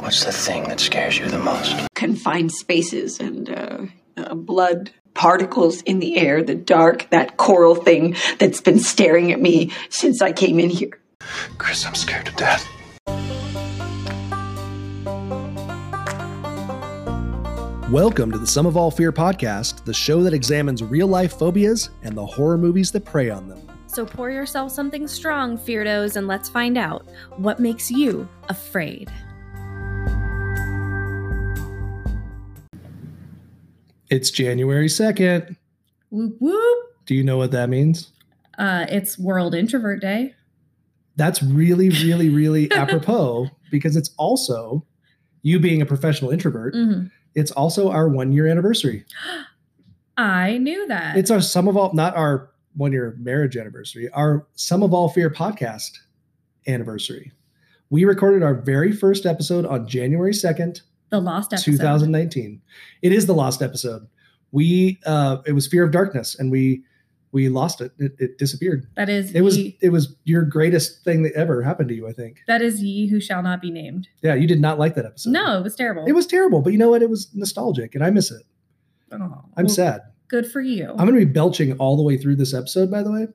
What's the thing that scares you the most? confined spaces and uh, uh, blood particles in the air, the dark, that coral thing that's been staring at me since I came in here. Chris, I'm scared to death. Welcome to the Sum of All Fear podcast, the show that examines real life phobias and the horror movies that prey on them. So pour yourself something strong, Feardos, and let's find out what makes you afraid. It's January 2nd. Whoop whoop. Do you know what that means? Uh, it's World Introvert Day. That's really, really, really apropos because it's also you being a professional introvert. Mhm. It's also our one year anniversary. I knew that. It's our Sum of All, not our one year marriage anniversary, our Sum of All Fear podcast anniversary. We recorded our very first episode on January 2nd, the lost episode. 2019. It is the lost episode. We uh it was Fear of Darkness and we we lost it. It, it disappeared. That is It was ye, it was your greatest thing that ever happened to you, I think. that is ye who shall not be named. Yeah, you did not like that episode. No, it was terrible. It was terrible, but you know what? It was nostalgic and I miss it. Oh, I'm well, sad. Good for you. I'm going to be belching all the way through this episode, by the way,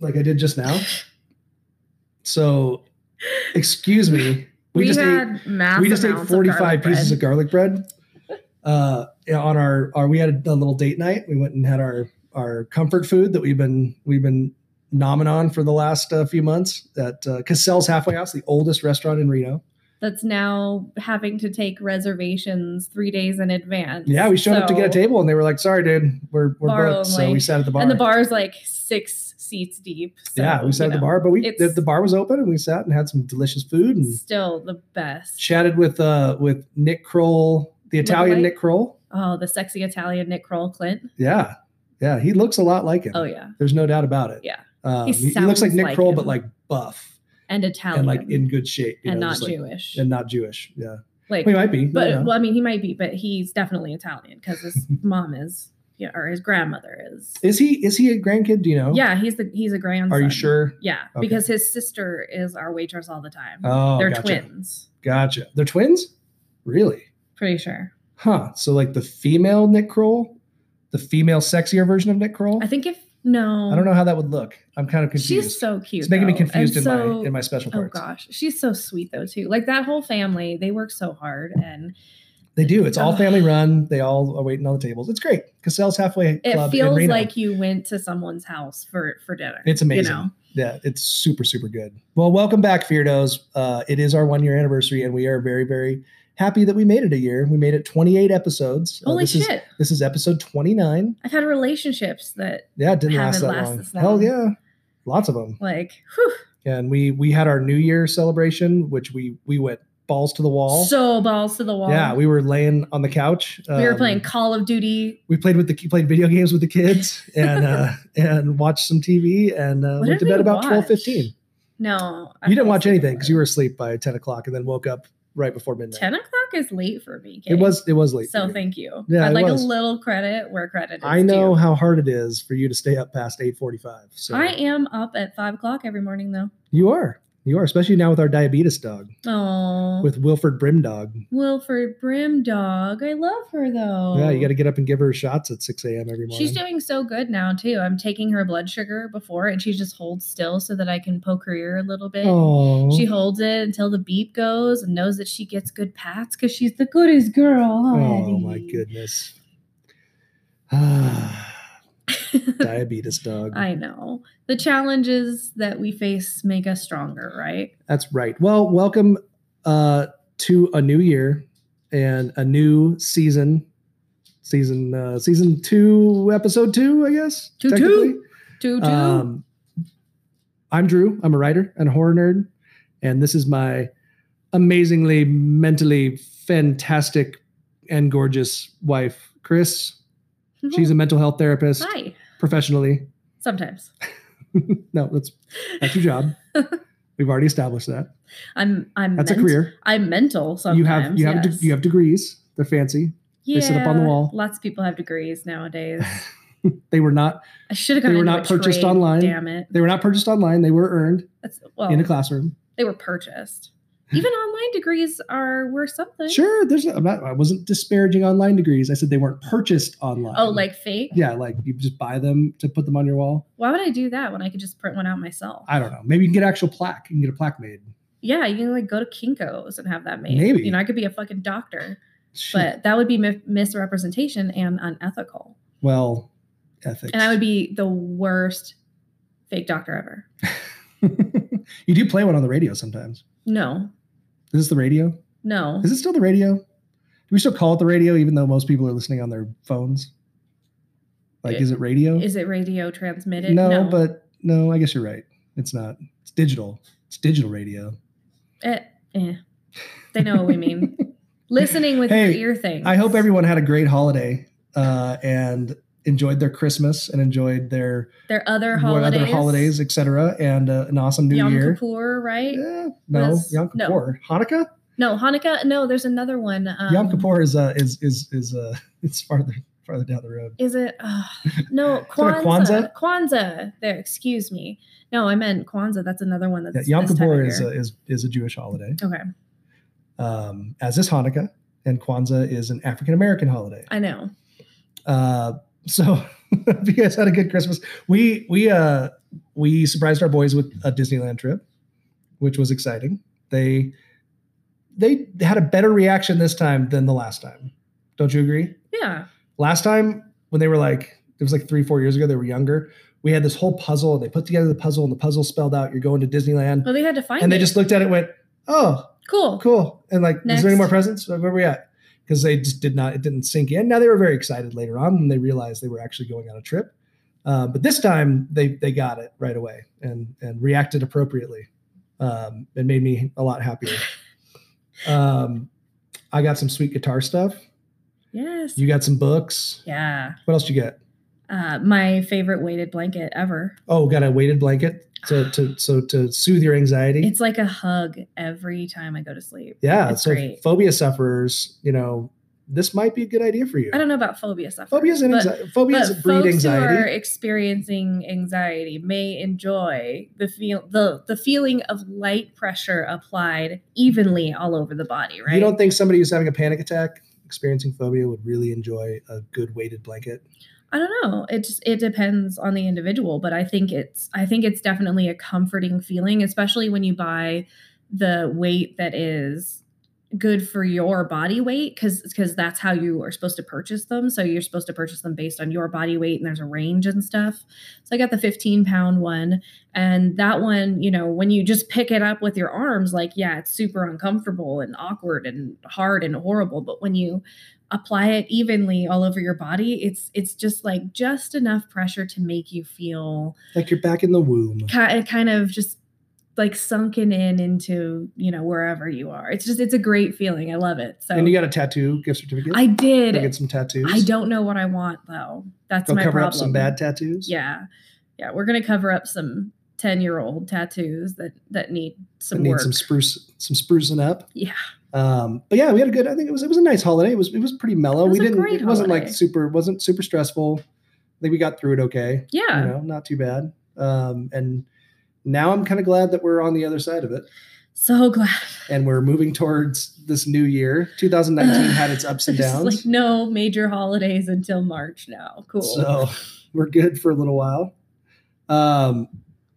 like I did just now. So, excuse me. We, just had ate. massive We just ate amounts 45 pieces of of garlic bread. Uh, on our, our we had a, little date night. We went and had our our comfort food that we've been we've been nomming on for the last uh, few months at uh, Casale's Halfway House, the oldest restaurant in Reno. That's now having to take reservations three days in advance. Yeah, we showed up to get a table, and they were like, "Sorry, dude, we're we're booked." So we sat at the bar. And the bar is like six seats deep. So, yeah, we sat you at the bar, but we the, the bar was open, and we sat and had some delicious food and Still the best. chatted with uh with Nick Kroll, the Italian? Nick Kroll. Oh, the sexy Italian Nick Kroll Clint. Yeah, yeah, he looks a lot like him. Oh yeah, There's no doubt about it. Yeah. um, He he, he looks like Nick like Kroll, him. but like buff and Italian and like in good shape, you and know, not like- Jewish. and not Jewish. Yeah, like, we might be, but know. well, I mean, he might be, but he's definitely Italian because his mom is, yeah, or his grandmother is. is he is he a grandkid? Do you know? Yeah, he's the he's a grandson. Are you sure? Yeah, Okay. because his sister is our waitress all the time. Oh, They're gotcha. twins. Gotcha. They're twins. Really? Pretty sure. Huh. So like the female Nick Kroll, the female sexier version of Nick Kroll. I think if no, I don't know how that would look. I'm kind of confused. She's so cute. it's making me though. confused in so- my in my special oh, parts. Oh gosh, she's so sweet though too. Like that whole family, they work so hard, and They do. It's all family run. They all are waiting on the tables. It's great. Casale's halfway it club feels like you went to someone's house for for dinner. It's amazing. You know, yeah, it's super super good. Well, welcome back, Feardos. Uh, it is our one year anniversary, and we are very very happy that we made it a year. We made it 28 episodes. Uh, holy this Is, shit! this is episode 29. I've had relationships that Yeah, didn't last that long. Hell yeah, lots of them. like, whew, and we we had our new year celebration which we we went balls to the wall so balls to the wall. yeah we were laying on the couch we were Um, playing Call of Duty. we played with the played video games with the kids and uh and watched some tv and uh, went to bed we about twelve fifteen. No, I you didn't watch anything because you were asleep by 10 o'clock and then woke up right before midnight Ten o'clock is late for me. it was it was late So thank you. Yeah, I'd like was. a little credit where credit is i know due. how hard it is for you to stay up past 8.45 so I am up at five o'clock every morning though. you are you are especially now with our diabetes dog Oh, with wilford brimdog Wilford Brim dog. I love her though. yeah you got to get up and give her shots at 6 a.m every morning She's doing so good now too. I'm taking her blood sugar before, and she just holds still so that I can poke her ear a little bit. Oh, She holds it until the beep goes and knows that she gets good pats because she's the goodest girl. oh my goodness. Ah, diabetes dog. I know. The challenges that we face make us stronger, right? That's right. Well, welcome uh, to a new year and a new season. Season uh, season two, episode two, I guess. Two, two. Two, two. Um, I'm Drew. I'm a writer and a horror nerd, and this is my amazingly mentally fantastic and gorgeous wife, Chris. Mm-hmm. She's a mental health therapist Hi. professionally. Sometimes. no, that's that's your job. We've already established that. I'm I'm That's a career. I'm mental sometimes. you have you have de- you have degrees. They're fancy. Yeah, they sit up on the wall. Lots of people have degrees nowadays. They were not I should have They were not purchased trade, online. Damn it. they were not purchased online. They were earned That's, well, in a classroom. they were purchased. Even online degrees are worth something. Sure, there's. I'm not. I wasn't disparaging online degrees. I said they weren't purchased online. Oh, like fake? yeah, like you just buy them to put them on your wall. Why would I do that when I could just print one out myself? I don't know. Maybe you can get actual plaque. You can get a plaque made. yeah, you can like go to Kinko's and have that made. Maybe. You know, I could be a fucking doctor, Shit. but that would be mi- misrepresentation and unethical. well, ethics. And I would be the worst fake doctor ever. you do play one on the radio sometimes. No, Is this the radio? no. Is it still the radio? Do we still call it the radio, even though most people are listening on their phones? Like, It- is it radio? Is it radio transmitted? no, but no, I guess you're right. It's not. It's digital. It's digital radio. Eh, eh. They know what we mean. Listening with Hey, your ear things. I hope everyone had a great holiday uh, and enjoyed their Christmas and enjoyed their Their other holidays. other holidays, etc., and uh, an awesome New year. Yom Year. Kippur, right? Eh, no, Was- Yom no. Kippur, Hanukkah. No, Hanukkah. No, there's another one. Um, Yom Kippur is uh, is is is uh, it's farther farther down the road. Is it? Uh, no, that Kwanzaa. Kwanzaa. There, excuse me. No, I meant Kwanzaa. That's another one that's Yeah, Yom Kippur is a, is is a Jewish holiday, okay. um, as is Hanukkah, and Kwanzaa is an African American holiday. I know. Uh, so if you guys had a good Christmas, we we uh we surprised our boys with a Disneyland trip, which was exciting. They they had a better reaction this time than the last time. Don't you agree? Yeah. Last time when they were like it was like three four years ago, they were younger. We had this whole puzzle. And they put together the puzzle, and the puzzle spelled out you're going to Disneyland. Well, they had to find it. and they just looked at it, and went, "Oh, cool. cool," and like, "Is there any more presents? Where are we at?" Because they just did not, it didn't sink in. Now they were very excited later on when they realized they were actually going on a trip. Uh, but this time they they got it right away and and reacted appropriately. Um, it made me a lot happier. Um, I got some sweet guitar stuff. Yes. You got some books. yeah. What else you get? Uh, my favorite weighted blanket ever. Oh, got a weighted blanket to to so to soothe your anxiety. It's like a hug every time I go to sleep. yeah. it's so great. phobia sufferers, you know, this might be a good idea for you. I don't know about phobia sufferers. Phobias and anxiety. Phobias but breed folks anxiety. who are experiencing anxiety may enjoy the feel the the feeling of light pressure applied evenly all over the body. Right. You don't think somebody who's having a panic attack, experiencing phobia, would really enjoy a good weighted blanket? I don't know. It just it depends on the individual, but I think it's I think it's definitely a comforting feeling, especially when you buy the weight that is good for your body weight because because that's how you are supposed to purchase them. So you're supposed to purchase them based on your body weight, and there's a range and stuff. So I got the 15 pound one, and that one, you know, when you just pick it up with your arms, like yeah, it's super uncomfortable and awkward and hard and horrible. But when you apply it evenly all over your body it's it's just like just enough pressure to make you feel Like you're back in the womb. ki- uh, kind of just like sunken in into you know wherever you are it's just it's a great feeling i love it so and you got a tattoo gift certificate. i did get some tattoos. i don't know what i want though that's my cover problem up some bad tattoos. yeah yeah we're gonna cover up some 10 year old tattoos that that need That some need work some spruce, some sprucing up. yeah Um, but yeah, we had a good. I think it was it was a nice holiday. It was it was pretty mellow. Was we didn't. It wasn't like holiday. super. wasn't super stressful. I think we got through it okay. yeah You know, not too bad. Um, and now I'm kind of glad that we're on the other side of it. so glad and we're moving towards this new year. 2019 had its ups and downs. like no major holidays until march now cool So we're good for a little while. Um,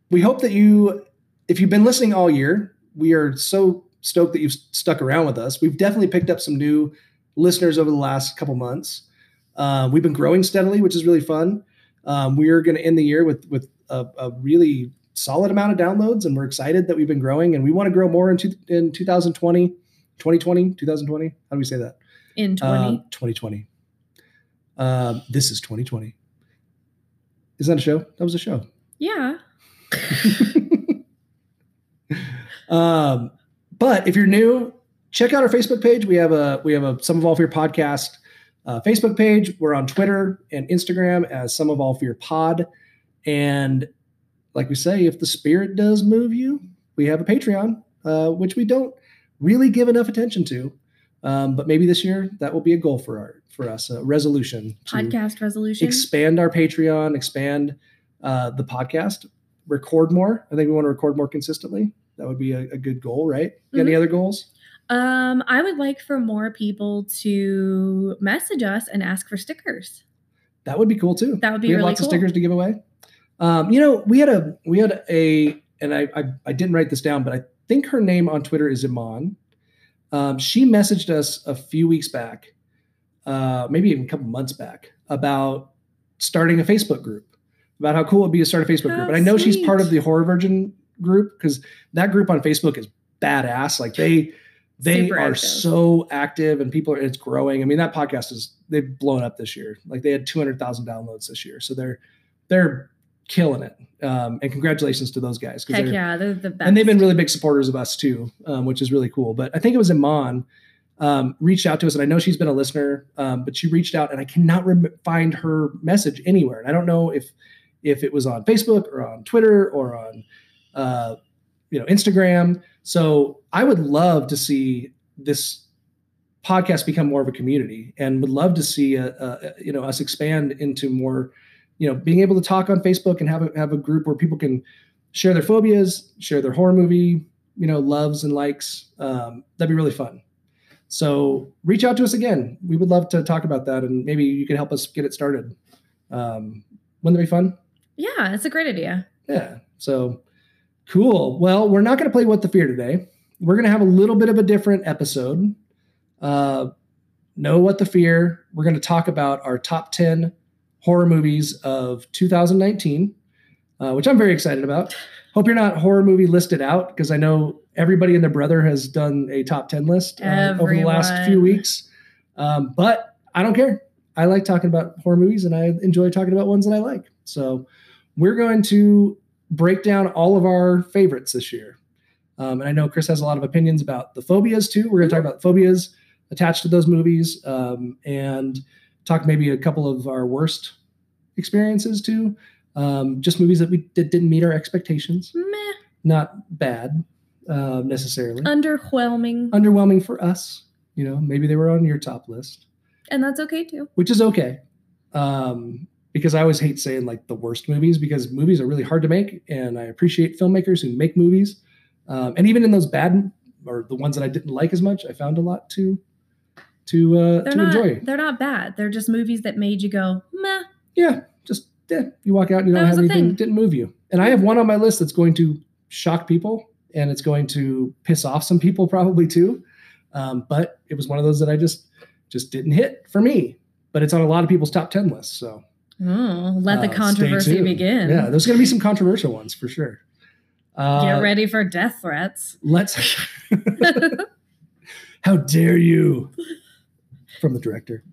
we hope that you, if you've been listening all year, we are so stoked that you've stuck around with us. We've definitely picked up some new listeners over the last couple months. Uh, we've been growing steadily, which is really fun. Um, we are going to end the year with with a, a really solid amount of downloads, and we're excited that we've been growing, and we want to grow more in, two, in 2020, 2020, 2020. How do we say that? in 20 Uh, 2020. Um, this is 2020. Is that a show? That was a show. yeah um, but if you're new, check out our Facebook page. We have a we have a Some of All Fear podcast uh, Facebook page. We're on Twitter and Instagram as Some of All Fear Pod. And like we say, if the spirit does move you, we have a Patreon, uh, which we don't really give enough attention to. Um, but maybe this year that will be a goal for our for us, a resolution podcast resolution expand our Patreon, expand uh, the podcast, record more. I think we want to record more consistently. That would be a, a good goal, right? Got Any other goals? Um, I would like for more people to message us and ask for stickers. That would be cool too. That would be we have really lots cool. of stickers to give away. Um, you know, we had a we had a and I, I I didn't write this down, but I think her name on Twitter is Iman. Um, she messaged us a few weeks back, uh, maybe even a couple months back, about starting a Facebook group. About how cool it'd be to start a Facebook group. And I know she's part of the Horror Virgin group because that group on Facebook is badass. Like they they Super are active. so active and people are it's growing. I mean, that podcast is they've blown up this year. Like they had 200,000 downloads this year. So they're they're killing it. Um, and congratulations to those guys. Heck they're- yeah, they're the best. And they've been really big supporters of us too, um, which is really cool. But I think it was Iman um, reached out to us, and I know she's been a listener, um, but she reached out, and I cannot rem- find her message anywhere. And I don't know if if it was on Facebook or on Twitter or on uh, you know Instagram. So I would love to see this podcast become more of a community, and would love to see a, a, you know us expand into more, you know, being able to talk on Facebook and have a, have a group where people can share their phobias, share their horror movie, you know, loves and likes. Um, that'd be really fun. So reach out to us again. We would love to talk about that, and maybe you can help us get it started. Um, wouldn't that be fun? yeah, it's a great idea. Yeah. So cool. Well, we're not going to play What the Fear today. We're going to have a little bit of a different episode. Uh, know What the Fear. We're going to talk about our top 10 horror movies of 2019, uh, which I'm very excited about. Hope you're not horror movie listed out because I know everybody and their brother has done a top 10 list uh, over the last few weeks. Um, but I don't care. I like talking about horror movies and I enjoy talking about ones that I like. So we're going to break down all of our favorites this year. Um, and I know Chris has a lot of opinions about the phobias too. We're going to talk about phobias attached to those movies um, and talk maybe a couple of our worst experiences too. Um, just movies that we that didn't meet our expectations. Meh, Not bad uh, necessarily. underwhelming, Underwhelming for us. You know, maybe they were on your top list and that's okay too. which is okay. Um, because I always hate saying like the worst movies because movies are really hard to make, and I appreciate filmmakers who make movies. Um, and even in those bad or the ones that I didn't like as much, I found a lot to to uh, They're to not. enjoy. They're not bad. They're just movies that made you go meh. Yeah, just yeah, you walk out and you That don't have anything thing. didn't move you. And I have one on my list that's going to shock people, and it's going to piss off some people probably too. Um, but it was one of those that I just just didn't hit for me. But it's on a lot of people's top ten lists, so Oh, let Uh, the stay controversy begin. Yeah, there's going to be some controversial ones for sure. Uh, Get ready for death threats. Let's. How dare you? From the director.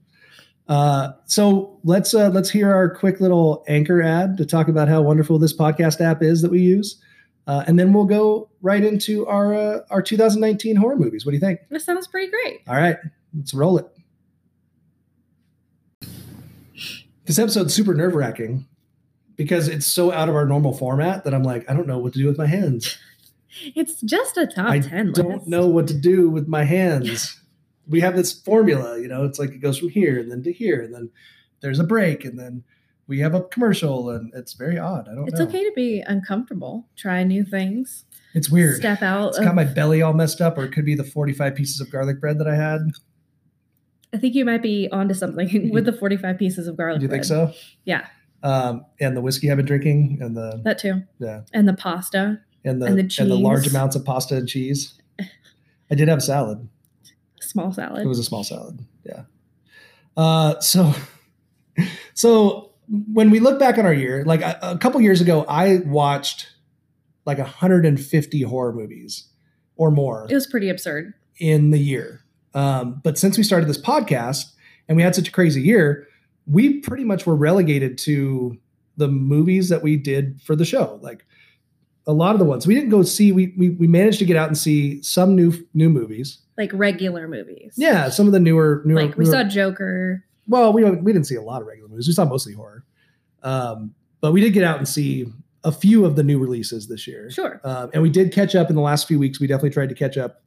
Uh, so let's uh, let's hear our quick little anchor ad to talk about how wonderful this podcast app is that we use, uh, and then we'll go right into our uh, our 2019 horror movies. What do you think? This sounds pretty great. All right, let's roll it. This episode's super nerve wracking because it's so out of our normal format that I'm like, I don't know what to do with my hands. It's just a top I 10 don't know what to do with my hands. we have this formula, you know, it's like it goes from here and then to here, and then there's a break, and then we have a commercial, and it's very odd. I don't It's know. okay to be uncomfortable. Try new things. It's weird. Step out. It's of- got my belly all messed up, or it could be the 45 pieces of garlic bread that I had. I think you might be onto something with the 45 pieces of garlic Do you think bread. so? Yeah, Um, and the whiskey I've been drinking, and the that too. Yeah. And the pasta, and the and and the the, large amounts of pasta and cheese. I did have a salad. small salad. It was a small salad. Yeah. Uh, so, so when we look back on our year, like a, a couple years ago, I watched like 150 horror movies or more it was pretty absurd. in the year. Um, but since we started this podcast and we had such a crazy year, we pretty much were relegated to the movies that we did for the show. Like a lot of the ones we didn't go see, we we, we managed to get out and see some new new movies. Like regular movies. Yeah, some of the newer newer. Like we newer- saw Joker. well, we we didn't see a lot of regular movies. We saw mostly horror, um, but we did get out and see a few of the new releases this year. Sure. Um, and we did catch up in the last few weeks. We definitely tried to catch up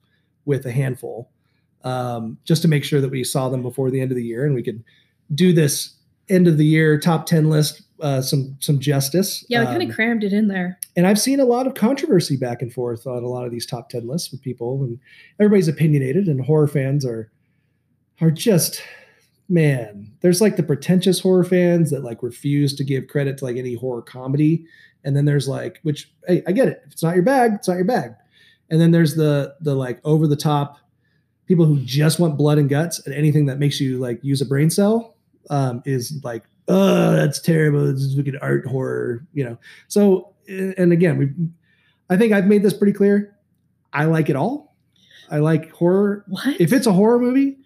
with a handful, um, just to make sure that we saw them before the end of the year, and we could do this end of the year top 10 list uh, some some justice. Yeah, we kind Um, of crammed it in there. and I've seen a lot of controversy back and forth on a lot of these top 10 lists with people and everybody's opinionated and horror fans are are just man there's like the pretentious horror fans that like refuse to give credit to like any horror comedy and then there's like which hey I get it if it's not your bag it's not your bag and then there's the the like over the top people who just want blood and guts and anything that makes you like use a brain cell um, is like oh that's terrible. This is wicked art horror you know? So and again we i think i've made this pretty clear. I like it all. I like horror. What? if it's a horror movie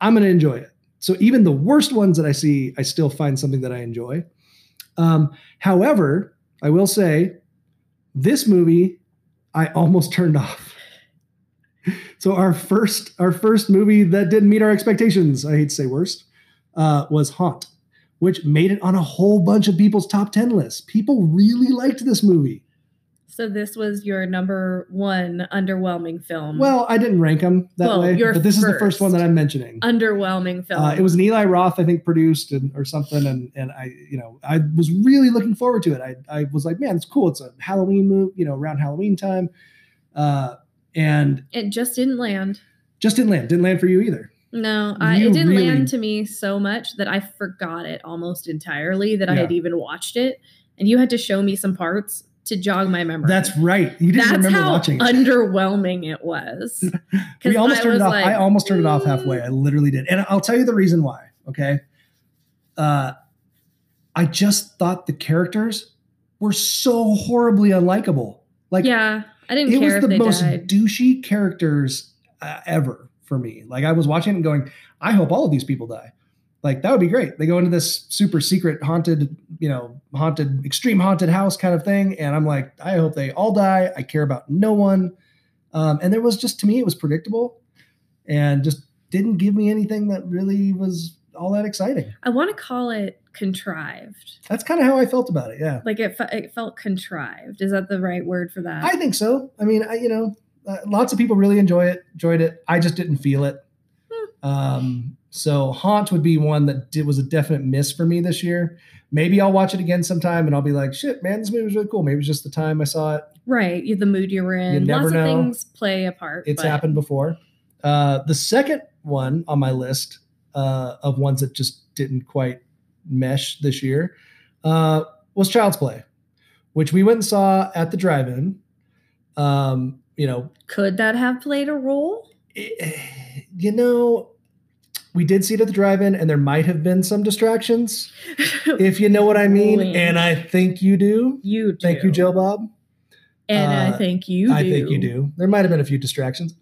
i'm going to enjoy it. So even the worst ones that i see i still find something that i enjoy. Um, however i will say this movie i almost turned off so our first our first movie that didn't meet our expectations i hate to say worst uh, was haunt which made it on a whole bunch of people's top 10 lists people really liked this movie so this was your number one underwhelming film. well i didn't rank them that Well, way but this is the first first. one that i'm mentioning underwhelming film. Uh, it was an Eli Roth, I think, produced and, or something, and and I, you know, I was really looking forward to it. I, I was like, man, it's cool. It's a Halloween movie, you know, around Halloween time, uh, and It just didn't land. just didn't land. Didn't land for you either. No, I, it didn't really- land to me so much that I forgot it almost entirely that I had even watched it. And you had to show me some parts to jog my memory. That's right. You didn't That's remember how watching it. underwhelming it was. we almost I turned it off. like, I almost turned it off halfway. "Mm." I literally did, and I'll tell you the reason why. Okay, uh, I just thought the characters were so horribly unlikable. Like, yeah, I didn't it care was the most died. douchey characters uh, ever for me. Like I was watching it and going, I hope all of these people die. Like that would be great. They go into this super secret haunted, you know, haunted, extreme haunted house kind of thing, and I'm like, I hope they all die. I care about no one. Um, and there was just to me, it was predictable, and just didn't give me anything that really was all that exciting. I want to call it contrived. That's kind of how I felt about it. Yeah, Like it, it felt contrived. Is that the right word for that? I think so. I mean, I, you know, uh, lots of people really enjoy it, enjoyed it. I just didn't feel it. Um, so Haunt would be one that did, was a definite miss for me this year. Maybe I'll watch it again sometime and I'll be like, shit, man, this movie was really cool. Maybe it was just the time I saw it. right. You, the mood you were in. You never Lots know. of things play a part. It's but happened before. Uh, the second one on my list uh, of ones that just didn't quite mesh this year uh, was Child's Play, which we went and saw at the drive-in. Um, you know, Could that have played a role? eh, you know, we did see it at the drive-in, and there might have been some distractions, if you know what I mean. And I think you do. you do. Thank you, Joe Bob. And Uh, I think you I do. think you do. There might have been a few distractions.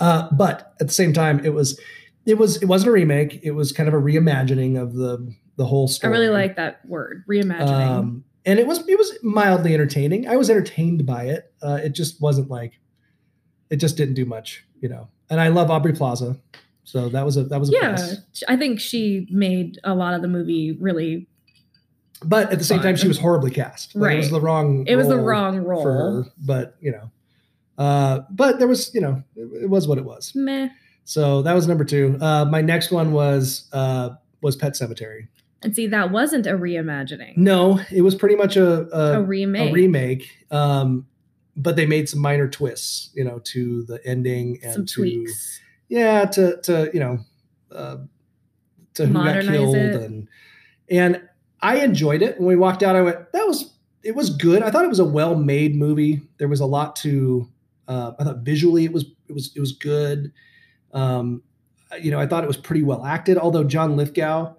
I don't know. Uh, but at the same time, it was it was it wasn't a remake. It was kind of a reimagining of the the whole story. I really like that word, reimagining. Um, and it was it was mildly entertaining. I was entertained by it. Uh, it just wasn't like it just didn't do much, you know. And I love Aubrey Plaza, so that was a that was a yeah, plus. I think she made a lot of the movie really. But at the same time, she was horribly cast. Like, it was the wrong. It was the wrong role for her. But you know, uh, but there was you know it, it was what it was. Meh. So that was number two. Uh, my next one was uh, was Pet Sematary. And see, that wasn't a reimagining. No, it was pretty much a a, a remake. a remake. Um, but they made some minor twists, you know, to the ending and Some to tweaks. yeah, to to you know, uh, to who got killed it. and and I enjoyed it. When we walked out, I went, that was it was good. I thought it was a well made movie. There was a lot to. Uh, I thought visually it was it was it was good. Um, you know, I thought it was pretty well acted. Although John Lithgow,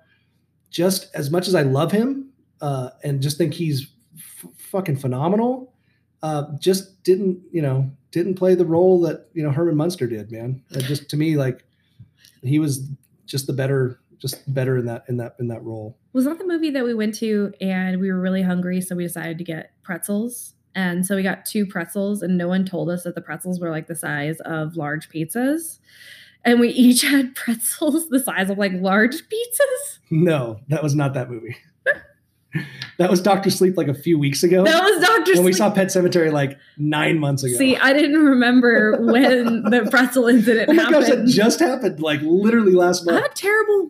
just as much as I love him uh, and just think he's f- fucking phenomenal, uh, just didn't you know didn't play the role that you know Herman Munster did. Man, It just to me like he was just the better just better in that in that in that role. Was that the movie that we went to and we were really hungry, so we decided to get pretzels? And so we got two pretzels, and no one told us that the pretzels were like the size of large pizzas. And we each had pretzels the size of like large pizzas. No, that was not that movie. That was Doctor Sleep like a few weeks ago. That was Doctor. Sleep, when we saw Pet Sematary like nine months ago. See, I didn't remember when the pretzel incident oh my gosh, that happened. just happened like literally last month. I have a terrible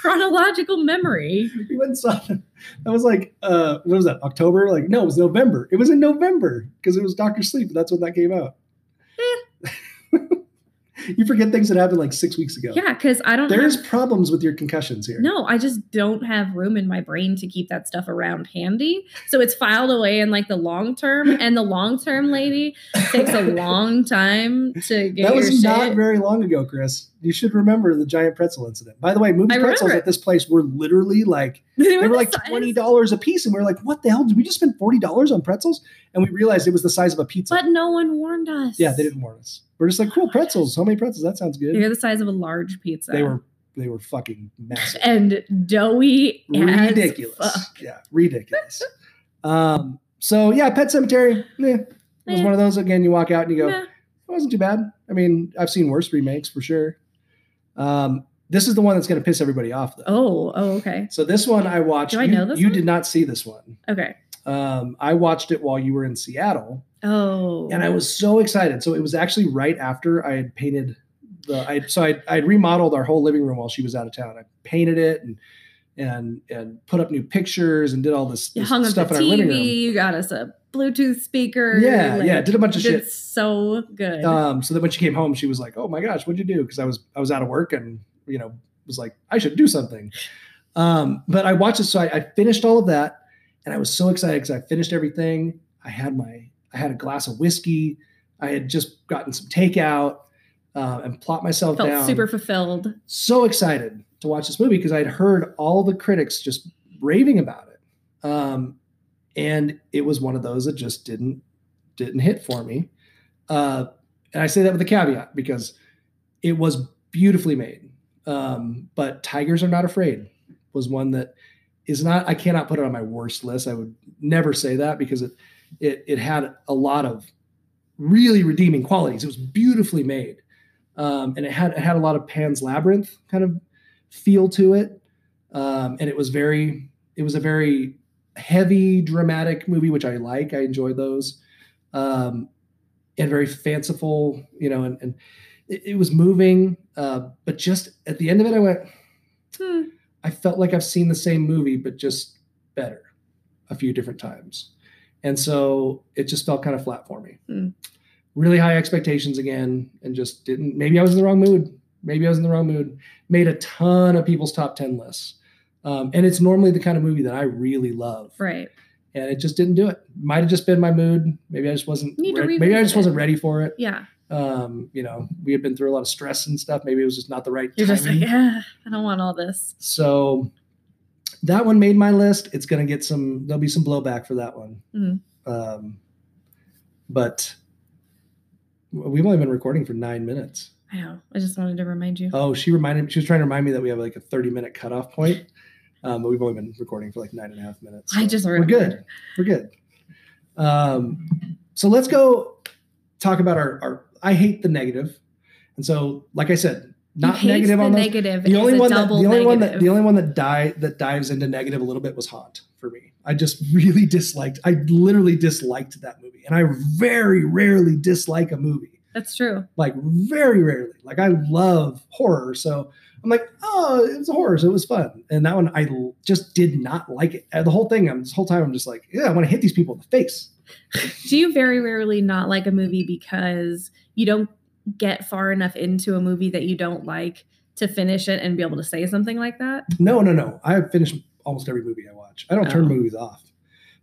chronological memory. we went and saw that. That was like uh what was that? October? Like no, it was November. It was in November because it was Doctor Sleep. That's when that came out. You forget things that happened like six weeks ago. Yeah, because I don't. There's have, problems with your concussions here. no, I just don't have room in my brain to keep that stuff around handy. So it's filed away in like the long term, and the long term lady takes a long time to get that was not shit. very long ago, Chris. You should remember the giant pretzel incident. By the way, movie I pretzels at this place were literally like they they were like size- twenty dollars a piece, and we were like, "What the hell? Did we just spend forty dollars on pretzels?" And we realized it was the size of a pizza. but no one warned us. yeah, they didn't warn us. We're just like, "Cool pretzels. How many pretzels? That sounds good." They're the size of a large pizza. They were they were fucking massive, and doughy, ridiculous. Yeah, ridiculous. um. So yeah, Pet Sematary. Eh, it was Eh. one of those. Again, you walk out and you go, Meh. "It wasn't too bad." I mean, I've seen worse remakes for sure. Um. This is the one that's going to piss everybody off, though. Oh, oh, okay, So this one I watched. Do I you, know this You one? did not see this one. okay. Um, I watched it while you were in Seattle, Oh, and I was so excited. So it was actually right after I had painted the. I so I I remodeled our whole living room while she was out of town. I painted it and and and put up new pictures and did all this, this hung up stuff the in our living TV. room. You got us a Bluetooth speaker. Yeah, like, yeah, did a bunch of did shit. So good. Um, so then when she came home, she was like, "Oh my gosh, what'd you do?" Because I was I was out of work and you know was like, "I should do something." Um, but I watched it, so I, I finished all of that, and I was so excited because I finished everything. I had my I had a glass of whiskey. I had just gotten some takeout uh, and plopped myself Felt down. super fulfilled. so excited to watch this movie because I'd heard all the critics just raving about it, um, and it was one of those that just didn't didn't hit for me. Uh, and I say that with a caveat because it was beautifully made. Um, but Tigers Are Not Afraid was one that is not. I cannot put it on my worst list. I would never say that because it it it had a lot of really redeeming qualities. It was beautifully made, um, and it had it had a lot of Pan's Labyrinth kind of feel to it, um, and it was very it was a very heavy dramatic movie, which I like. I enjoy those, um, and very fanciful, you know, and, and it, it was moving. Uh, but just at the end of it, I went, Hmm. I felt like I've seen the same movie, but just better a few different times. And so it just felt kind of flat for me. Hmm. Really high expectations again, and just didn't. Maybe I was in the wrong mood. Maybe I was in the wrong mood. Made a ton of people's top 10 lists. Um, and it's normally the kind of movie that I really love. Right. And it just didn't do it. Might have just been my mood. Maybe I just wasn't. Re- maybe I just wasn't ready for it. Yeah. Um, you know, we had been through a lot of stress and stuff. Maybe it was just not the right You're just like, yeah, I don't want all this. So that one made my list. It's going to get some, there'll be some blowback for that one. Mhm. Um, but we've only been recording for nine minutes. I know. I just wanted to remind you. Oh, she reminded me, she was trying to remind me that we have like a 30 minute cutoff point. Um, but we've only been recording for like nine and a half minutes. I so just we're good. We're good. Um, so let's go talk about our, our, I hate the negative. And so, like I said, not negative the on those negative. the only one that the only one that negative. the only one that die that dives into negative a little bit was Haunt for me. I just really disliked. I literally disliked that movie, and I very rarely dislike a movie. That's true. Like very rarely. Like I love horror, so I'm like, oh, it was a horror, so it was fun. And that one, I l- just did not like it. Uh, the whole thing, I'm this whole time, I'm just like, yeah, I want to hit these people in the face. Do you very rarely not like a movie because you don't get far enough into a movie that you don't like to finish it and be able to say something like that? No, no, no. I have finished almost every movie I watch. I don't turn Oh. movies off.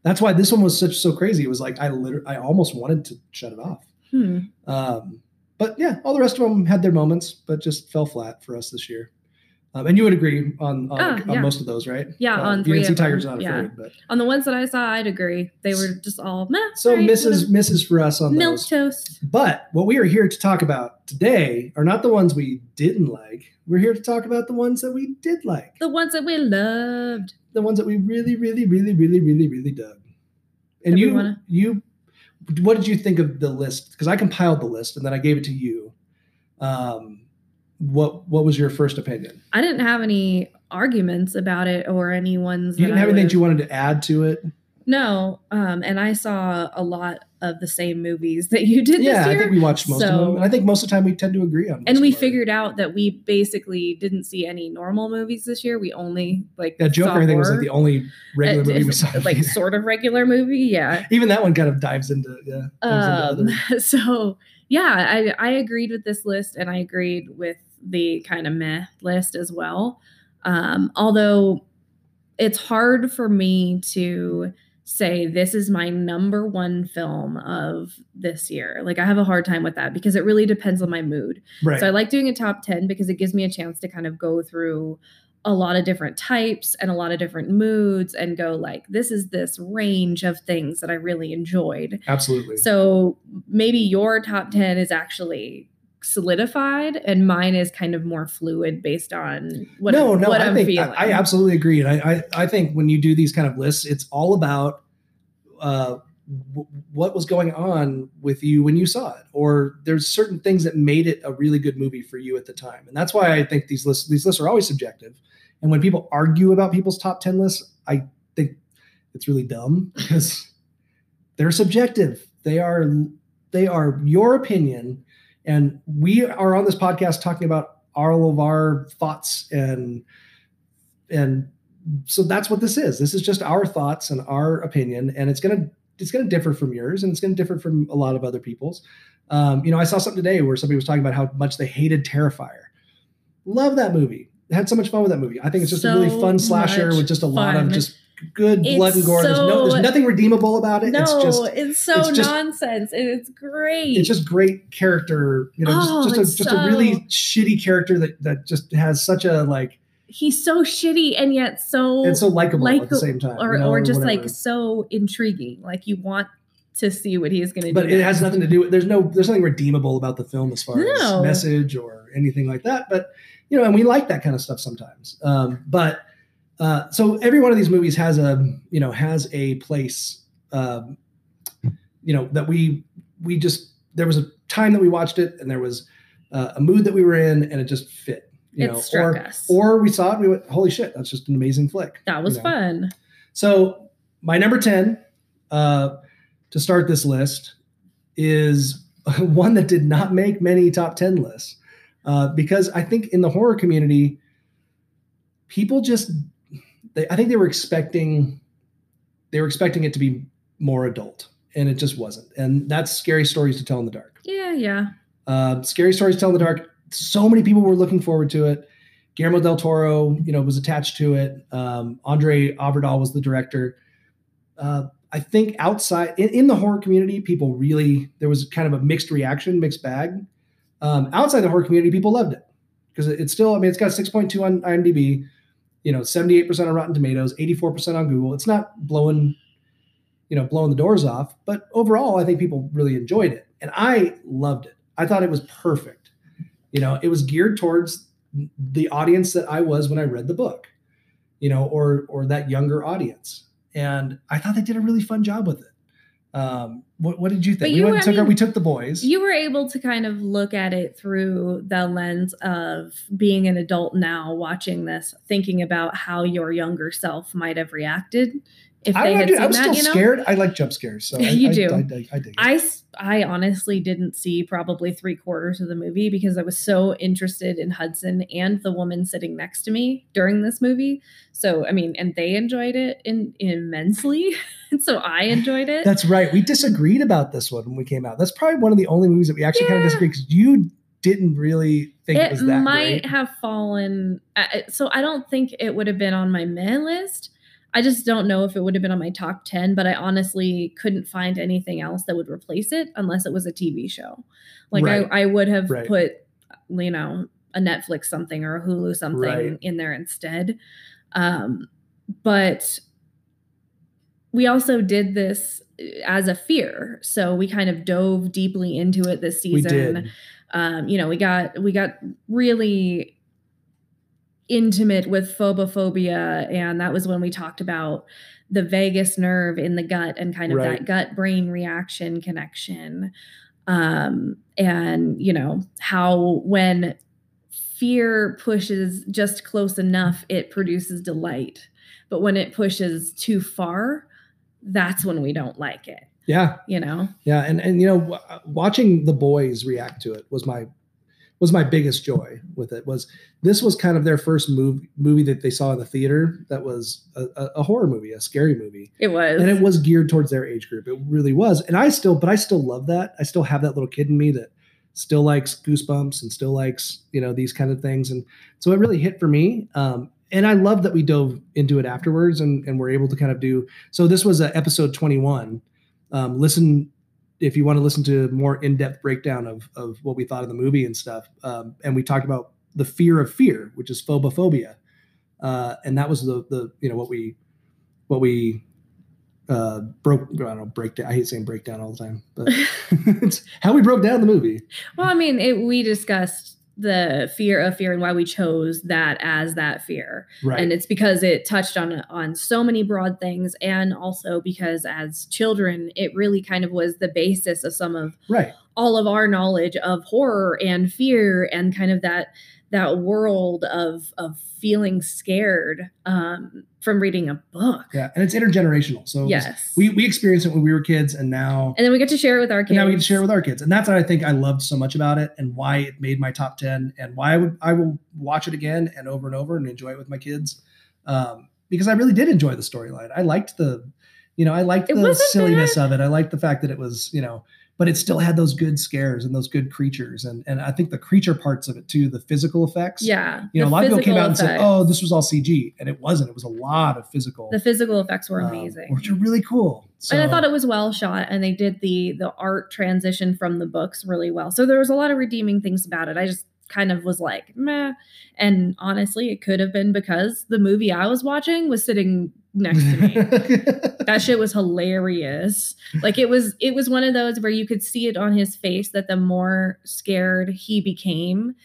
That's why this one was such so crazy. It was like I literally, I almost wanted to shut it off. Hmm. Um, but yeah, all the rest of them had their moments, but just fell flat for us this year. Um, and you would agree on on, Ah, on most of those, right? Yeah, Uh, on you three didn't see them, Tigers Not yeah. Afraid, but On the ones that I saw, I'd agree. They were just all meh. so alright, misses whatever. misses for us on milk those. toast. But what we are here to talk about today are not the ones we didn't like. We're here to talk about the ones that we did like, The ones that we loved. the ones that we really, really, really, really, really, really dug. And you, wanna- you, what did you think of the list? Because I compiled the list and then I gave it to you. Um, what what was your first opinion? I didn't have any arguments about it or any ones. You didn't have anything you wanted to add to it? No, um, and I saw a lot of the same movies that you did Yeah, I think we watched most of So- them. And I think most of the time we tend to agree on. and we of figured out that we basically didn't see any normal movies this year. We only like that Joker, I think, was like the only regular Uh, movie we saw. like sort of regular movie, yeah. Even that one kind of dives into yeah. dives into Um, other- so yeah, I I agreed with this list, and I agreed with the kind of meh list as well. Um, although it's hard for me to say this is my number one film of this year. Like I have a hard time with that because it really depends on my mood. right. So I like doing a top 10 because it gives me a chance to kind of go through a lot of different types and a lot of different moods and go like this is this range of things that I really enjoyed. Absolutely. So maybe your top 10 is actually solidified and mine is kind of more fluid based on what, no, I'm, no, what I think feeling. I, I absolutely agree, and I, I I think when you do these kind of lists, it's all about uh, w- what was going on with you when you saw it, or there's certain things that made it a really good movie for you at the time, and that's why I think these lists these lists are always subjective. And when people argue about people's top ten lists, I think it's really dumb because they're subjective. They are they are your opinion, and we are on this podcast talking about all of our thoughts and and so that's what this is. This is just our thoughts and our opinion, and it's gonna it's gonna differ from yours, and it's gonna differ from a lot of other people's. Um, you know, I saw something today where somebody was talking about how much they hated Terrifier. Love that movie. Had so much fun with that movie. I think it's just a really fun slasher with just a lot of just good It's blood and gore. there's, no, there's nothing redeemable about it. no, it's just it's so it's just- nonsense and it's great. it's just great character. You know, Oh, just, just a just a really shitty character that that just has such a like He's so shitty and yet so and so likable at the same time, or, you know, or just whatever. like so intriguing. Like you want to see what he's going to do. but it has nothing to do with there's no there's nothing redeemable about the film as far No. as message or anything like that but you know and we like that kind of stuff sometimes um, but uh, so every one of these movies has a you know has a place um, you know that we we just there was a time that we watched it and there was uh, a mood that we were in and it just fit you It know struck or us. or we saw it and we went holy shit that's just an amazing flick that was you know? fun. So my number 10 uh, to start this list is one that did not make many top 10 lists uh, because I think in the horror community, people just, they, I think they were expecting, they were expecting it to be more adult and it just wasn't. And that's Scary Stories to Tell in the Dark. Yeah, yeah. Uh, Scary Stories to Tell in the Dark. So many people were looking forward to it. Guillermo del Toro, you know, was attached to it. Um, André Øvredal was the director. Uh, I think outside in, in the horror community, people really there was kind of a mixed reaction, mixed bag. Um, outside the horror community, people loved it because it, it's still. I mean, it's got 6.2 on IMDb. You know, 78% on Rotten Tomatoes, 84% on Google. It's not blowing, you know, blowing the doors off, but overall, I think people really enjoyed it, and I loved it. I thought it was perfect. You know, it was geared towards the audience that I was when I read the book, you know, or or that younger audience. And I thought they did a really fun job with it. Um, what, what did you think? But we you- went I took our, we took the boys. You were able to kind of look at it through the lens of being an adult now, watching this, thinking about how your younger self might have reacted if I, they don't had do- seen I was that. still You know, scared. I like jump scares, so I, You I- do. I, I, I, I. I, honestly didn't see probably three quarters of the movie because I was so interested in Hudson and the woman sitting next to me during this movie. So, I mean, and they enjoyed it in, immensely. And so I enjoyed it. That's right. We disagreed about this one when we came out. That's probably one of the only movies that we actually kind of Yeah. disagreed because you didn't really think it, it was that might great. have fallen. uh, So I don't think it would have been on my meh list. I just don't know if it would have been on my top 10, but I honestly couldn't find anything else that would replace it unless it was a TV show. Like Right. I, I would have Right. put, you know, a Netflix something or a Hulu something Right. in there instead. Um, but we also did this uh, as a fear. So we kind of dove deeply into it this season um, you know, we got we got really intimate with phobophobia, and that was when we talked about the vagus nerve in the gut and kind of Right. that gut brain reaction connection. Um, and you know how when fear pushes just close enough, it produces delight. But when it pushes too far, that's when we don't like it, Yeah, you know? yeah, and and you know, w- watching the boys react to it was my was my biggest joy with it. Was this was kind of their first movie movie that they saw in the theater that was a, a, a horror movie, a scary movie, It was. and it was geared towards their age group. It really was, and I still, but I still love that. I still have that little kid in me that still likes Goosebumps and still likes you know these kind of things, and so it really hit for me. Um, and I love that we dove into it afterwards and, and we're able to kind of do. So this was uh, episode 21. Um, listen if you want to listen to more in-depth breakdown of of what we thought of the movie and stuff. Um, and we talked about the fear of fear, which is phobophobia, uh, and that was the the you know what we what we uh broke i don't know breakdown i hate saying breakdown all the time but it's how we broke down the movie Well, I mean, it, we discussed the fear of fear and why we chose that as that fear. right And it's because it touched on on so many broad things and also because as children, it really kind of was the basis of some of right all of our knowledge of horror and fear and kind of that that world of of feeling scared um, from reading a book. yeah and it's intergenerational so Yes. we we experienced it when we were kids and now and then we get to share it with our kids. now we get to share it with our kids and that's what i think i loved so much about it and why it made my top 10 and why i would i will watch it again and over and over and enjoy it with my kids um, because i really did enjoy the storyline i liked the you know i liked It the silliness bad. of it i liked the fact that it was you know but it still had those good scares and those good creatures and and i think the creature parts of it too the physical effects yeah. you know a lot of people came out and said oh this was all cg and it wasn't it was a lot of physical the physical effects were um, amazing. which are really cool so, and I thought it was well shot, and they did the the art transition from the books really well. So there was a lot of redeeming things about it. I just kind of was like, meh. And honestly, it could have been because the movie I was watching was sitting next to me. that shit was hilarious. Like it was it was one of those where you could see it on his face that the more scared he became,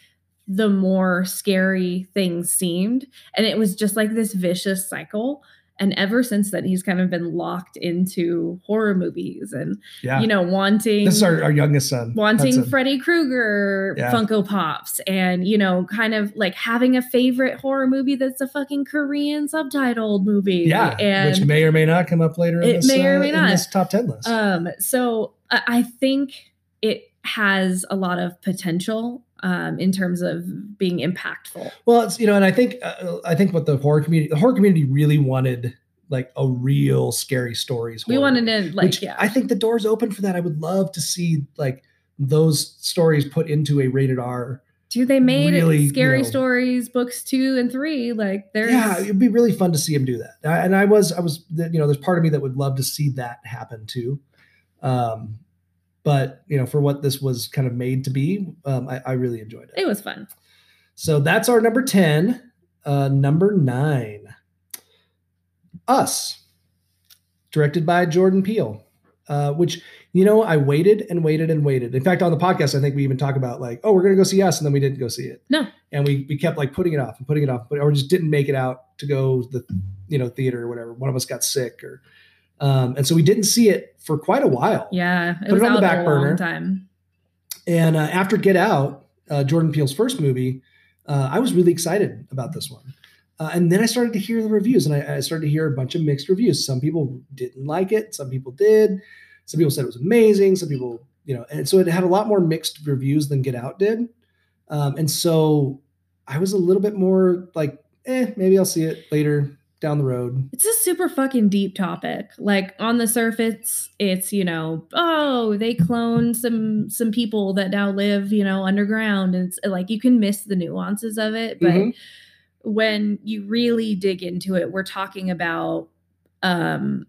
the more scary things seemed. And it was just like this vicious cycle. And ever since then, he's kind of been locked into horror movies and, yeah you know, wanting this is our, our youngest son wanting Hudson. Freddy Krueger Yeah. Funko Pops and, you know, kind of like having a favorite horror movie that's a fucking Korean subtitled movie. Yeah, And which may or may not come up later. In It this, may or uh, may in not. this top ten list. Um, so I think it has a lot of potential um, in terms of being impactful. well, it's you know, and I think uh, I think what the horror community, the horror community, really wanted like a real scary stories. We wanted to like, yeah, I think the door's open for that. I would love to see like those stories put into a rated R. dude, they made really, you scary know- stories books two and three. Like there's, Yeah, it'd be really fun to see him do that. And I was, I was, you know, there's part of me that would love to see that happen too. Um, but you know, for what this was kind of made to be, um, I, I really enjoyed it. it was fun. So that's our number 10. Uh, number nine, Us, directed by Jordan Peele, uh, which, you know, I waited and waited and waited. In fact, on the podcast, I think we even talk about like, oh, we're going to go see Us. And then we didn't go see it. No. And we, we kept like putting it off and putting it off, but, or just didn't make it out to go to the, you know, theater or whatever. One of us got sick or, um, and so we didn't see it for quite a while. Yeah, it Put was it on the back a burner. time. And uh, after Get Out, uh, Jordan Peele's first movie, uh, I was really excited about this one. Uh, and then I started to hear the reviews, and I, I started to hear a bunch of mixed reviews. Some people didn't like it, some people did. Some people said it was amazing. Some people, you know, and so it had a lot more mixed reviews than Get Out did. Um, and so I was a little bit more like, eh, maybe I'll see it later down the road. It's a super fucking deep topic. Like on the surface, it's you know, oh, they cloned some some people that now live you know underground, and it's like you can miss the nuances of it. But Mhm. when you really dig into it, we're talking about um,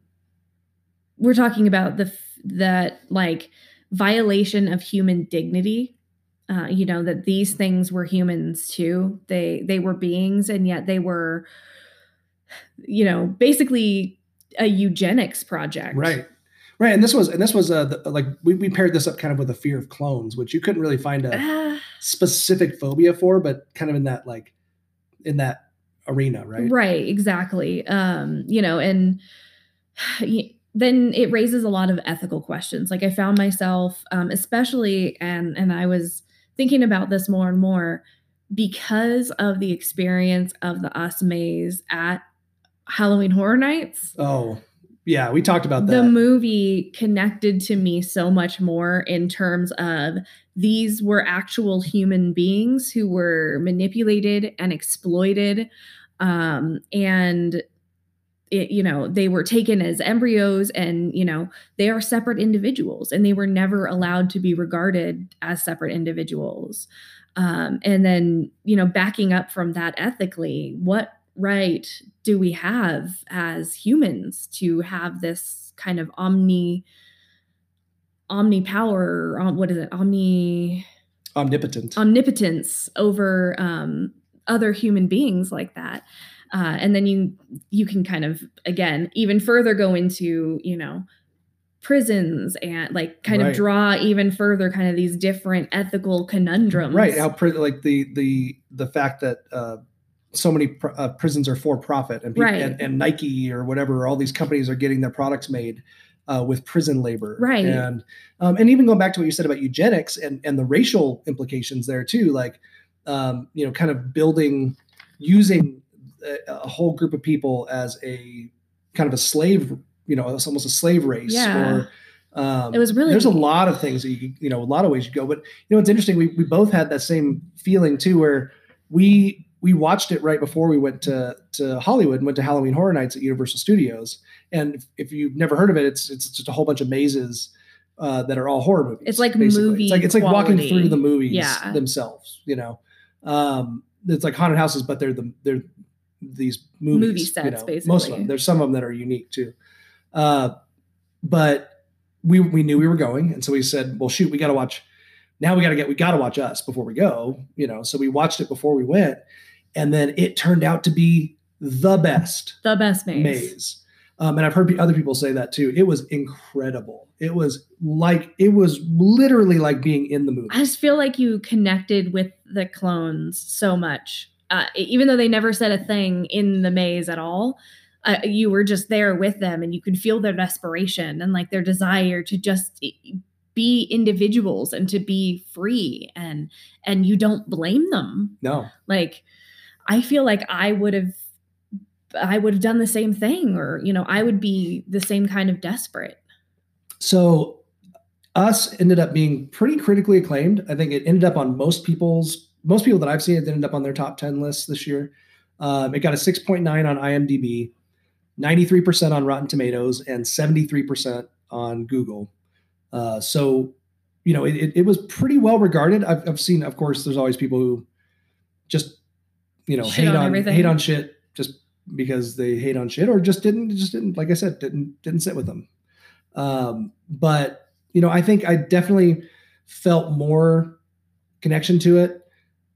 we're talking about the f- that like violation of human dignity. Uh, you know that these things were humans too. They they were beings, and yet they were you know, basically a eugenics project. Right. Right. And this was, and this was, uh, the, like, we, we paired this up kind of with a fear of clones, which you couldn't really find a, Ah, specific phobia for, but kind of in that like in that arena, right? right. exactly. Um, you know, and then it raises a lot of ethical questions. Like I found myself, um, especially, and and I was thinking about this more and more because of the experience of the Us maze at Halloween Horror Nights, Oh, yeah, we talked about that. the movie connected to me so much more in terms of these were actual human beings who were manipulated and exploited um, and it, you know they were taken as embryos and you know they are separate individuals and they were never allowed to be regarded as separate individuals um, and then you know backing up from that ethically what right do we have as humans to have this kind of omni omni power um, what is it omni Omnipotent. omnipotence over um, other human beings like that uh, and then you you can kind of again even further go into you know prisons and like kind Right. of draw even further kind of these different ethical conundrums right how like the the the fact that uh so many pr- uh, prisons are for profit and, people, Right. and and Nike or whatever all these companies are getting their products made uh, with prison labor Right. and um, and even going back to what you said about eugenics and and the racial implications there too like um, you know kind of building using a, a whole group of people as a kind of a slave you know it's almost a slave race Yeah. or um, It was really- there's a lot of things that you could, you know a lot of ways you go but you know it's interesting we, we both had that same feeling too where we we watched it right before we went to to hollywood and went to halloween horror nights at universal studios and if, if you've never heard of it it's it's just a whole bunch of mazes uh, that are all horror movies It's like basically. movie it's like it's like walking through the movies Yeah. themselves you know um it's like haunted houses but they're the they're these movies Movie you sets, know. most of them there's some of them that are unique too uh but we we knew we were going and so we said well shoot we got to watch now we got to get we got to watch us before we go you know so we watched it before we went and then it turned out to be the best the best maze, maze. Um, and i've heard other people say that too. It was incredible. It was like it was literally like being in the movie. I just feel like you connected with the clones so much. Uh, even though they never said a thing in the maze at all, uh, you were just there with them and you could feel their desperation and like their desire to just be individuals and to be free and and you don't blame them. No. Like i feel like i would have i would have done the same thing or you know i would be the same kind of desperate So us ended up being pretty critically acclaimed. I think it ended up on most people's most people that I've seen it ended up on their top 10 lists this year. Um, it got a 6.9 on IMDb, 93% on Rotten Tomatoes, and 73% on Google. Uh, so, you know, it, it, was pretty well regarded. I've, I've seen, of course, there's always people who just, you know, Shit hate on on, everything. hate on shit just because they hate on shit or just didn't, just didn't, like I said, didn't, didn't sit with them. Um, but you know, I think I definitely felt more connection to it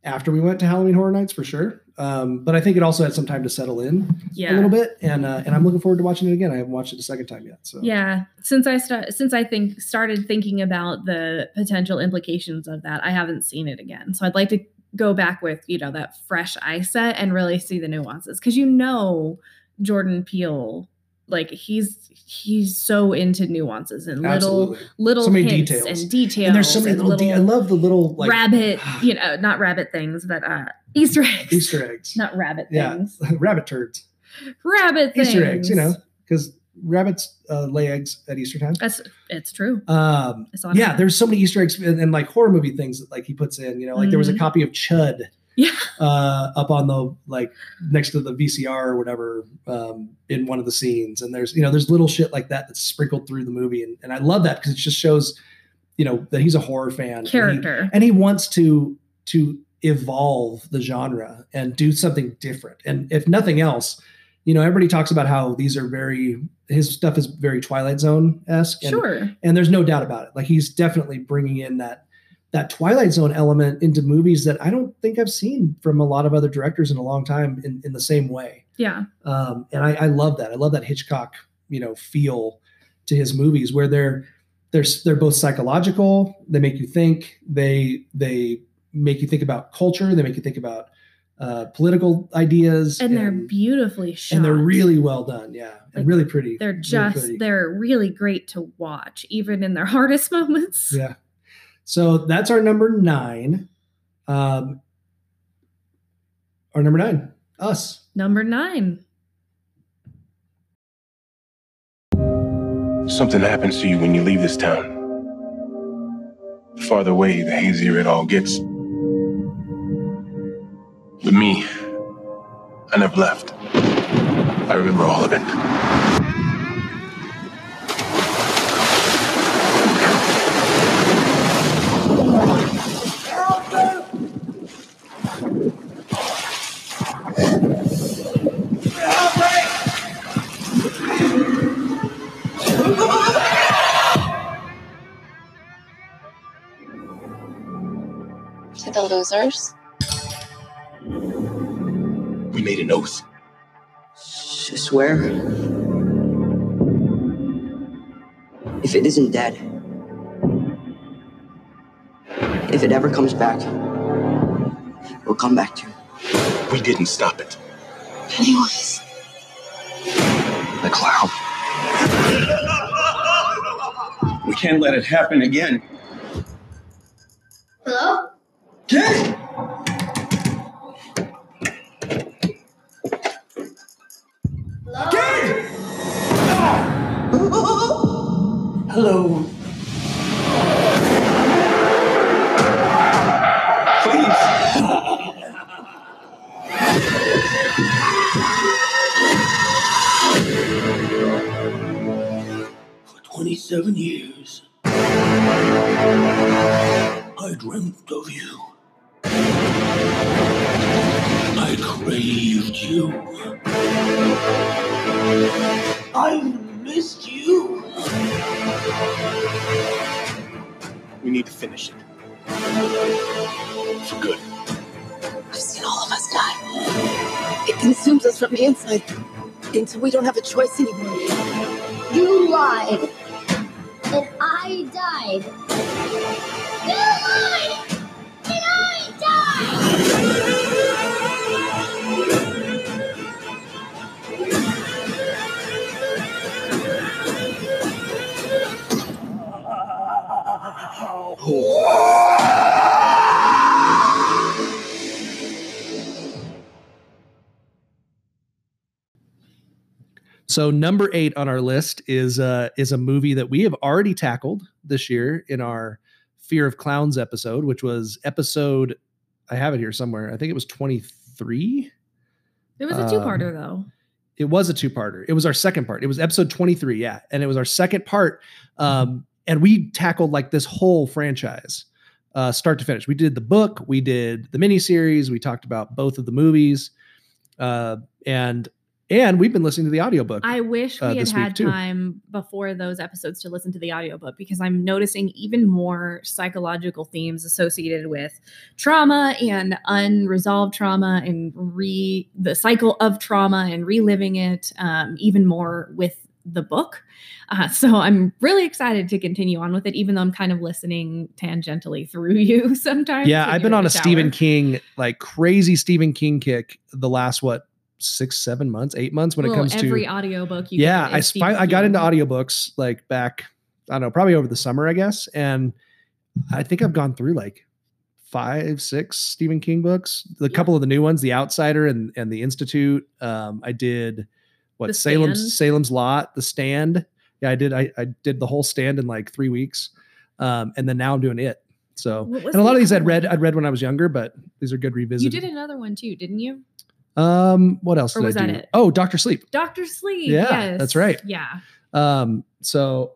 after we went to Halloween Horror Nights for sure. Um, but I think it also had some time to settle in yeah a little bit, and uh, and I'm looking forward to watching it again. I haven't watched it a second time yet, so Yeah, since I start since I think started thinking about the potential implications of that, I haven't seen it again. So I'd like to go back with you know that fresh eye set and really see the nuances because you know Jordan Peele, like he's he's so into nuances and little absolutely. little So many hints details. and details. And there's so many and little. de- I love the little like rabbit, you know, not rabbit things, but uh Easter eggs. Easter eggs. not rabbit Yeah. things. rabbit turds, Rabbit things. Easter eggs. You know, because rabbits uh, lay eggs at Easter time. That's it's true. Um, yeah, there's so many Easter eggs and, and like horror movie things that like he puts in. You know, like there was a Mhm. copy of C.H.U.D. Yeah. uh, up on the like next to the VCR or whatever um, in one of the scenes, and there's you know there's little shit like that that's sprinkled through the movie, and, and I love that because it just shows you know that he's a horror fan and he- character. and he wants to to evolve the genre and do something different and if nothing else you know everybody talks about how these are very his stuff is very twilight zone esque and, Sure. and there's no doubt about it like he's definitely bringing in that that twilight zone element into movies that i don't think i've seen from a lot of other directors in a long time in, in the same way Yeah. um, and I, I love that. I love that Hitchcock, you know, feel to his movies where they're they're they're both psychological. They make you think. They they make you think about culture. They make you think about uh, political ideas, and they're beautifully shot. and they're really well done. Yeah, Like, and really pretty. they're Really just pretty. they're really great to watch even in their hardest moments Yeah. So that's our number nine. Um, Our number nine, us. Number nine. Something happens to you when you leave this town. The farther away, the hazier it all gets. With me, I never left. I remember all of it. To the losers. Swear? If it isn't dead, if it ever comes back, we'll come back to you. We didn't stop it. Pennywise. The clown. We can't let it happen again. Hello? Kid! Hello. Please! For 27 years, I dreamt of you. I craved you. I missed you. We need to finish it. For good. I've seen all of us die. It consumes us from the inside until we don't have a choice anymore. You lied. And I died. You lied. And I died. So number eight on our list is uh, is a movie that we have already tackled this year in our Fear of Clowns episode, which was episode. I have it here somewhere. I think it was twenty three. It was a Um, two-parter though. It was a two parter. It was our second part. It was episode 23. Yeah. And it was our second part. Um, and we tackled like this whole franchise, uh, start to finish. We did the book, we did the miniseries, we talked about both of the movies. Uh, and and we've been listening to the audiobook. I wish uh, we had this had too. time before those episodes to listen to the audiobook because I'm noticing even more psychological themes associated with trauma and unresolved trauma and re the cycle of trauma and reliving it um, even more with the book. Uh, so I'm really excited to continue on with it, even though I'm kind of listening tangentially through you sometimes. yeah, I've been on a Stephen. King, like crazy Stephen King kick the last what six, seven months, eight months when it Well, comes to every audiobook you yeah i i got into audiobooks like back i don't know probably over the summer i guess and i think i've gone through like five six stephen king books the Yeah. couple of the new ones the outsider and and the institute um i did what The salem's Stand? salem's lot the stand yeah i did I, I did the whole stand in like three weeks um and then now i'm doing it so and a lot of these i'd read i'd read when i was younger but these are good revisits. You did another one too, didn't you? um what else Or did was i that do it? oh dr sleep Doctor Sleep. Yeah, yes. that's right. Yeah. Um, so,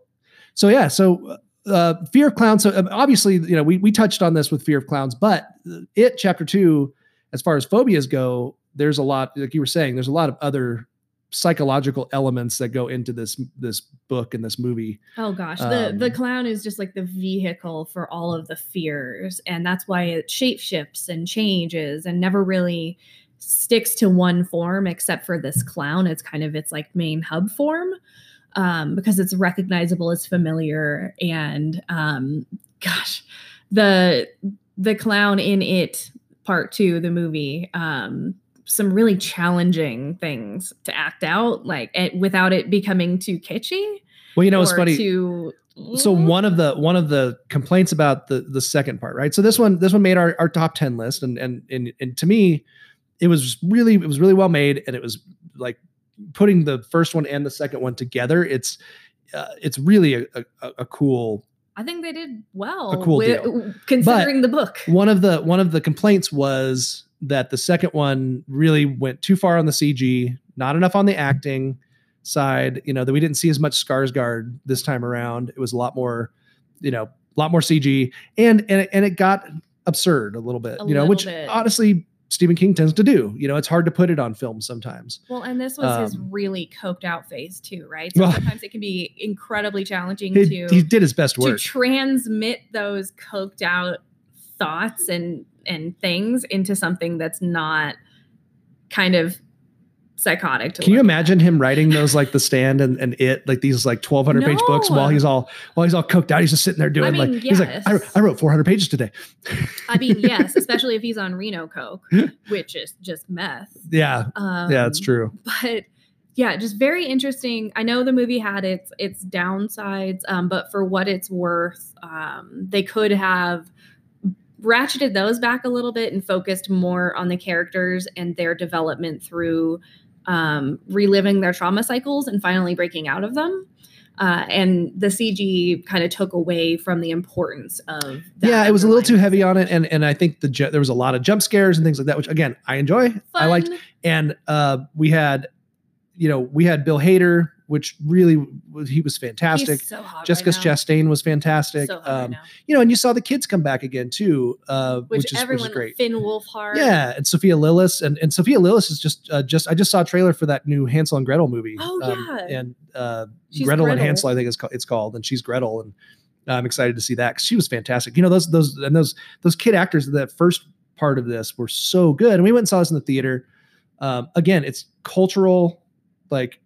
so yeah, so uh, fear of clowns. So um, obviously, you know, we we touched on this with fear of clowns, but it chapter two, as far as phobias go, there's a lot, like you were saying, there's a lot of other psychological elements that go into this this book and this movie. Oh gosh, the the Um, clown is just like the vehicle for all of the fears, and that's why it shapeshifts and changes and never really sticks to one form except for this clown. It's kind of its like main hub form um, because it's recognizable it's familiar and um, gosh, the the clown in it part two, the movie. Um, some really challenging things to act out, like it, without it becoming too kitschy Well, you know, it's funny. To, so one of the one of the complaints about the the second part, right? So this one this one made our, our top ten list, and and and and to me, it was really it was really well made, and it was like putting the first one and the second one together. It's uh, it's really a, a, a cool I think they did well. A cool with- deal. considering the book. one of the one of the complaints was that the second one really went too far on the CG, not enough on the acting side. You know that we didn't see as much Skarsgård this time around. It was a lot more, you know, a lot more CG, and and it, and it got absurd a little bit. A you know, which bit. honestly Stephen King tends to do. You know, it's hard to put it on film sometimes. Well, and this was his Um, really coked out phase too, right? So Well- sometimes it can be incredibly challenging He, to he did his best work to transmit those coked out thoughts and and things into something that's not kind of psychotic to Can you look at. imagine him writing those like the stand and, and it like these like 1200 page books while he's all while he's all coked out he's just sitting there doing mean, like he's like I, yes. I wrote 400 pages today I mean, yes, especially if he's on Reno Coke, which is just meth. yeah Um, yeah it's true but yeah just very interesting i know the movie had its its downsides um, but for what it's worth um, they could have ratcheted those back a little bit and focused more on the characters and their development through um, reliving their trauma cycles and finally breaking out of them. Uh, and the cg kind of took away from the importance of that yeah it was a little too heavy on it and and i think the ju- there was a lot of jump scares and things like that which again i enjoy. I liked and uh we had you know we had bill hader which really was he was fantastic so jessica right chastain was fantastic So right um now. you know and you saw the kids come back again too uh which, which, is, which everyone is great Finn Wolfhard Yeah, and Sophia Lillis, and and Sophia Lillis is just uh, just I just saw a trailer for that new Hansel and Gretel movie. Oh, um, yeah. and uh, She's Gretel, and Hansel, I think it's called, it's called, and she's Gretel, and I'm excited to see that because she was fantastic. You know those those and those those kid actors in that first part of this were so good, and we went and saw this in the theater. Um, again, it's cultural, like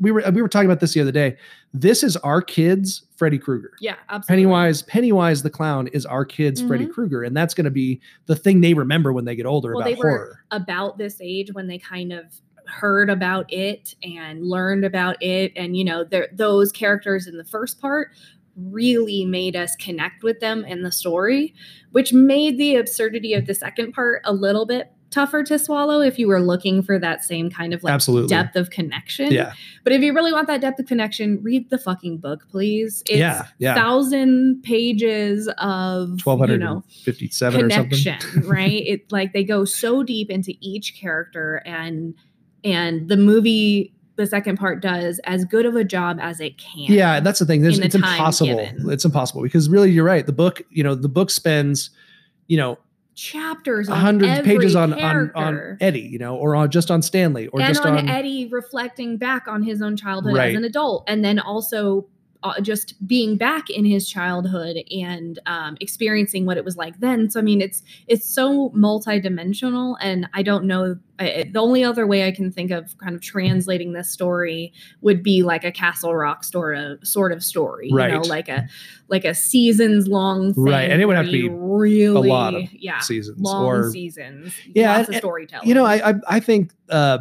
we were we were talking about this the other day. This is our kids, Freddy Krueger. yeah absolutely Pennywise, Pennywise the clown is our kids' Freddy Mhm. Krueger, and that's going to be the thing they remember when they get older Well, about they were- horror. about this age when they kind of heard about it and learned about it and you know those characters in the first part really made us connect with them in the story which made the absurdity of the second part a little bit tougher to swallow if you were looking for that same kind of like Absolutely. depth of connection Yeah, but if you really want that depth of connection read the fucking book please it's Yeah, yeah. thousand pages of twelve you hundred know fifty-seven or something. connection right it like they go so deep into each character and and the movie the second part does as good of a job as it can Yeah, that's the thing. There's, the it's impossible. given. It's impossible because really, you're right. The book, you know, the book spends, you know, chapters on hundred every pages on, on on Eddie, you know, or on just on Stanley, or and just on, on, Eddie reflecting back on his own childhood Right. as an adult, and then also just being back in his childhood and um, experiencing what it was like then. So I mean, it's it's so multidimensional, and I don't know. I, the only other way I can think of kind of translating this story would be like a Castle Rock sort of sort of story, you know, like a like a seasons long thing. Right, and it would have to be really a lot of yeah seasons long or seasons, Yeah, lots and- of storytelling. you know, I I, I think uh,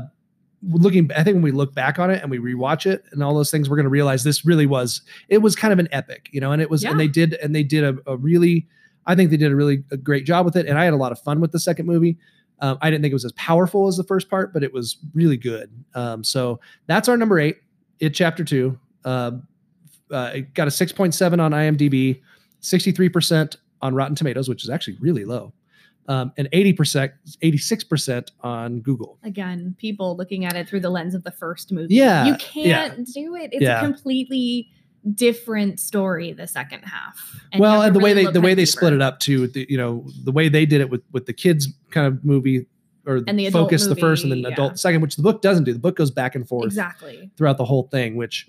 looking, I think when we look back on it and we rewatch it and all those things, we're going to realize this really was it was kind of an epic, you know, and it was, Yeah. and they did, and they did a, a really, I think they did a really a great job with it, and I had a lot of fun with the second movie. Um, I didn't think it was as powerful as the first part, but it was really good. Um, so that's our number eight, it chapter two. Um, uh, it got a six point seven on IMDb, sixty three percent on Rotten Tomatoes, which is actually really low, um, and eighty percent, eighty six percent on Google. again, people looking at it through the lens of the first movie. Yeah, You can't do it. It's Yeah. a completely different story the second half. And well, and the way they the way they of split it up too, the, you know, the way they did it with with the kids kind of movie or And the focus the first and then yeah. adult second, which the book doesn't do. The book goes back and forth Exactly. throughout the whole thing, which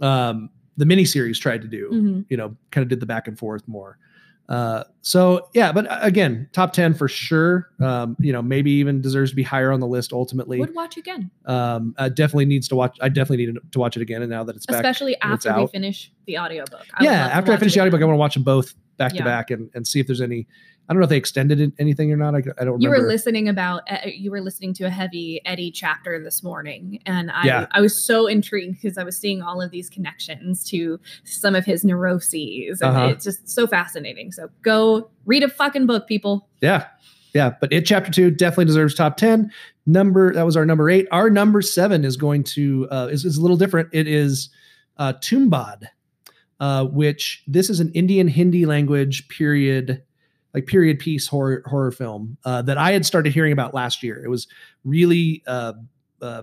um, the miniseries tried to do. Mhm. You know, kind of did the back and forth more. Uh, so yeah, but uh, again, top ten for sure. Um, you know, maybe even deserves to be higher on the list ultimately. Would watch again, Um, uh, definitely needs to watch. I definitely need to watch it again. And now that it's back, especially after we out. finish the audiobook. I yeah, after I finish the audiobook, I want to watch them both back to back and and see if there's any. I don't know if they extended it, anything or not. I, I don't You were listening about uh, you were listening to a heavy Eddie chapter this morning, and I Yeah. I was so intrigued because I was seeing all of these connections to some of his neuroses, and Uh-huh. it's just so fascinating. So go read a fucking book, people. Yeah. yeah, but it chapter two definitely deserves top ten. Number that was our number eight. Our number seven is going to uh, is, is a little different. It is uh, Tumbad, uh, which this is an Indian Hindi language period, like period piece horror horror film uh, that I had started hearing about last year. It was really uh, uh,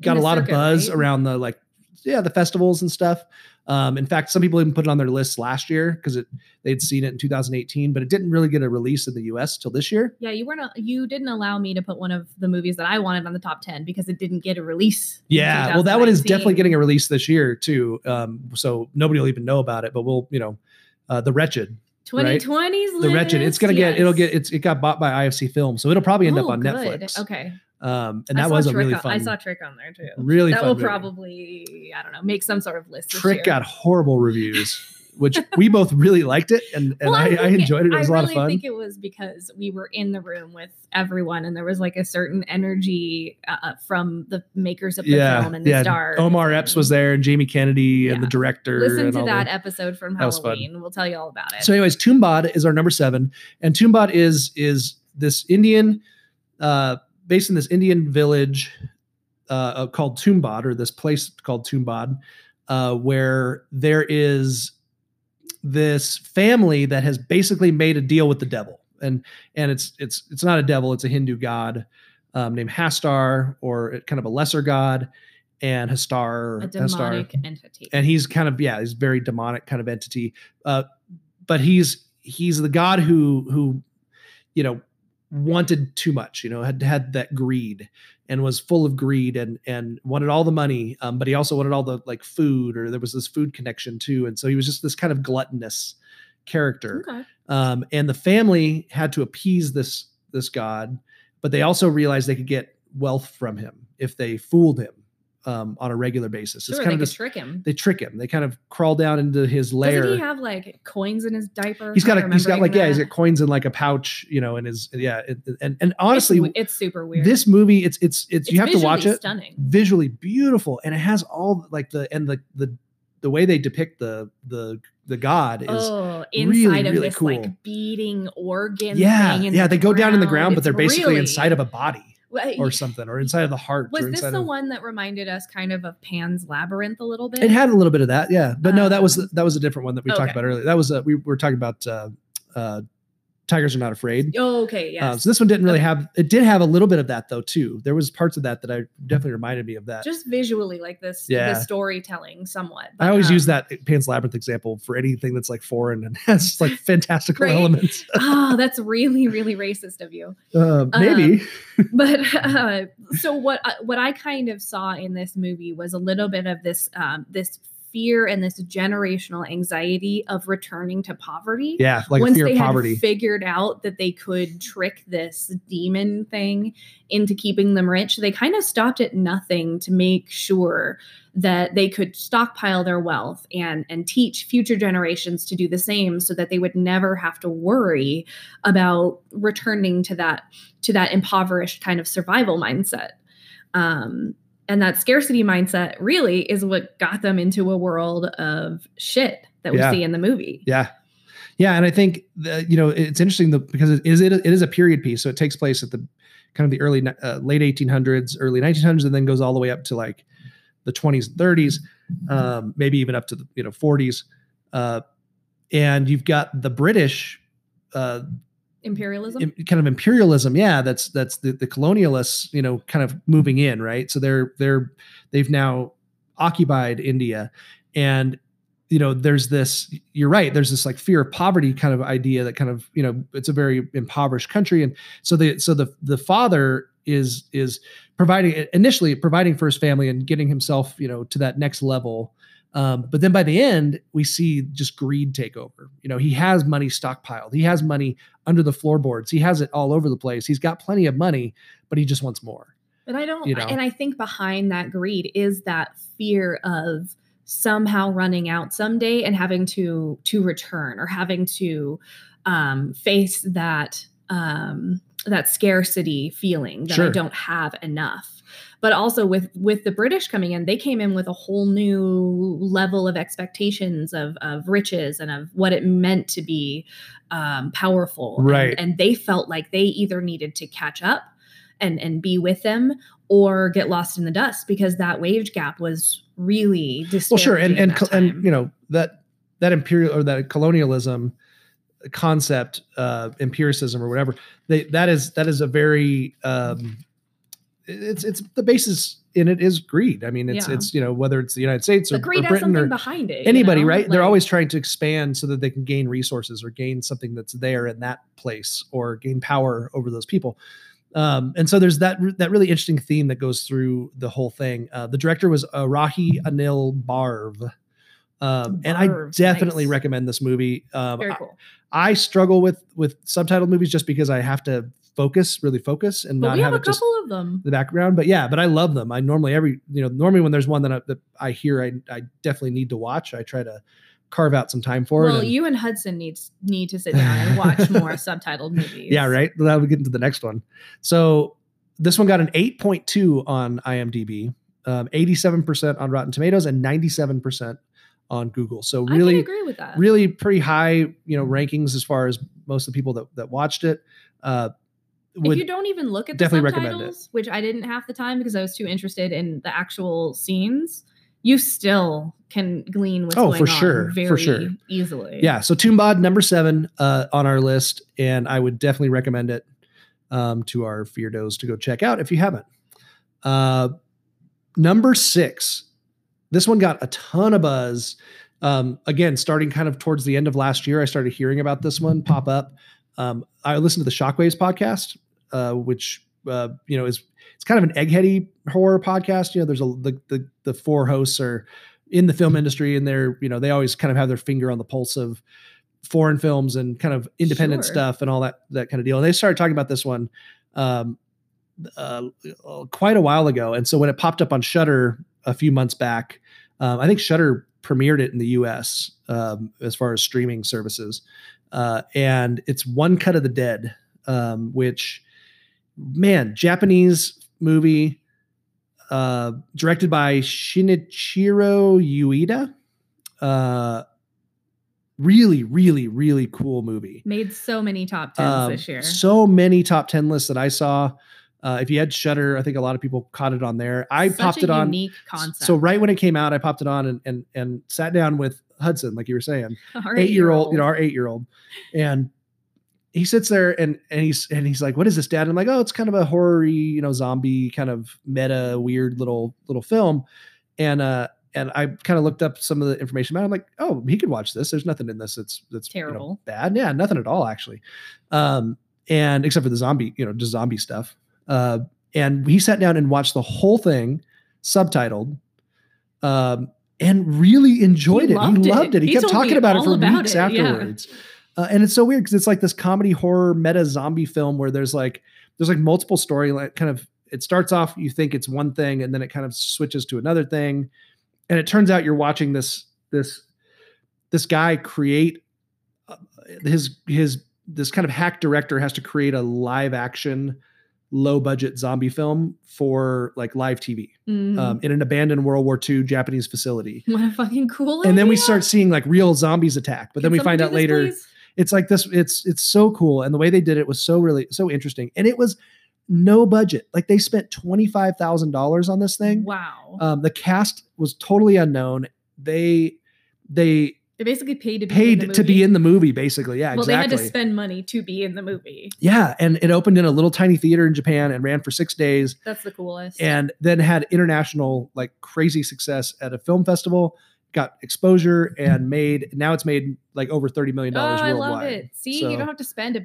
got a lot of buzz right? around the like yeah the festivals and stuff. Um, in fact, some people even put it on their lists last year because it they'd seen it in 2018, but it didn't really get a release in the U.S. till this year. Yeah, you weren't. You didn't allow me to put one of the movies that I wanted on the top ten because it didn't get a release. Yeah, well, that one is definitely getting a release this year too. Um, so nobody will even know about it, but we'll, you know, uh, the wretched, right? 2020's the wretched. It's gonna list, get, it'll get, it's, it got bought by IFC Film, so it'll probably end up Oh, on good. Netflix. Okay, Um, and that was a really on- fun. I saw Trick on there too. Really that will movie. probably, I don't know, make some sort of list. Trick got horrible reviews, which we both really liked it, and and Well, I, I, think enjoyed it. It was I a lot really of fun. I think it was because we were in the room with everyone, and there was like a certain energy uh, from the makers of the yeah, film and the yeah. stars. Omar Epps was there, and Jamie Kennedy, and the director. Listen to that the- episode from. Halloween. We'll tell you all about it. So, anyways, Tumbad is our number seven, and Tumbad is is this Indian, uh, based in this Indian village, uh, uh, called Tumbad, or this place called Tumbad, uh, where there is this family that has basically made a deal with the devil, and and it's it's it's not a devil, it's a Hindu god um, named Hastar, or kind of a lesser god, and Hastar, a Hastar. entity. and he's kind of yeah he's very demonic kind of entity. Uh but he's he's the god who who you know wanted too much you know had had that greed and was full of greed and and wanted all the money um but he also wanted all the like food or there was this food connection too. And so he was just this kind of gluttonous character. Okay. um, and the family had to appease this this god but they also realized they could get wealth from him if they fooled him um, on a regular basis Sure, it's kind of this, trick him. they trick him they kind of crawl down into his lair Doesn't he have like coins in his diaper? he's got a he's got like remembering yeah he's that? got coins in like a pouch you know in his yeah it, and and honestly w- it's, super weird. this movie it's it's it's, you have to watch it Stunning. visually beautiful and it has all like the and the the the way they depict the the the god is Oh, really, inside of really this cool. like beating organ. yeah yeah the they go down in the ground but they're basically really- inside of a body or something or inside of the heart Was this the of, one that reminded us kind of of Pan's Labyrinth a little bit? it had a little bit of that yeah. But no that was Um, that was a different one that we talked about earlier. That was uh, we were talking about uh uh tigers are not afraid Oh, okay, yeah. Uh, so this one didn't really Okay. have it did have a little bit of that though too there was parts of that that i definitely reminded me of that just visually like this Yeah. the storytelling somewhat. i always but, use um, that pan's labyrinth example for anything that's like foreign and has like fantastical Right? elements oh, that's really really racist of you. uh, maybe but uh, so what I- what I kind of saw in this movie was a little bit of this um, this fear and this generational anxiety of returning to poverty. yeah like Once fear they of poverty had figured out that they could trick this demon thing into keeping them rich, they kind of stopped at nothing to make sure that they could stockpile their wealth and and teach future generations to do the same so that they would never have to worry about returning to that to that impoverished kind of survival mindset. Um, and that scarcity mindset really is what got them into a world of shit that we Yeah. see in the movie. yeah yeah and i think the, you know it's interesting though because it is it, it is a period piece so it takes place at the kind of the early uh, late 1800s early 1900s and then goes all the way up to like the 20s and 30s um, maybe even up to the you know 40s uh, and you've got the british uh, Imperialism. kind of imperialism yeah that's that's the, the colonialists you know kind of moving in right? So they're they're they've now occupied india and you know there's this you're right there's this like fear of poverty kind of idea that kind of you know it's a very impoverished country. And so the so the the father is is providing initially providing for his family and getting himself you know to that next level um, but then by the end we see just greed take over. You know he has money stockpiled. He has money under the floorboards. He has it all over the place. He's got plenty of money but he just wants more But I don't, you know. and I think behind that greed is that fear of somehow running out someday and having to to return or having to um, face that um, that scarcity feeling that I don't have enough. But also with with the British coming in, they came in with a whole new level of expectations of of riches and of what it meant to be um, powerful. And- Right. And, they felt like they either needed to catch up and and be with them or get lost in the dust because that wage gap was really well sure and and and you know that that imperial or that colonialism concept uh empiricism or whatever they that is that is a very um it's it's the basis in it is greed i mean it's Yeah. it's you know whether it's the united states or, or has britain something or behind it. you anybody know? right they're always trying to expand so that they can gain resources or gain something that's there in that place or gain power over those people um, and so there's that that really interesting theme that goes through the whole thing uh, the director was uh, rahi anil barve um, and i definitely nice. recommend this movie um, very I- cool. I, struggle with with subtitled movies just because i have to focus really focus and But not we have have a couple of them. the background. But yeah, but I love them. I normally every you know normally when there's one that I, that I hear I I definitely need to watch. I try to carve out some time for Well, it. and- you and Hudson needs need to sit down and watch more subtitled movies. yeah, right. That we get into the next one. So this one got an 8.2 on IMDb, um, 87% on Rotten Tomatoes, and 97% on Google. So I really, agree with that. really pretty high you know rankings as far as most of the people that that watched it. Uh, if you don't even look at the definitely subtitles, which I didn't half the time because I was too interested in the actual scenes, you still can glean what's Oh, going for on sure, for sure. easily. yeah so Tumbad number seven uh, on our list and i would definitely recommend it um, to our feardos to go check out if you haven't uh, number six this one got a ton of buzz um, again starting kind of towards the end of last year i started hearing about this one pop up um, i listened to the shockwaves podcast uh, which uh, you know is it's kind of an eggheady horror podcast. You know there's a the, the the four hosts are in the film industry and they're you know they always kind of have their finger on the pulse of foreign films and kind of independent Sure. stuff and all that that kind of deal. And they started talking about this one um uh, quite a while ago. And so when it popped up on Shudder a few months back um, i think Shudder premiered it in the us um, as far as streaming services. Uh, and it's one cut of the dead um, which man japanese movie uh, directed by Shinichiro Ueda. Uh, really, really, really cool movie. Made so many top tens Um, this year. So many top 10 lists that I saw. Uh, if you had Shudder, I think a lot of people caught it on there. I Such popped it on. unique concept. So right when it came out, I popped it on and and and sat down with Hudson, like you were saying, eight year old, you know, our eight year old, and he sits there and and he's and he's like, "What is this, Dad?" And I'm like, "Oh, it's kind of a horror you know, zombie kind of meta, weird little little film," and uh. And I kind of looked up some of the information about. it. I'm like, oh, he could watch this. There's nothing in this that's that's you know, Terrible. bad. Yeah, nothing at all actually. Um, and except for the zombie, you know, just zombie stuff. Uh, and he sat down and watched the whole thing, subtitled, um, and really enjoyed it. loved he loved it. He, He kept talking about it for about weeks it, yeah. Uh, and it's so weird because it's like this comedy horror meta zombie film where there's like there's like multiple storyline kind of it starts off you think it's one thing and then it kind of switches to another thing and it turns out you're watching this this this guy create uh, his his this kind of hack director has to create a live action low budget zombie film for like live TV Mhm. um, in an abandoned World War II Japanese facility. what a fucking cool And then we start seeing like real zombies attack, but then we find out later please? It's like this it's it's so cool and the way they did it was so really so interesting and it was no budget like they spent $25000 on this thing Wow. um, the cast was totally unknown they they they basically paid to be paid in the to be movie. in the movie basically yeah well, exactly they had to spend money to be in the movie. yeah and it opened in a little tiny theater in japan and ran for six days That's the coolest. and then had international like crazy success at a film festival got exposure and made now it's made like over 30 million oh, dollars I worldwide love it. See, So- you don't have to spend a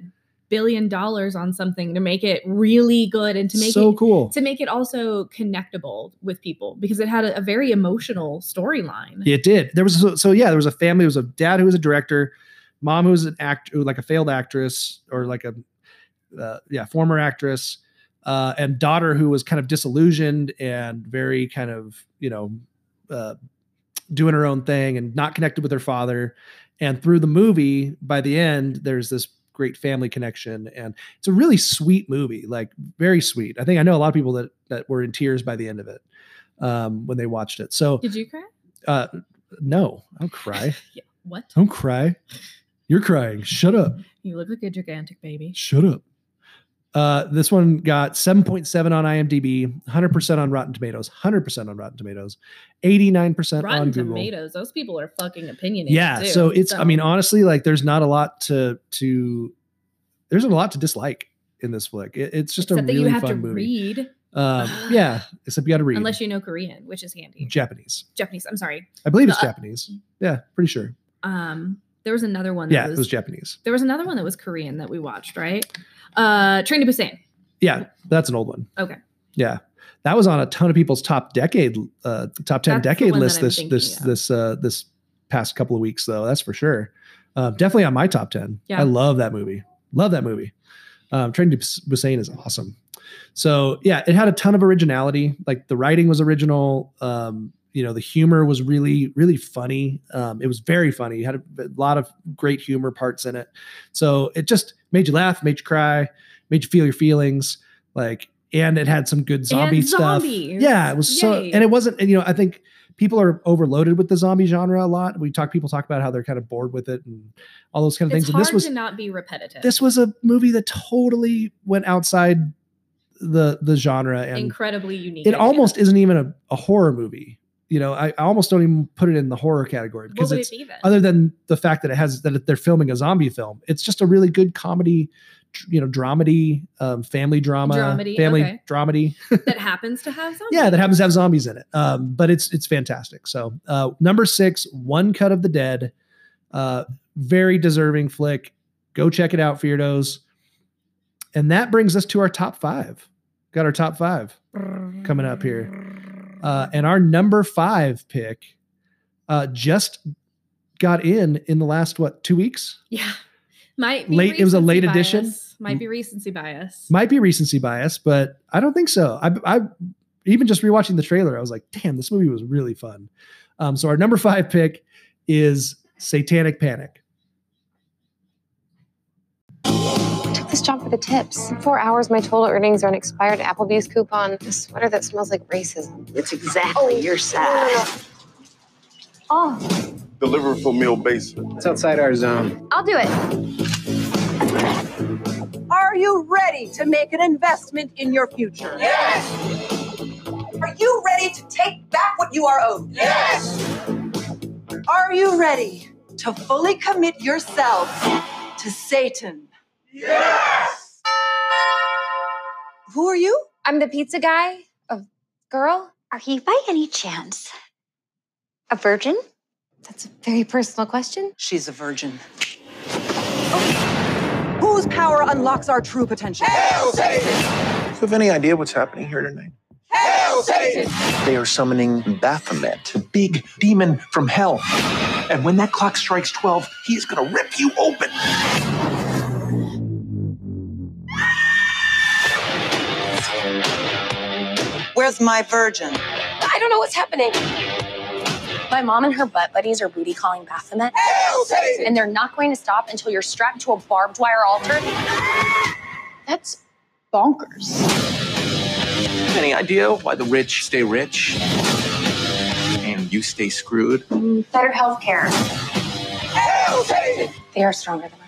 billion dollars on something to make it really good and to make so it cool to make it also connectable with people because it had a, a very emotional storyline. It did. There was so, so yeah. There was a family. There was a dad who was a director, mom who was an actor, like a failed actress or like a uh, yeah former actress, uh, and daughter who was kind of disillusioned and very kind of you know uh, doing her own thing and not connected with her father. And through the movie, by the end, there's this great family connection, and it's a really sweet movie, like very sweet. I think I know a lot of people that that were in tears by the end of it um, when they watched it. So Did you cry? uh, no, I don't cry. Yeah. What? don't cry. You're crying. Shut up. You look like a gigantic baby. Shut up. Uh, this one got 7.7 on IMDb, 100% on Rotten Tomatoes, 100% on Rotten Tomatoes, 89% on Rotten Google. Tomatoes. Those people are fucking opinionated. Yeah, too, so it's I mean honestly like there's not a lot to to there's a lot to dislike in this flick. It- it's just except a that really you have fun to movie. read, Um, yeah, except you got to read unless you know Korean, which is handy. Japanese. Japanese. I'm sorry. I believe it's Uh, Japanese. Yeah, pretty sure. Um, there was another one. That Yeah, was, it was Japanese. There was another one that was Korean that we watched, right? Uh, Train to Busan. Yeah, that's an old one. Okay. Yeah. That was on a ton of people's top decade uh top 10 That's decade list this thinking this this uh this past couple of weeks though. That's for sure. Uh, definitely on my top 10. Yeah. I love that movie. Love that movie. Um Train to Bus- Busan is awesome. So, yeah, it had a ton of originality. Like the writing was original. Um you know the humor was really really funny um, it was very funny it had a, a lot of great humor parts in it so it just made you laugh made you cry made you feel your feelings like and it had some good zombie And stuff zombies. yeah it was so and it wasn't and, you know i think people are overloaded with the zombie genre a lot we talk people talk about how they're kind of bored with it and all those kind of It's things hard and this was to not be repetitive. this was a movie that totally went outside the the genre and incredibly unique. it idea. almost isn't even a, a horror movie you know I, I almost don't even put it in the horror category because it's it be other than the fact that it has that they're filming a zombie film it's just a really good comedy you know dramedy um, family drama Dramedy, family okay. dramedy. That happens to have zombies. yeah that happens to have zombies in it um, but it's it's fantastic. So uh, number six one cut of the dead uh, very deserving flick. Go check it out feardos and that brings us to our top five. Got our top five coming up here uh, and our number five pick uh, just got in in the last what two weeks Yeah. Might be Late- it was a late recency edition? Might be recency bias. might be recency bias but i don't think so i, I even just rewatching the trailer i was like damn this movie was really fun um, so our number five pick is satanic panic the tips. In four hours, my total earnings are an expired Applebee's coupon, a sweater that smells like racism. It's exactly oh. your size. Oh, oh. Deliver for meal basement. It's outside our zone. I'll do it. Are you ready to make an investment in your future? Yes! Are you ready to take back what you are owed? Yes! Are you ready to fully commit yourself to Satan? Yes! Who are you? I'm the pizza guy. A girl? Are you by any chance a virgin? That's a very personal question. She's a virgin. Oh. Whose power unlocks our true potential? Do you have any idea what's happening here tonight? Hell say! They are summoning Baphomet, the big demon from hell. And when that clock strikes 12, he is going to rip you open. Where's my virgin? I don't know what's happening. My mom and her butt buddies are booty calling Baphomet, and they're not going to stop until you're strapped to a barbed wire altar. That's bonkers. Any idea why the rich stay rich and you stay screwed? Better health care. They are stronger than us. A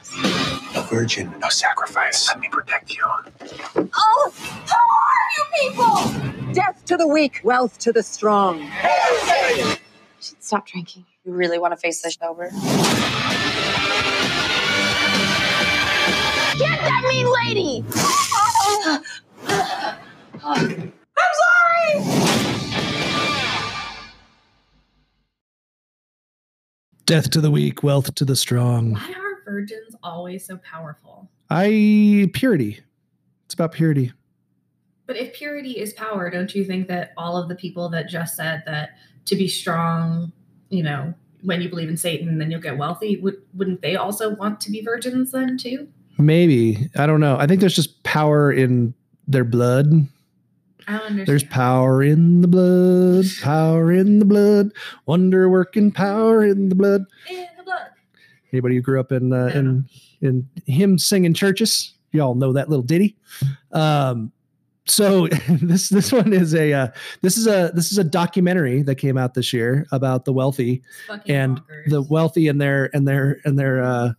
virgin, no sacrifice. Let me protect you. Oh, who are you people? Death to the weak, wealth to the strong. You should stop drinking. You really want to face this sober? Get that mean lady! I'm sorry! death to the weak wealth to the strong Why are virgins always so powerful? i purity it's about purity But if purity is power, don't you think that all of the people that just said that to be strong, you know, when you believe in Satan, then you'll get wealthy, would, wouldn't they also want to be virgins then too? maybe i don't know i think there's just power in their blood I understand. There's power in the blood, power in the blood, wonder working power in the blood. In the blood. Anybody who grew up in uh, in and hymn singing churches. Y'all know that little ditty. Um, so this this one is a uh, this is a this is a documentary that came out this year about the wealthy and bonkers. the wealthy and their and their and their uh,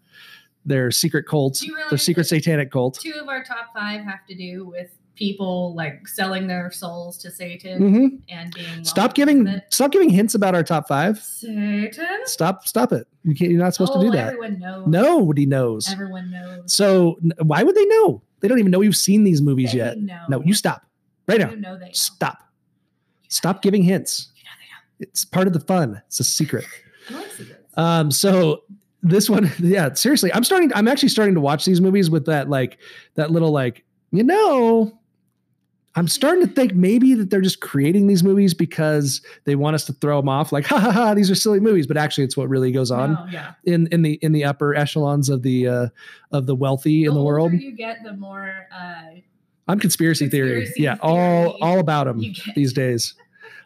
their secret cults, their secret satanic cult. Two of our top five have to do with people like selling their souls to Satan Mhm. and being Stop giving stop giving hints about our top five. Satan. Stop stop it. You can't. You're not supposed oh, to do that. Everyone knows. Nobody knows. Everyone knows. So why would they know? They don't even know we've seen these movies They yet. know. No, you stop right now. You know they know. Stop. Stop giving hints. It's part of the fun. It's a secret. Like. Um, so this one, yeah, seriously, I'm starting. I'm actually starting to watch these movies with that like that little like you know. I'm starting to think maybe that they're just creating these movies because they want us to throw them off, like ha ha ha, these are silly movies. But actually, it's what really goes on No, yeah. in in the in the upper echelons of the uh, of the wealthy in the world. you get, the more uh, I'm conspiracy, theory. Conspiracy Yeah, all all about them these days.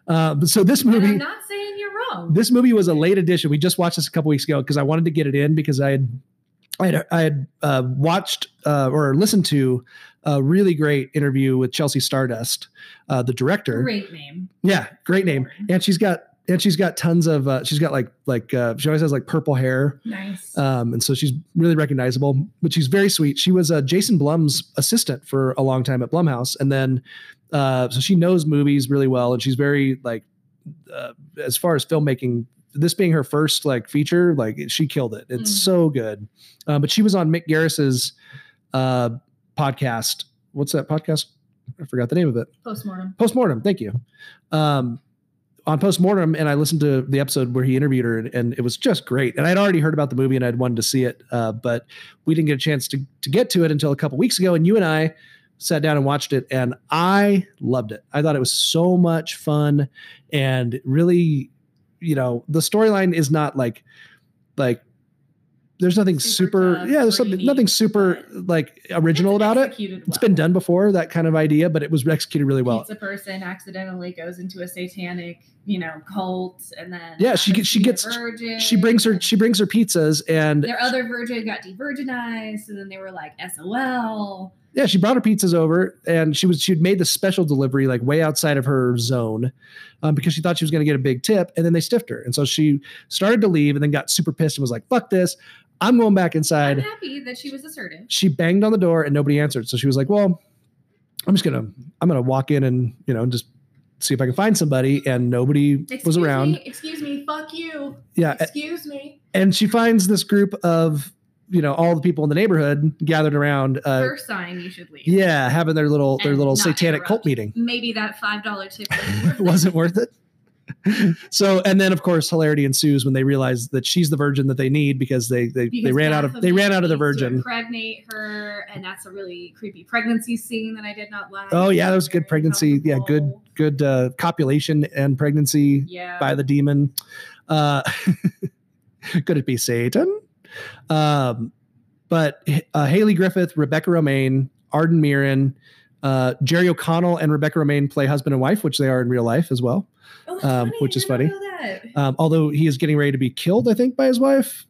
Uh, so this and movie, I'm not saying you're wrong. this movie was a late edition. We just watched this a couple weeks ago because I wanted to get it in because I had I had, I had uh, watched uh, or listened to a really great interview with Chelsea Stardust, uh, the director. Great name. Yeah, great name. And she's got and she's got tons of uh, she's got like like uh, she always has like purple hair. Nice. Um, and so she's really recognizable, but she's very sweet. She was uh, Jason Blum's assistant for a long time at Blumhouse, and then uh, so she knows movies really well, and she's very like uh, as far as filmmaking. This being her first like feature, like she killed it. It's Mm. so good. Uh, but she was on Mick Garris's uh, podcast. What's that podcast? I forgot the name of it. Postmortem. Postmortem. Thank you. Um, on Postmortem, and I listened to the episode where he interviewed her, and, and it was just great. And I'd already heard about the movie, and I'd wanted to see it, uh, but we didn't get a chance to to get to it until a couple weeks ago. And you and I sat down and watched it, and I loved it. I thought it was so much fun, and really, you know, the storyline is not like like. There's nothing super, tough yeah. There's something, nothing super like original about it. executed It's been done before, that kind of idea, but it was executed really well. Pizza person accidentally goes into a satanic, you know, cult, and then yeah she gets she gets virgin. she brings her she brings her pizzas and Their other virgin got de-virginized, and then they were like SOL. Yeah she brought her pizzas over and she was she'd made the special delivery like way outside of her zone um, because she thought she was going to get a big tip and then they stiffed her and so she started to leave and then got super pissed and was like fuck this i'm going back I'm inside happy that she was assertive. she banged on the door and nobody answered so she was like well i'm just gonna i'm gonna walk in and you know just see if i can find somebody and nobody was around Me, excuse me. Fuck you. Yeah, Excuse me. and she finds this group of you know all the people in the neighborhood gathered around uh First sign you should leave. yeah having their little their And little satanic interrupt. cult meeting Maybe that five dollar tip. wasn't worth it so and then of course hilarity ensues when they realize that she's the virgin that they need because they they, they ran out of they ran out of the virgin Impregnate her, and that's a really creepy pregnancy scene that I did not like. oh yeah that was good pregnancy yeah good good uh copulation and pregnancy Yeah. by the demon uh could it be satan um but uh, hayley griffith rebecca romijn arden Myrin, uh, jerry o'connell and rebecca romijn play husband and wife which they are in real life as well Oh, um, which is funny um, although he is getting ready to be killed, I think, by his wife,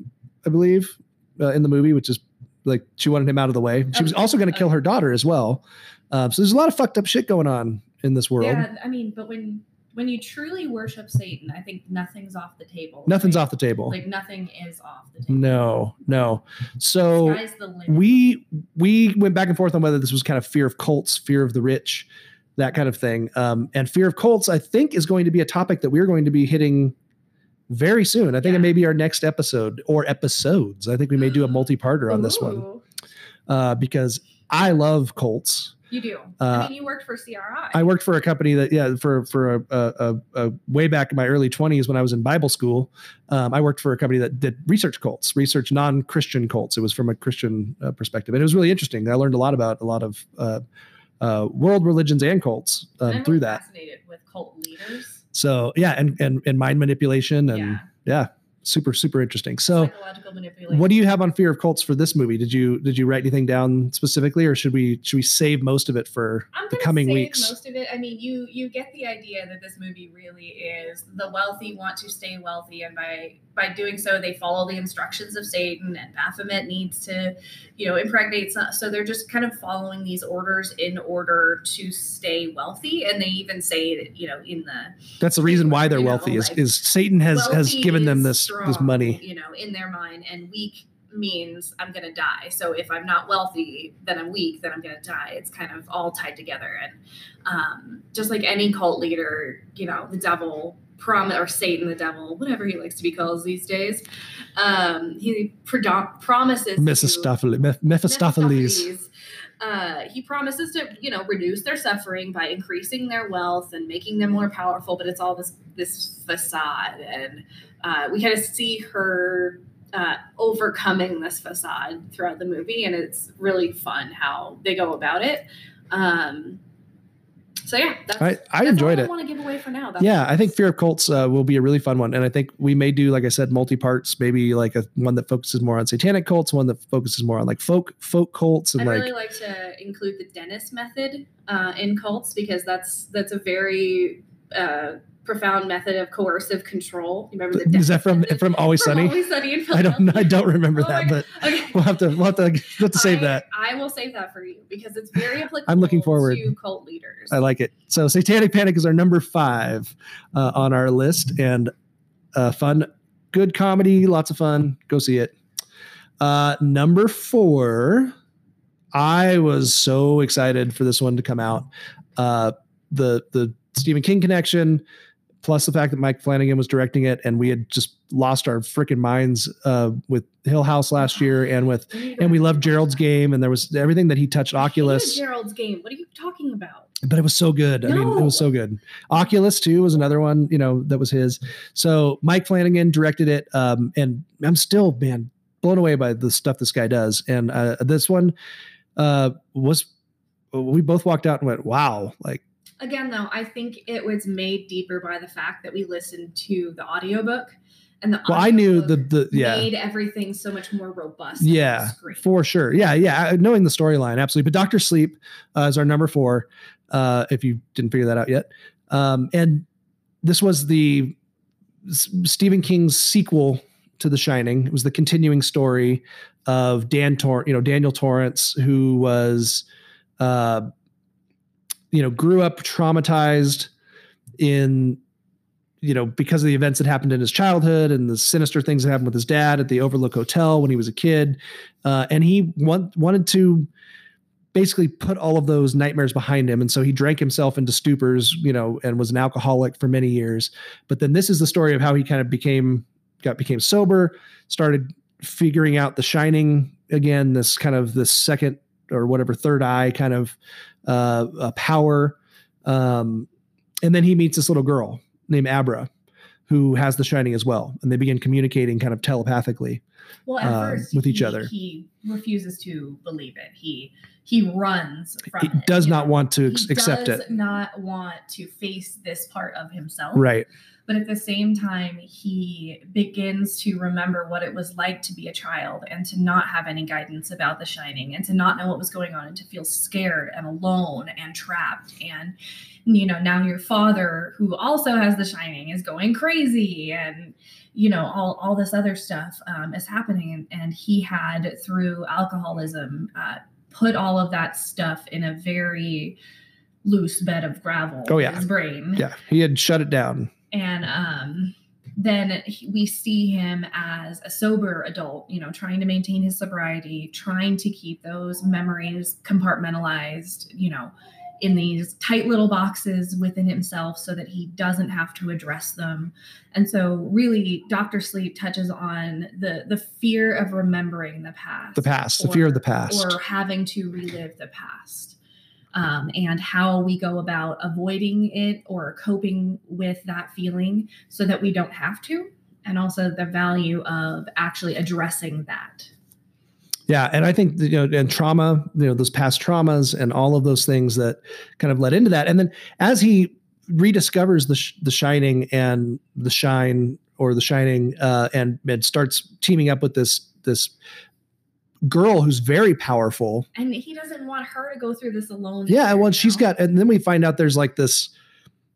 I believe, uh, in the movie, which is like she wanted him out of the way. She was also going to kill her daughter as well. Um, so there's a lot of fucked up shit going on in this world. Yeah, I mean, but when when you truly worship Satan, I think nothing's off the table. Nothing's Like- off the table. Like nothing is off the table. no, no. So Sky's the limit. we we went back and forth on whether this was kind of fear of cults, fear of the rich, that kind of thing. Um, and fear of cults, I think, is going to be a topic that we're going to be hitting very soon. I think it may be our next episode or episodes. I think we may do a multi-parter on this one uh, because I love cults. You do. Uh, I mean, you worked for CRI. I worked for a company that, yeah, for for a, a, a, way back in my early twenties when I was in Bible school. Um, I worked for a company that did research cults, research non-Christian cults. It was from a Christian uh, perspective, and it was really interesting. I learned a lot about a lot of uh, uh, world religions and cults um, I'm through really that. fascinated with cult leaders. So yeah, and and and mind manipulation and yeah. Yeah. Super super interesting. So, what do you have on fear of cults for this movie? Did you did you write anything down specifically, or should we should we save most of it for I'm the coming save weeks? Most of it. I mean, you you get the idea that this movie really is the wealthy want to stay wealthy, and by by doing so, they follow the instructions of Satan, and Baphomet needs to, you know, impregnate. So, so they're just kind of following these orders in order to stay wealthy, and they even say it, you know, in the That's the reason why they're you know, wealthy is like, is Satan has has given them is this this money. you know, in their mind, and weak means I'm gonna die. So if I'm not wealthy, then I'm weak, then I'm gonna die. It's kind of all tied together. And um, just like any cult leader, you know, the devil prom or Satan, the devil, whatever he likes to be called these days, um, he predom- promises to- Mephistopheles, Meph- Mephistopheles. Mephistopheles. Uh, he promises to, you know, reduce their suffering by increasing their wealth and making them more powerful. But it's all this this facade, and uh, we kind of see her uh, overcoming this facade throughout the movie, and it's really fun how they go about it. Um, so yeah, that's, I- I enjoyed it. I want to give away for now. That's Yeah, I think Fear of Cults uh, will be a really fun one, and I think we may do, like I said, multi parts. Maybe like a one that focuses more on satanic cults, one that focuses more on like folk folk cults, and I'd like really like to include the Dennis method uh, in cults because that's that's a very uh, profound method of coercive control. You remember the is that from method? from Always From Sunny? Always Sunny in I don't I don't remember Oh that, but Okay. we'll have to we'll have to, we'll have to save that. I will save that for you because it's very applicable. I'm looking forward. to cult leaders. I like it. So Satanic Panic is our number five uh, on our list, and uh, fun, good comedy, lots of fun. Go see it. Uh, number four, I was so excited for this one to come out. Uh, the the Stephen King connection, plus the fact that Mike Flanagan was directing it, and we had just lost our freaking minds uh, with Hill House last year, and with and we loved Gerald's Game, and there was everything that he touched. Oculus, Gerald's game. What are you talking about? but it was so good. I mean, it was so good. Oculus too was another one, you know, that was his. So Mike Flanagan directed it, um, and I'm still man blown away by the stuff this guy does. And uh, this one uh, was we both walked out and went, "Wow!" Like Again, though, I think it was made deeper by the fact that we listened to the audiobook and the well, I knew the the yeah. made everything so much more robust. Yeah, for sure. Yeah, yeah. Knowing the storyline, absolutely. But Doctor Sleep uh, is our number four. Uh, if you didn't figure that out yet, um, and this was the S- Stephen King's sequel to The Shining. It was the continuing story of Dan Tor, you know, Daniel Torrance, who was, uh, you know, grew up traumatized in you know, because of the events that happened in his childhood and the sinister things that happened with his dad at the Overlook Hotel when he was a kid, uh, and he want, wanted to basically put all of those nightmares behind him, and so he drank himself into stupors, you know, and was an alcoholic for many years. But then this is the story of how he kind of became got became sober, started figuring out The Shining again, this kind of this second or whatever third eye kind of uh, uh, power. Um, and then he meets this little girl named Abra, who has the shining as well, and they begin communicating kind of telepathically Well, at uh, first, with each he- other. he refuses to believe it. He he runs from He it. does not want to He accept does it. not want to face this part of himself. Right. But at the same time, he begins to remember what it was like to be a child and to not have any guidance about the shining and to not know what was going on and to feel scared and alone and trapped. And, you know, now your father, who also has the shining, is going crazy and, you know, all, all this other stuff um, is happening. And, and he had, through alcoholism, uh, put all of that stuff in a very loose bed of gravel Oh in yeah, his brain Yeah, he had shut it down. and um then we see him as a sober adult you know trying to maintain his sobriety trying to keep those memories compartmentalized you know in these tight little boxes within himself so that he doesn't have to address them. And so really dr sleep touches on the the fear of remembering the past. The past, the fear of the past. or having to relive the past. Um, and how we go about avoiding it or coping with that feeling so that we don't have to. And also the value of actually addressing that Yeah, and I think you know, and trauma, you know, those past traumas and all of those things that kind of led into that. And then as he rediscovers the sh- the shining and the shine or The Shining, uh, and and starts teaming up with this this girl who's very powerful. And he doesn't want her to go through this alone. Yeah, either, well, you she's got, and then we find out there's like this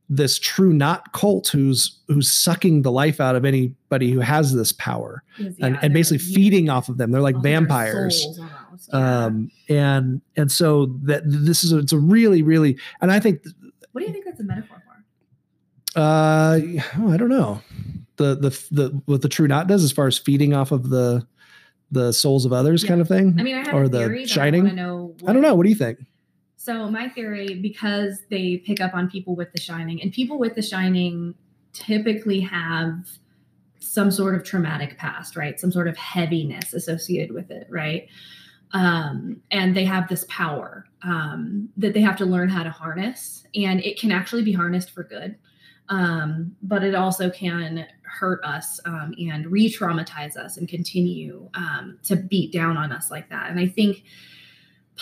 this True Knot cult who's who's sucking the life out of anybody who has this power and, yeah, and they're basically feeding off of them. They're like vampires. almost, yeah. Um, and and so that this is a, it's a really really and I think what do you think that's a metaphor for? uh oh, I don't know the the the what the True Knot does as far as feeding off of the the souls of others kind of thing I mean, I have or the I shining know I don't know what do you think So my theory, because they pick up on people with the shining, and people with the shining typically have some sort of traumatic past, right? Some sort of heaviness associated with it, right? Um, and they have this power um, that they have to learn how to harness, and it can actually be harnessed for good. Um, but it also can hurt us um, and re-traumatize us and continue um, to beat down on us like that. And I think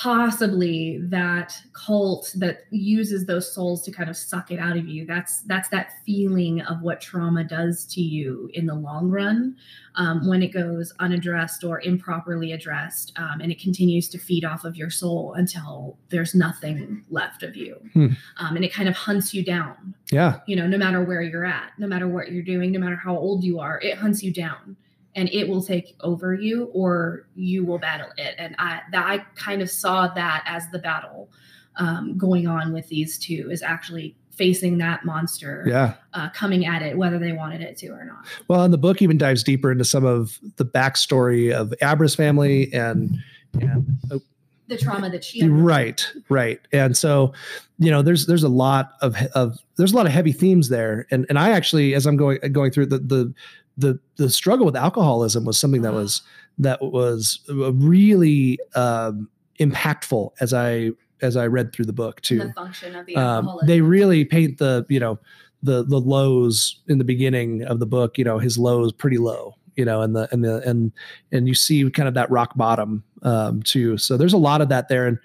possibly that cult that uses those souls to kind of suck it out of you. That's that's that feeling of what trauma does to you in the long run um, when it goes unaddressed or improperly addressed um, and it continues to feed off of your soul until there's nothing left of you. Hmm. um, and it kind of hunts you down. Yeah. You know no matter where you're at no matter what you're doing no matter how old you are it hunts you down and it will take over you or you will battle it. And i that i kind of saw that as the battle um, going on with these two is actually facing that monster yeah. uh, coming at it whether they wanted it to or not. Well and the book even dives deeper into some of the backstory of Abra's family and and oh, the trauma that she right right. And so you know there's there's a lot of of there's a lot of heavy themes there. And and i actually as i'm going going through the the the the struggle with alcoholism was something that was that was really um impactful as i as i read through the book too. the function of the um, they really paint the you know the the lows in the beginning of the book you know his lows pretty low you know and the and the and and you see kind of that rock bottom um too. So there's a lot of that there and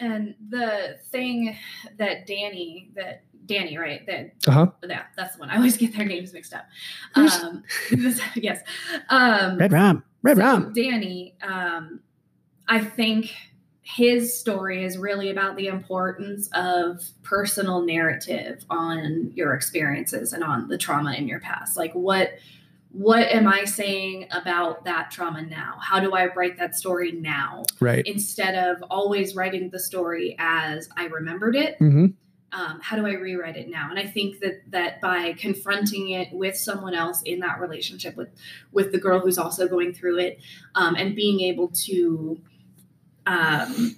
and the thing that danny that danny right that uh-huh yeah that's the one i always get their names mixed up um yes um red ram red so ram Danny, um, I think his story is really about the importance of personal narrative on your experiences and on the trauma in your past. Like what what am I saying about that trauma now? How do I write that story now? Right. Instead of always writing the story as I remembered it mm-hmm. Um, how do I rewrite it now? And I think that that by confronting it with someone else in that relationship with with the girl who's also going through it, um, and being able to um,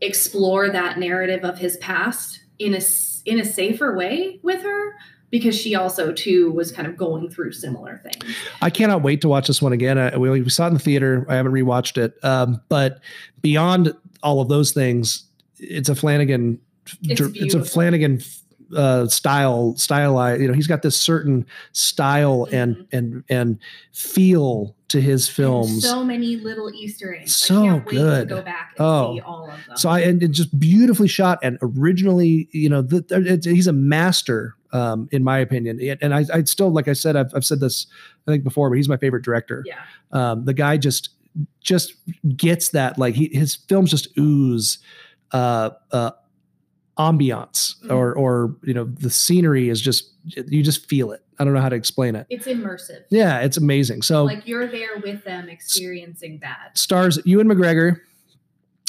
explore that narrative of his past in a in a safer way with her, because she also too was kind of going through similar things. I cannot wait to watch this one again. I, we, we saw it in the theater. I haven't rewatched it. Um, but beyond all of those things, it's a Flanagan. It's it's a. Flanagan uh, style. stylized You know, he's got this certain style and Mm-hmm. and and feel to his films. So many little Easter eggs. So I can't wait good. to go back and Oh. see all of them. So I and it's just beautifully shot and originally, you know, the, it's, he's a master, um, in my opinion. And I, I still, like I said, I've, I've said this, I think before, but he's my favorite director. Yeah. Um, the guy just just gets that, like he, his films just ooze, uh, uh, ambiance Mm-hmm. or or you know the scenery is just you just feel it. I don't know how to explain it. it's immersive. Yeah, it's amazing. So like you're there with them experiencing that. stars Ewan McGregor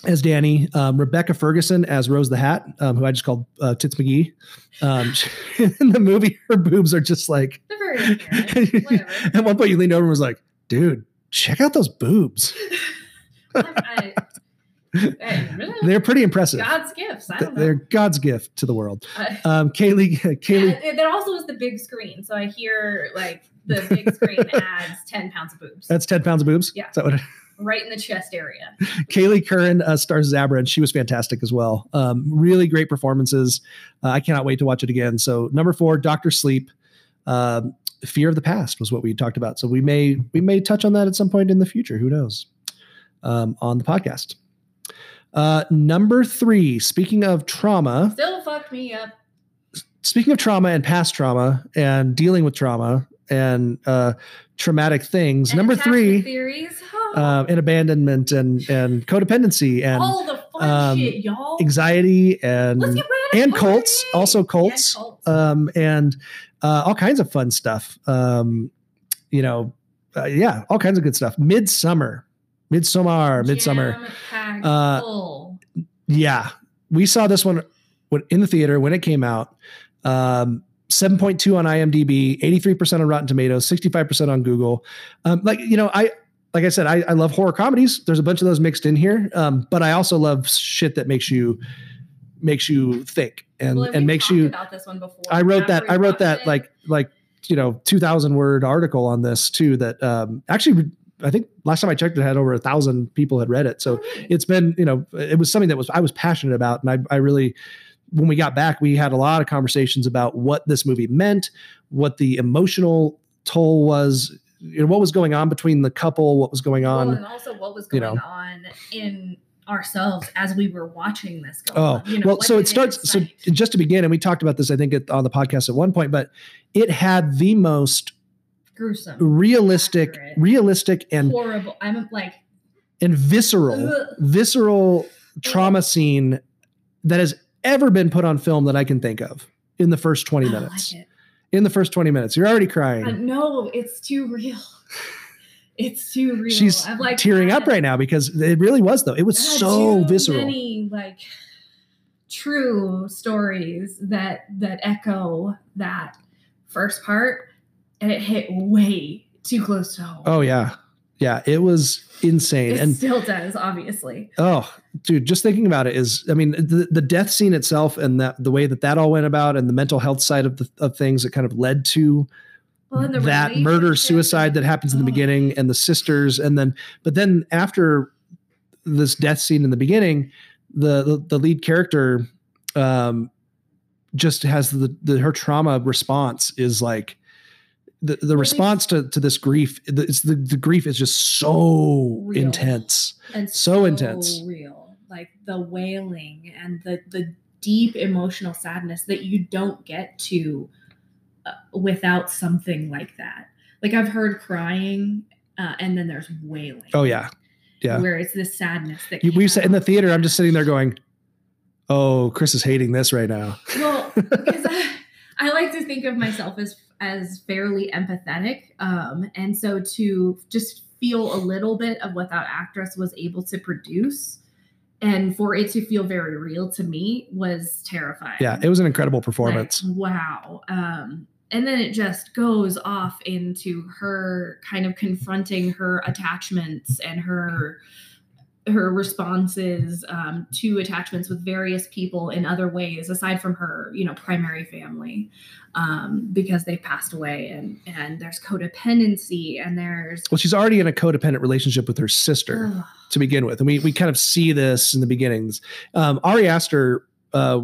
as Danny, um, Rebecca Ferguson as Rose the Hat, um, who I just called uh, Tits McGee. Um, in the movie, her boobs are just like. They're very apparent. Whatever. At one point, you leaned over and was like, "Dude, check out those boobs. I, I, They're pretty impressive. God's gifts. I don't know. They're God's gift to the world." Uh, Um, Kyliegh, Kyliegh, yeah, there also is the big screen. So I hear like the big screen adds 10 pounds of boobs that's ten pounds of boobs. Yeah. Is that what? It, right in the chest area. Kyliegh Curran uh, stars Zabra, and she was fantastic as well. Um, really great performances. Uh, I cannot wait to watch it again. So number four, Doctor Sleep. Um, Fear of the past was what we talked about. So we may we may touch on that at some point in the future. Who knows? Um, on the podcast. Uh, number three. Speaking of trauma, Still fucked me up. speaking of trauma and past trauma and dealing with trauma and uh, traumatic things. And Number three, theories. uh, and abandonment and and codependency and All the fun um, shit, y'all. anxiety and Let's get rid and cults, also cults, um, and uh, all kinds of fun stuff. Um, you know, uh, yeah, all kinds of good stuff. Midsommar, Midsommar, Midsommar. Uh. Yeah, we saw this one in the theater when it came out. Um, 7.2 on IMDb, 83% on Rotten Tomatoes, 65% on Google. Um, like, you know, I, like I said, I, I love horror comedies. There's a bunch of those mixed in here. Um, but I also love shit that makes you, makes you think and, Well, and makes you, about this one before. I wrote that, I wrote that it. like, like, you know, 2000 word article on this too, that, um, actually I think last time I checked, it had over a thousand people had read it. So it's been, you know, it was something that was I was passionate about, and I, I really, when we got back, we had a lot of conversations about what this movie meant, what the emotional toll was, you know, what was going on between the couple, what was going on. well, and also what was you going know. on in ourselves as we were watching this go Oh, on. You know, well, so it starts. So just to begin, and we talked about this, I think, at, on the podcast at one point, but it had the most gruesome, realistic, realistic, and horrible. I'm like, and visceral, Ugh. visceral trauma scene that has ever been put on film that I can think of in the first 20 I minutes. like. In the first 20 minutes. You're already crying. Uh, no, it's too real. It's too real. She's I'm like tearing up right now because it really was though. It was had so visceral. Many like true stories that that echo that first part, and it hit way too close to home. Oh yeah. Yeah, it was insane. it and still does, obviously. Oh, dude, just thinking about it is, I mean, the, the death scene itself and that the way that that all went about and the mental health side of the of things that kind of led to Well, that murder suicide that happens in the beginning and the sisters and then but then after this death scene in the beginning the the, the lead character um just has the, the her trauma response is like the, the response to, to this grief the, it's the, the grief is just so Real. intense. And so intense. real. Like the wailing and the the deep emotional sadness that you don't get to uh, without something like that. Like i've heard crying uh, and then there's wailing. Oh yeah. Yeah. Where it's this sadness that we said in the theater i'm just sitting there going oh chris is hating this right now. Well because I, I like to think of myself as as fairly empathetic um and so to just feel a little bit of what that actress was able to produce and for it to feel very real to me was terrifying. Yeah it was an incredible performance. Like, wow um and then it just goes off into her kind of confronting her attachments and her her responses um, to attachments with various people in other ways aside from her you know primary family um, because they passed away and and there's codependency and there's Well, she's already in a codependent relationship with her sister Ugh. to begin with, and we we kind of see this in the beginnings. Um, Ari Aster, uh,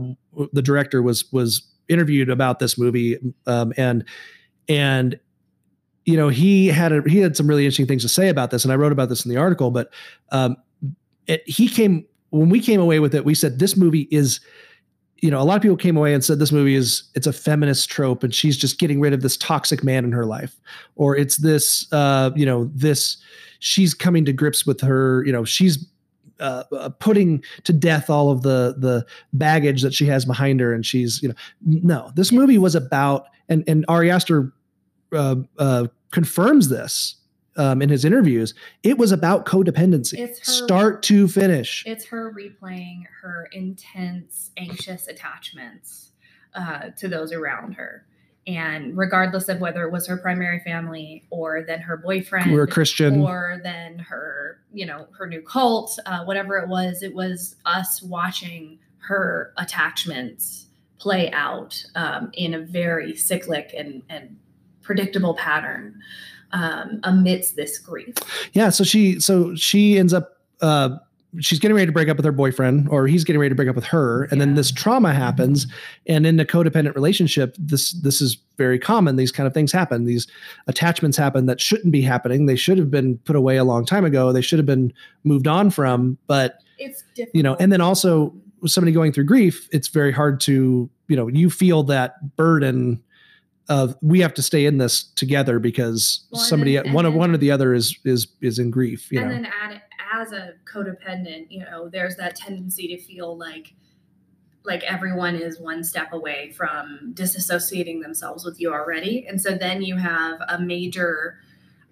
the director, was was interviewed about this movie, um, and and you know he had a, he had some really interesting things to say about this, and I wrote about this in the article. But um, it, he came when we came away with it, we said this movie is you know, a lot of people came away and said this movie is it's a feminist trope and she's just getting rid of this toxic man in her life. Or it's this uh, you know, this she's coming to grips with her, you know, she's uh, uh, putting to death all of the the baggage that she has behind her and she's, you know, no. This movie was about and and Ari Aster uh, uh, confirms this um, in his interviews. It was about codependency, It's her- start to finish. It's her replaying her intense, anxious attachments uh, to those around her. And regardless of whether it was her primary family or then her boyfriend Or Christian. or then her, you know, her new cult, uh, whatever it was, it was us watching her attachments play out um, in a very cyclic and, and predictable pattern um, amidst this grief. yeah so she so she ends up uh she's getting ready to break up with her boyfriend or he's getting ready to break up with her and then this trauma happens and in a codependent relationship this this is very common these kind of things happen these attachments happen that shouldn't be happening they should have been put away a long time ago they should have been moved on from but It's difficult. you know and then also with somebody going through grief it's very hard to you know you feel that burden of we have to stay in this together because Well, somebody then- one of one or the other is is is in grief you and know? then add, as a codependent you know there's that tendency to feel like like everyone is one step away from disassociating themselves with you already. And so then you have a major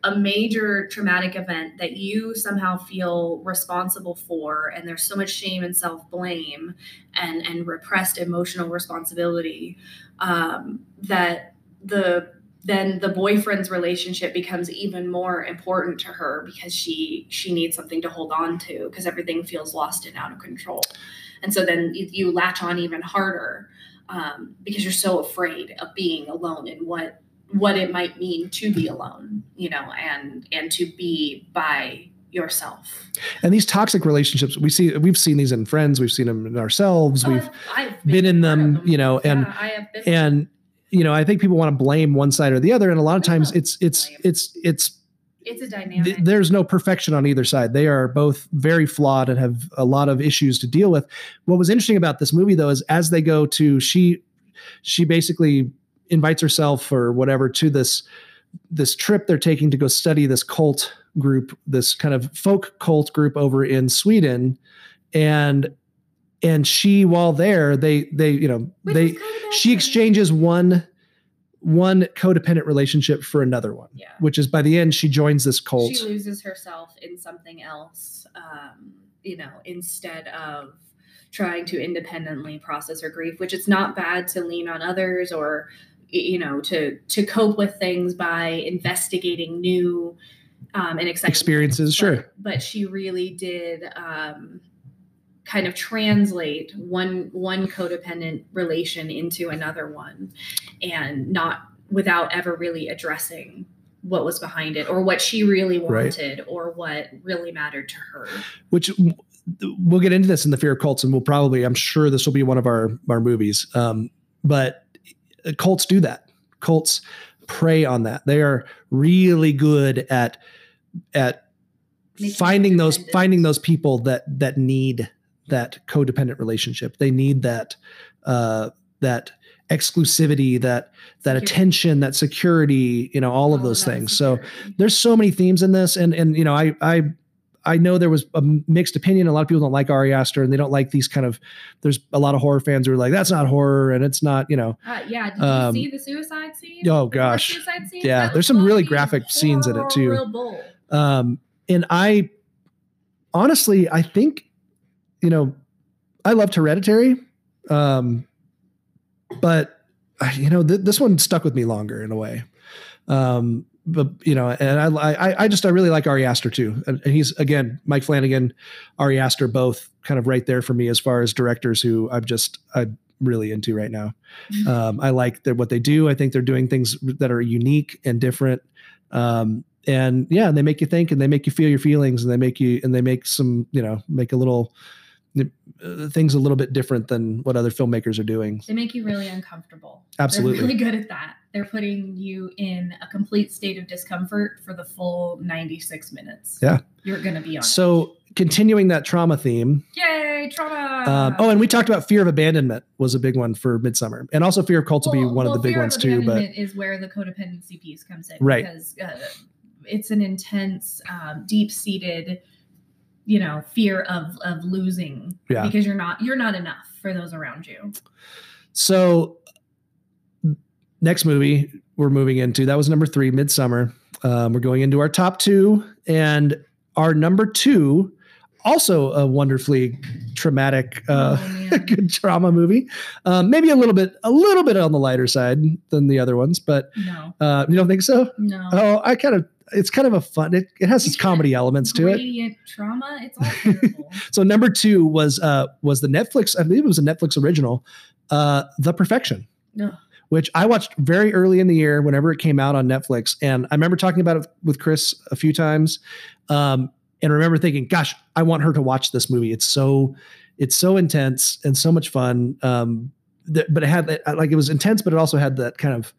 a major traumatic event that you somehow feel responsible for and there's so much shame and self-blame and and repressed emotional responsibility um, that the then the boyfriend's relationship becomes even more important to her because she she needs something to hold on to because everything feels lost and out of control. And so then you, you latch on even harder um, because you're so afraid of being alone and what what it might mean to be alone you know and and to be by yourself. And these toxic relationships we see we've seen these in friends we've seen them in ourselves Oh, we've I've, I've been in them. you know and yeah, I have been and you know i think people want to blame one side or the other and a lot of times it's it's it's it's it's a dynamic th- there's no perfection on either side. They are both very flawed and have a lot of issues to deal with. What was interesting about this movie though is as they go to she she basically invites herself or whatever to this this trip they're taking to go study this cult group, this kind of folk cult group over in Sweden and and she while there they they you know they she exchanges one one codependent relationship for another one Yeah. which is by the end she joins this cult. she loses herself in something else um, you know instead of trying to independently process her grief which it's not bad to lean on others or you know to to cope with things by investigating new um, and exciting experiences sure. but she really did um, kind of translate one one codependent relation into another one and not without ever really addressing what was behind it or what she really Right. wanted or what really mattered to her. Which we'll get into this in the fear of cults and we'll probably i'm sure this will be one of our our movies um, but uh, cults do that. Cults prey on that. They are really good at at finding those finding those people that that need that codependent relationship they need that uh that exclusivity that that attention that security you know all of those things so there's so many themes in this and and you know i i I know there was a mixed opinion. A lot of people don't like Ari Aster, and they don't like these kind of. There's a lot of horror fans who are like, "That's not horror," and it's not, you know. uh, yeah did Um, you see the suicide scene Oh gosh, suicide scene? yeah. That There's some really graphic scenes in it too. Um, and I honestly, I think, you know, I loved Hereditary, um, but uh, you know, th- this one stuck with me longer in a way. Um, but you know, and I, I, I just, I really like Ari Aster too, and, and he's again, Mike Flanagan, Ari Aster, both kind of right there for me as far as directors who I'm just, I'm really into right now. Um, I like that what they do. I think they're doing things that are unique and different. Um, and yeah, they make you think and they make you feel your feelings and they make you, and they make some, you know, make a little uh, things a little bit different than what other filmmakers are doing. They make you really uncomfortable. Absolutely. They're really good at that. They're putting you in a complete state of discomfort for the full 96 minutes. Yeah. You're going to be on. So continuing that trauma theme. Yay, trauma. Um, oh, and we talked about fear of abandonment was a big one for Midsommar, and also fear of cults will be one of the big ones too. But is where the codependency piece comes in. Right. Because uh, it's an intense, um, deep seated, you know, fear of of losing. Yeah. Because you're not you're not enough for those around you. So next movie we're moving into that was number three, Midsommar. Um, we're going into our top two, and our number two, also a wonderfully traumatic, uh, good trauma movie. Um, maybe a little bit, a little bit on the lighter side than the other ones, but No. uh, you don't think so? No. Oh, I kind of. It's kind of a fun. It, it has its comedy elements to it. Trauma. It's all terrible. So number two was uh was the Netflix. I believe it was a Netflix original, uh, The Perfection Ugh. which I watched very early in the year whenever it came out on Netflix. And I remember talking about it with Chris a few times. Um, and I remember thinking, gosh, I want her to watch this movie. It's so, it's so intense and so much fun. Um, that, but it had that, like, it was intense, but it also had that kind of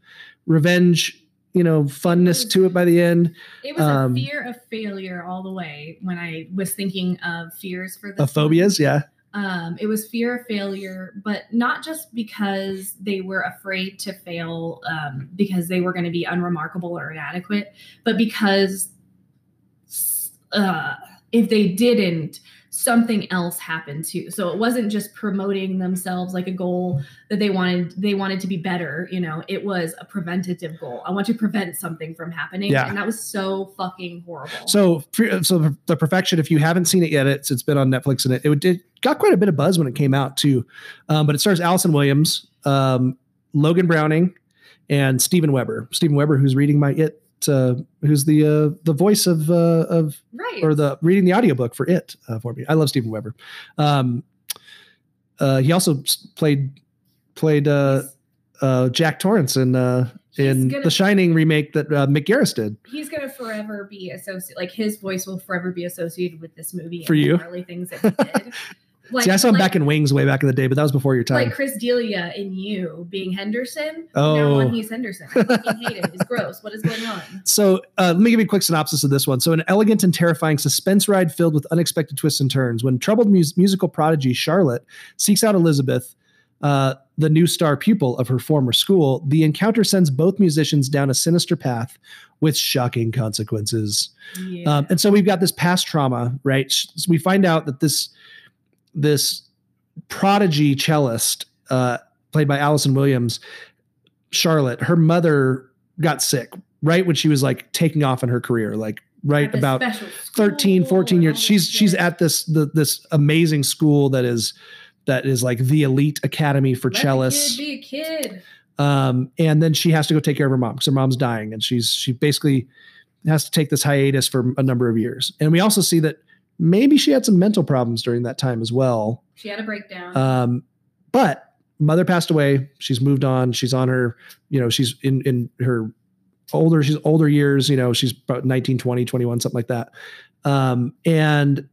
revenge, you know, funness to it by the end. It was Um, a fear of failure all the way when I was thinking of fears for the phobias. Yeah. Um, it was fear of failure, but not just because they were afraid to fail um, because they were going to be unremarkable or inadequate, but because uh, if they didn't, something else happened too. So it wasn't just promoting themselves like a goal that they wanted they wanted to be better, you know. It was a preventative goal. I want to prevent something from happening Yeah. and that was so fucking horrible. So, so the perfection. If you haven't seen it yet, it's it's been on Netflix and it it, it got quite a bit of buzz when it came out too. Um, but it stars Allison Williams, um, Logan Browning, and Steven Weber. Steven Weber, who's reading my it, uh, who's the uh, the voice of uh, of right. or the reading the audiobook for it uh, for me. I love Steven Weber. Um, uh, he also played played uh, uh, Jack Torrance in uh, in gonna- the Shining remake that uh, Mick Garris did. He's gonna forever be associated like his voice will forever be associated with this movie For and you? the early things that he did. Like, See, I saw him like- back in Wings way back in the day, but that was before your time. Like Chris D'Elia in You being Henderson. Oh. Now he's Henderson. I fucking hate it. It's gross. What is going on? So uh, let me give you a quick synopsis of this one. So, an elegant and terrifying suspense ride filled with unexpected twists and turns. When troubled mus- musical prodigy Charlotte seeks out Elizabeth, uh, the new star pupil of her former school, the encounter sends both musicians down a sinister path with shocking consequences. Um, and so we've got this past trauma, right? We find out that this this prodigy cellist, uh, played by Allison Williams, Charlotte, her mother got sick right when she was like taking off in her career, like right about special 13, 14 years. She's she's at this the, this amazing school that is that is like the elite academy for Let cellists be a kid. um, and then she has to go take care of her mom because her mom's dying, and she's she basically has to take this hiatus for a number of years. And we also see that maybe she had some mental problems during that time as well. She had a breakdown. Um, but mother passed away. She's moved on. She's on her, you know, she's in in her older she's older years. You know, she's about 19, 20, 21, something like that. Um, and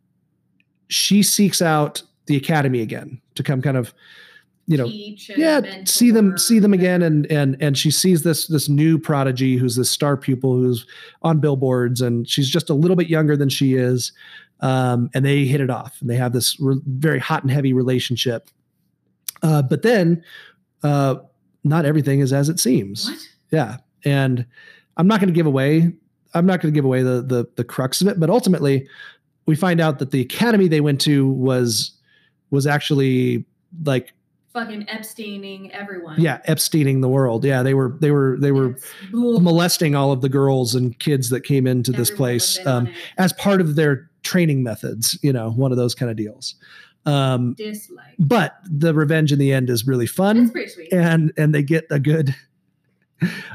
she seeks out the academy again to come kind of you know yeah mentor. see them see them again and and and she sees this this new prodigy who's this star pupil who's on billboards and she's just a little bit younger than she is um, and they hit it off and they have this re- very hot and heavy relationship uh, but then uh, not everything is as it seems What? yeah and i'm not going to give away i'm not going to give away the, the the crux of it but ultimately we find out that the academy they went to was was actually like Fucking Epsteining everyone. yeah epsteining the world yeah they were they were they were Ugh. molesting all of the girls and kids that came into this place was in on um, as part of their training methods you know one of those kind of deals um, Dislike. but the revenge in the end is really fun That's pretty sweet. and and they get a good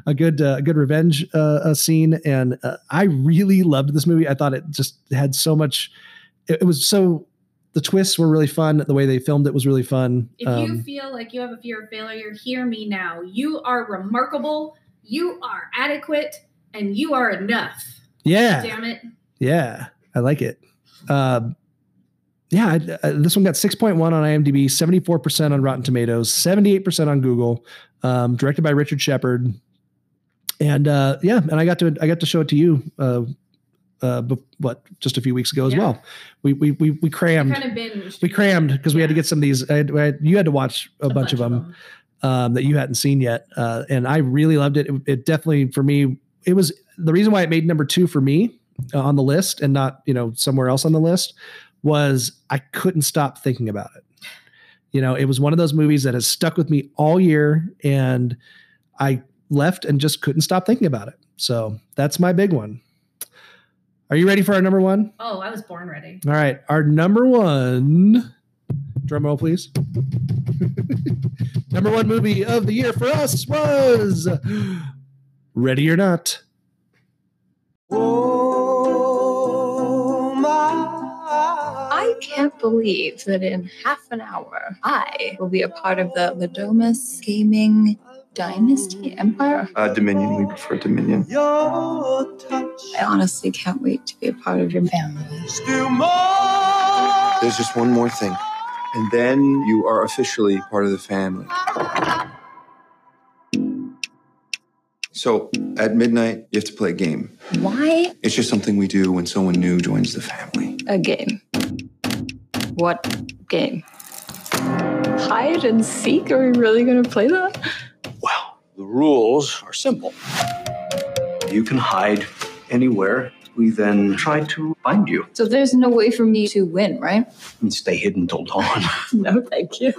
a good uh, good revenge uh, scene and uh, i really loved this movie i thought it just had so much it, it was so the twists were really fun the way they filmed it was really fun If you Um, feel like you have a fear of failure, hear me now. You are remarkable. You are adequate, and you are enough. yeah Damn it. Yeah, I like it. Um, yeah, I, I- this one got 6.1 on IMDb, 74% on Rotten Tomatoes, 78% on Google. Um, directed by Richard Shepard, and uh, yeah, and I got to I got to show it to you. Uh, uh, what just a few weeks ago as Yeah. well. We we we we crammed Kind of we crammed because we had to get some of these. I had, I had- you had to watch a, bunch, of them, Um, that you hadn't seen yet, uh, and I really loved it. it. It definitely for me, it was the reason why it made number two for me uh, on the list and not you know somewhere else on the list was I couldn't stop thinking about it. You know, it was one of those movies that has stuck with me all year, and I left and just couldn't stop thinking about it. So that's my big one. Are you ready for our number one? Oh, I was born ready. All right, our number one. Drum roll, please. number one movie of the year for us was Ready or Not. I can't believe that in half an hour I will be a part of the Le Domas Gaming Dynasty Empire. Uh, Dominion. We prefer Dominion. I honestly can't wait to be a part of your family. There's just one more thing. And then you are officially part of the family. So at midnight, you have to play a game. Why It's just something we do when someone new joins the family. a game? What game? Hide and seek? Are we really going to play that? Well, the rules are simple. You can hide anywhere. We then try to find you So there's no way for me to win, right? and stay hidden till dawn. No, thank you.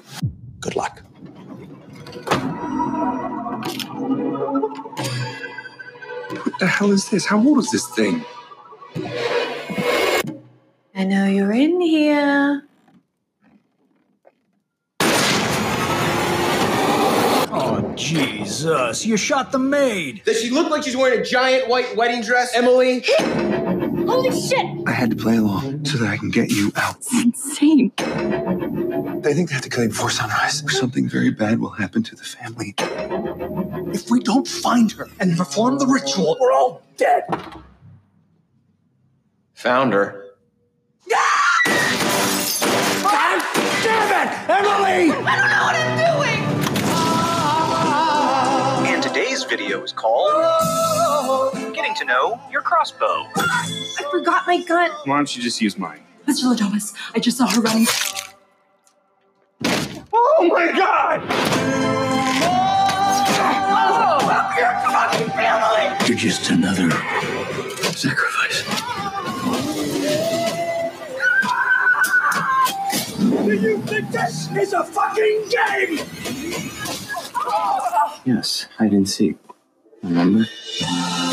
Good luck. What the hell is this? How old is this thing? I know you're in here. Jesus. You shot the maid. Does she look like she's wearing a giant white wedding dress, Emily? Holy shit! I had to play along so that I can get you out. Insane. They think they have to kill you before sunrise. Or something very bad will happen to the family. If we don't find her and perform the ritual, we're all dead. Found her. God damn it! Emily! I don't know what I'm doing! And today's video is called Getting to Know Your Crossbow. I forgot my gun. Why don't you just use mine? Mr. Le Domas, I just saw her running. Oh my god! Oh, your fucking family! You're just another sacrifice. Do you think this is a fucking game? Yes, hide and seek. Remember?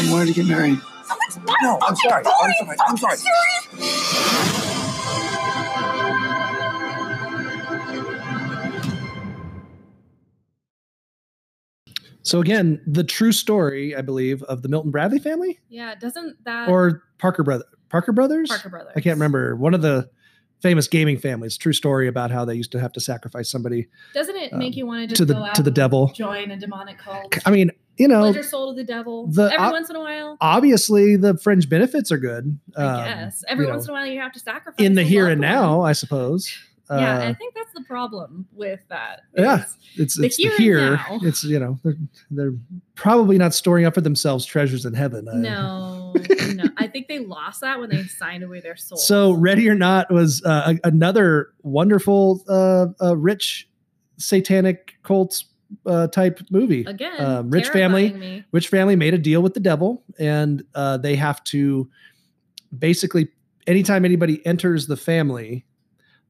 You wanted to get married. No, I'm sorry. I'm sorry. I'm sorry. So again, the true story, I believe, of the Milton Bradley family Yeah, doesn't that or Parker brother Parker brothers. Parker Brothers. I can't remember. One of the famous gaming families. True story about how they used to have to sacrifice somebody doesn't it make you want to just to the go out to the devil. join a demonic cult? I mean, you know, your soul to the devil the every once in a while. obviously the fringe benefits are good. Um, guess every you once know, in a while you have to sacrifice in the here and now, I suppose. Yeah, Uh, I think that's the problem with that. yeah, it's it's here here. It's you know they're they're probably not storing up for themselves treasures in heaven. I- No, no. I think they lost that when they signed away their soul. So Ready or Not was uh, another wonderful, uh, uh, rich, satanic cult uh, type movie. Again, um, rich family, me. rich family made a deal with the devil, and uh, they have to basically anytime anybody enters the family,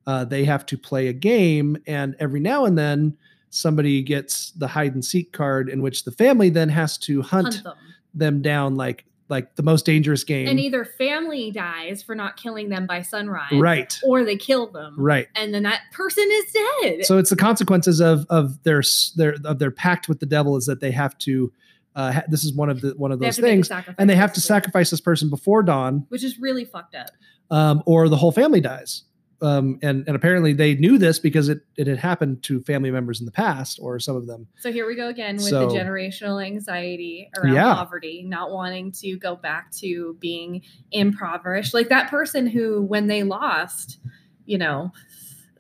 uh, they have to play a game, and every now and then somebody gets the hide and seek card, in which the family then has to hunt, Hunt them. them down like like the most dangerous game. And either family dies for not killing them by sunrise, Right. Or they kill them, Right. And then that person is dead. so it's the consequences of of their their of their pact with the devil is that they have to uh, this is one of the one of those to make a things and they have to sacrifice this person before dawn which is really fucked up. um, or the whole family dies um, and and apparently they knew this because it it had happened to family members in the past or some of them So here we go again with So- the generational anxiety around Yeah. poverty, not wanting to go back to being impoverished. Like that person who, when they lost, you know,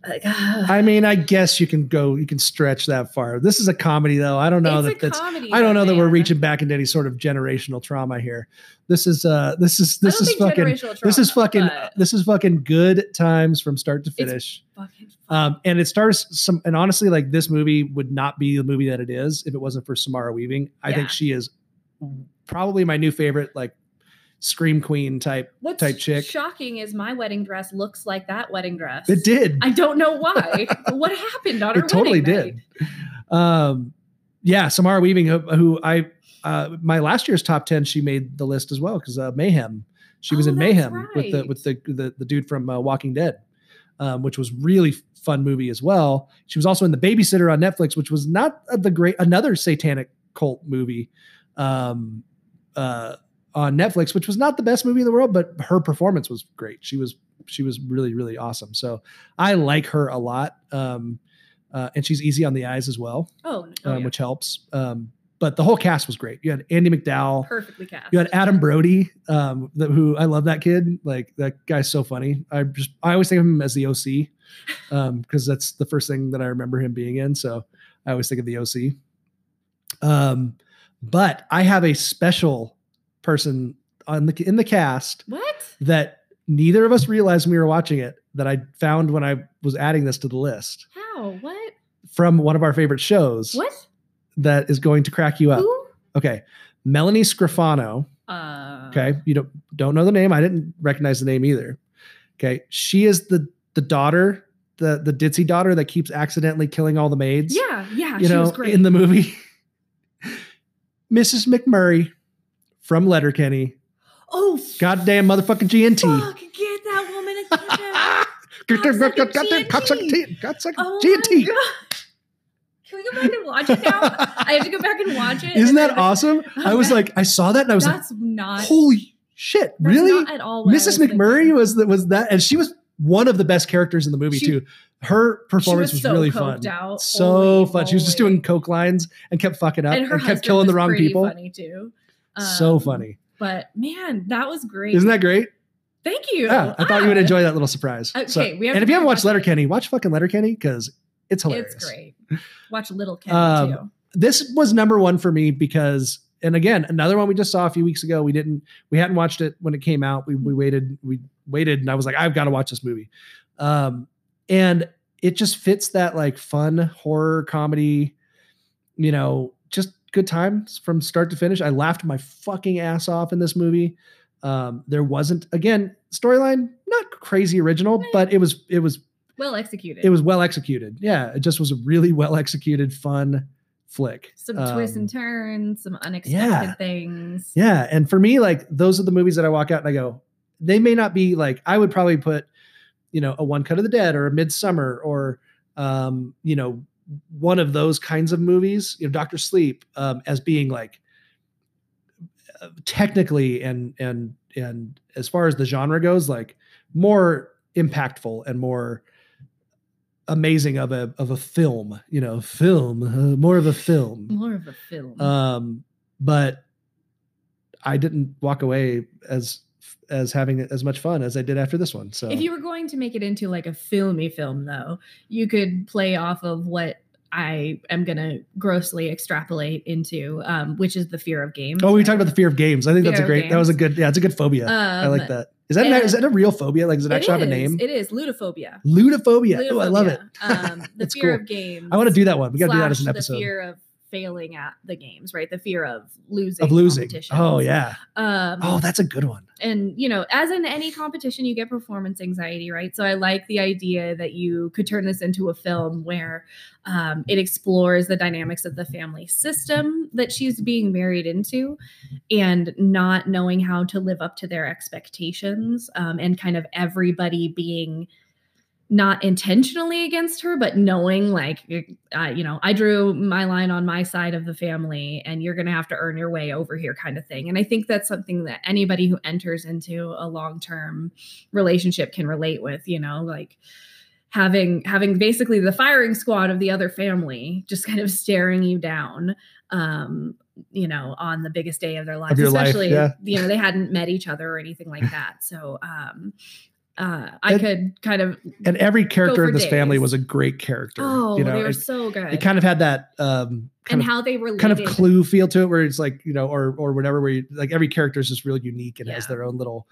like, I mean, I guess you can go, you can stretch that far. This is a comedy, though. I don't know that that's. comedy, I don't know that we're reaching back into any sort of generational trauma here. This is uh, this is this is fucking generational this is fucking this is fucking good times from start to finish. Um, and it starts some, and honestly, like this movie would not be the movie that it is if it wasn't for Samara Weaving. I Yeah. think she is probably my new favorite, like scream queen type What's type chick. shocking is my wedding dress looks like that wedding dress. It did. I don't know why. what happened on her wedding? it totally did. Um, yeah, Samara Weaving, who, who I uh, my last year's top ten, she made the list as well because uh, Mayhem. She was Oh, in Mayhem with the with the the, the dude from uh, Walking Dead, um, which was really fun movie as well. She was also in the Babysitter on Netflix, which was not the great another satanic cult movie. Um, uh, on Netflix, which was not the best movie in the world, but her performance was great. She was she was really really awesome. So I like her a lot, um, uh, and she's easy on the eyes as well, Oh, oh, um, yeah. which helps. Um, but the whole cast was great. You had Andie MacDowell, Perfectly cast. you had Adam Brody, um, the, who I love that kid. Like that guy's so funny. I just I always think of him as the OC because that's the first thing that I remember him being in. So I always think of the OC. Um, but I have a special person on the in the cast What? that neither of us realized when we were watching it that I found when I was adding this to the list How? What? from one of our favorite shows What? that is going to crack you up. Who? Okay. Melanie Scrofano. Uh, Okay. You don't don't know the name. I didn't recognize the name either. Okay. She is the the daughter, the the ditzy daughter that keeps accidentally killing all the maids. Yeah, yeah. You she know, was great. in the movie. Mrs. McMurray from Letterkenny. oh, Goddamn motherfucking GNT. fuck! Get that woman again. Goddamn GNT. Cocksucking Oh GNT. Can we go back and watch it now? I have to go back and watch it. Isn't that awesome? I was like, I saw that and I was like, not. holy shit, that's really? not at all. Mrs. was McMurray thinking. was that was that, and she was one of the best characters in the movie She- too. Her performance was was, so really fun, out. so Holy fun. She was just doing coke lines and kept fucking up and and, kept killing the wrong people. Funny too. So Um, funny, But man, that was great. isn't that great? Thank you. Yeah, I thought you would Ah, enjoy that little surprise. Okay, So- we have and if you haven't watched. Letterkenny, watch fucking Letterkenny because it's hilarious. It's great. Watch Little Kenny Um, too. this was number one for me because and again another one we just saw a few weeks ago we didn't we hadn't watched it when it came out we, we waited we waited and i was like i've got to watch this movie um and it just fits that like fun horror comedy you know just good times from start to finish i laughed my fucking ass off in this movie um there wasn't again storyline not crazy original but it was it was Well executed. it was well executed yeah it just was a really well executed fun flick some twists Um, and turns, some unexpected yeah. things. yeah. And for me, like those are the movies that I walk out and I go, they may not be like, I would probably put, you know, a One Cut of the Dead or a Midsommar or, um, you know, one of those kinds of movies, you know, Doctor Sleep, um, as being like technically and, and, and as far as the genre goes, like more impactful and more amazing of a, of a film, you know, film, uh, more of a film. More of a film. Um, but I didn't walk away as as having as much fun as I did after this one. So If you were going to make it into like a filmy film, though, you could play off of what I am going to grossly extrapolate into, um, which is the fear of games. oh, we talked about the fear of games. I think that's a great. That was a good. Yeah, it's a good phobia. I Um, like that. Is that an, is that a real phobia? Like, does it It actually have a name? It is ludophobia. Ludophobia. Oh, I love it. Ludophobia. Um, the fear cool. of games. I want to do that one. We got to do that as an episode The fear of failing at the games, right? The fear of losing. of losing. Oh yeah. Um, Oh, that's a good one. and you know as in any competition you get performance anxiety right so i like the idea that you could turn this into a film where um, it explores the dynamics of the family system that she's being married into and not knowing how to live up to their expectations um, and kind of everybody being not intentionally against her, but knowing like, uh, you know, I drew my line on my side of the family and you're going to have to earn your way over here kind of thing. And I think that's something that anybody who enters into a long-term relationship can relate with, you know, like having having basically the firing squad of the other family just kind of staring you down um you know on the biggest day of their life, especially yeah. you know they hadn't met each other or anything like that so um uh i And- could kind of And every character in this family was a great character. oh you know, they were it, so good. it kind of had that um and of how they related kind of clue feel to it where it's like you know or or whatever where you, like every character is just real unique and has their own little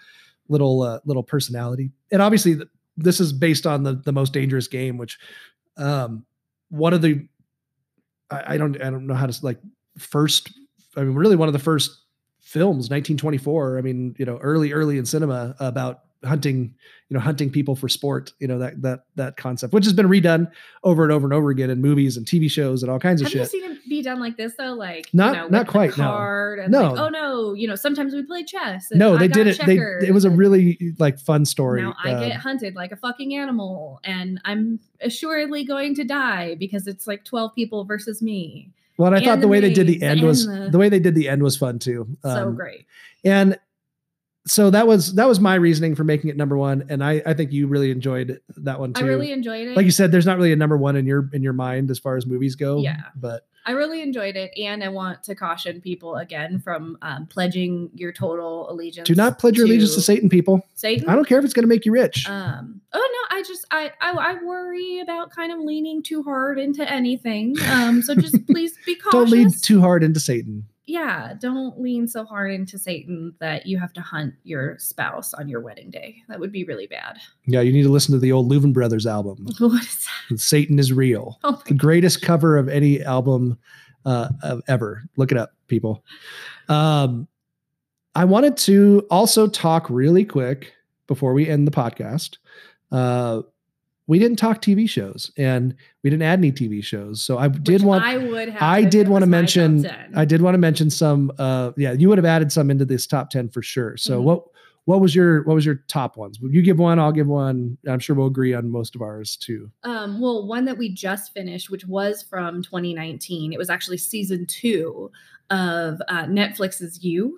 little uh, little personality. And obviously th- this is based on the the most dangerous game which um one of the I, I don't i don't know how to like first i mean really one of the first films 1924 i mean you know early early in cinema about hunting you know hunting people for sport you know that that that concept which has been redone over and over and over again in movies and tv shows and all kinds of have you shit seen it be done like this though like Not- you know, not quite, no. and No. like, oh no you know sometimes we play chess and no they did it they it was a really like fun story Now I Um, get hunted like a fucking animal, and I'm assuredly going to die because it's like 12 people versus me. well and i thought the the way they did the end was the- the way they did the end was fun too so Um, great. and so that was that was my reasoning for making it number one and i i think you really enjoyed that one too. I really enjoyed it. like you said there's not really a number one in your in your mind as far as movies go Yeah. but I really enjoyed it, and I want to caution people again from um, pledging your total allegiance. do not pledge your allegiance to satan people Satan. i don't care if it's going to make you rich Um. Oh no, I just I, I I worry about kind of leaning too hard into anything. Um. So just please be cautious. don't lead too hard into satan yeah, don't lean so hard into Satan that you have to hunt your spouse on your wedding day. That would be really bad. Yeah, you need to listen to the old Louvin Brothers album. What is that? Satan is real. Oh the greatest cover of any album uh, of ever. Look it up, people. Um, I wanted to also talk really quick before we end the podcast. Uh, we didn't talk TV shows, and we didn't add any TV shows. So I did want. I would have. I did want to was my top mention. I did want to mention some. Uh, yeah, you would have added some into this top ten for sure. So Mhm. what? What was your What was your top ones? You give one, I'll give one. I'm sure we'll agree on most of ours too. Um, well, one that we just finished, which was from 2019, it was actually season two of uh, Netflix's You.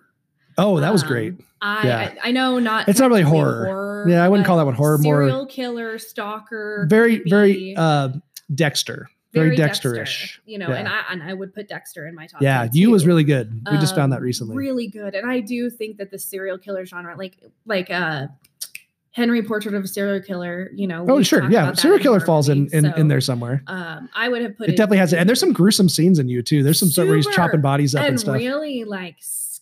Oh, that was Um, great. I, Yeah. I I know not. It's not really technically horror. Yeah, I wouldn't call that one horror, more- Serial killer, stalker, Very, creepy, very uh, Dexter. Very, Dexter, Dexterish. You know, Yeah. and I and I would put Dexter in my top. yeah, 10 you was really good. We just found that Um, recently. Really good, and I do think that the serial killer genre, like like uh, Henry Portrait of a Serial Killer, you know. oh, sure. Yeah, serial killer horror falls in in, in so, there somewhere. Um, I would have put It definitely has it, and there's some gruesome scenes in you too. There's some stuff where he's chopping bodies up and, and stuff. really like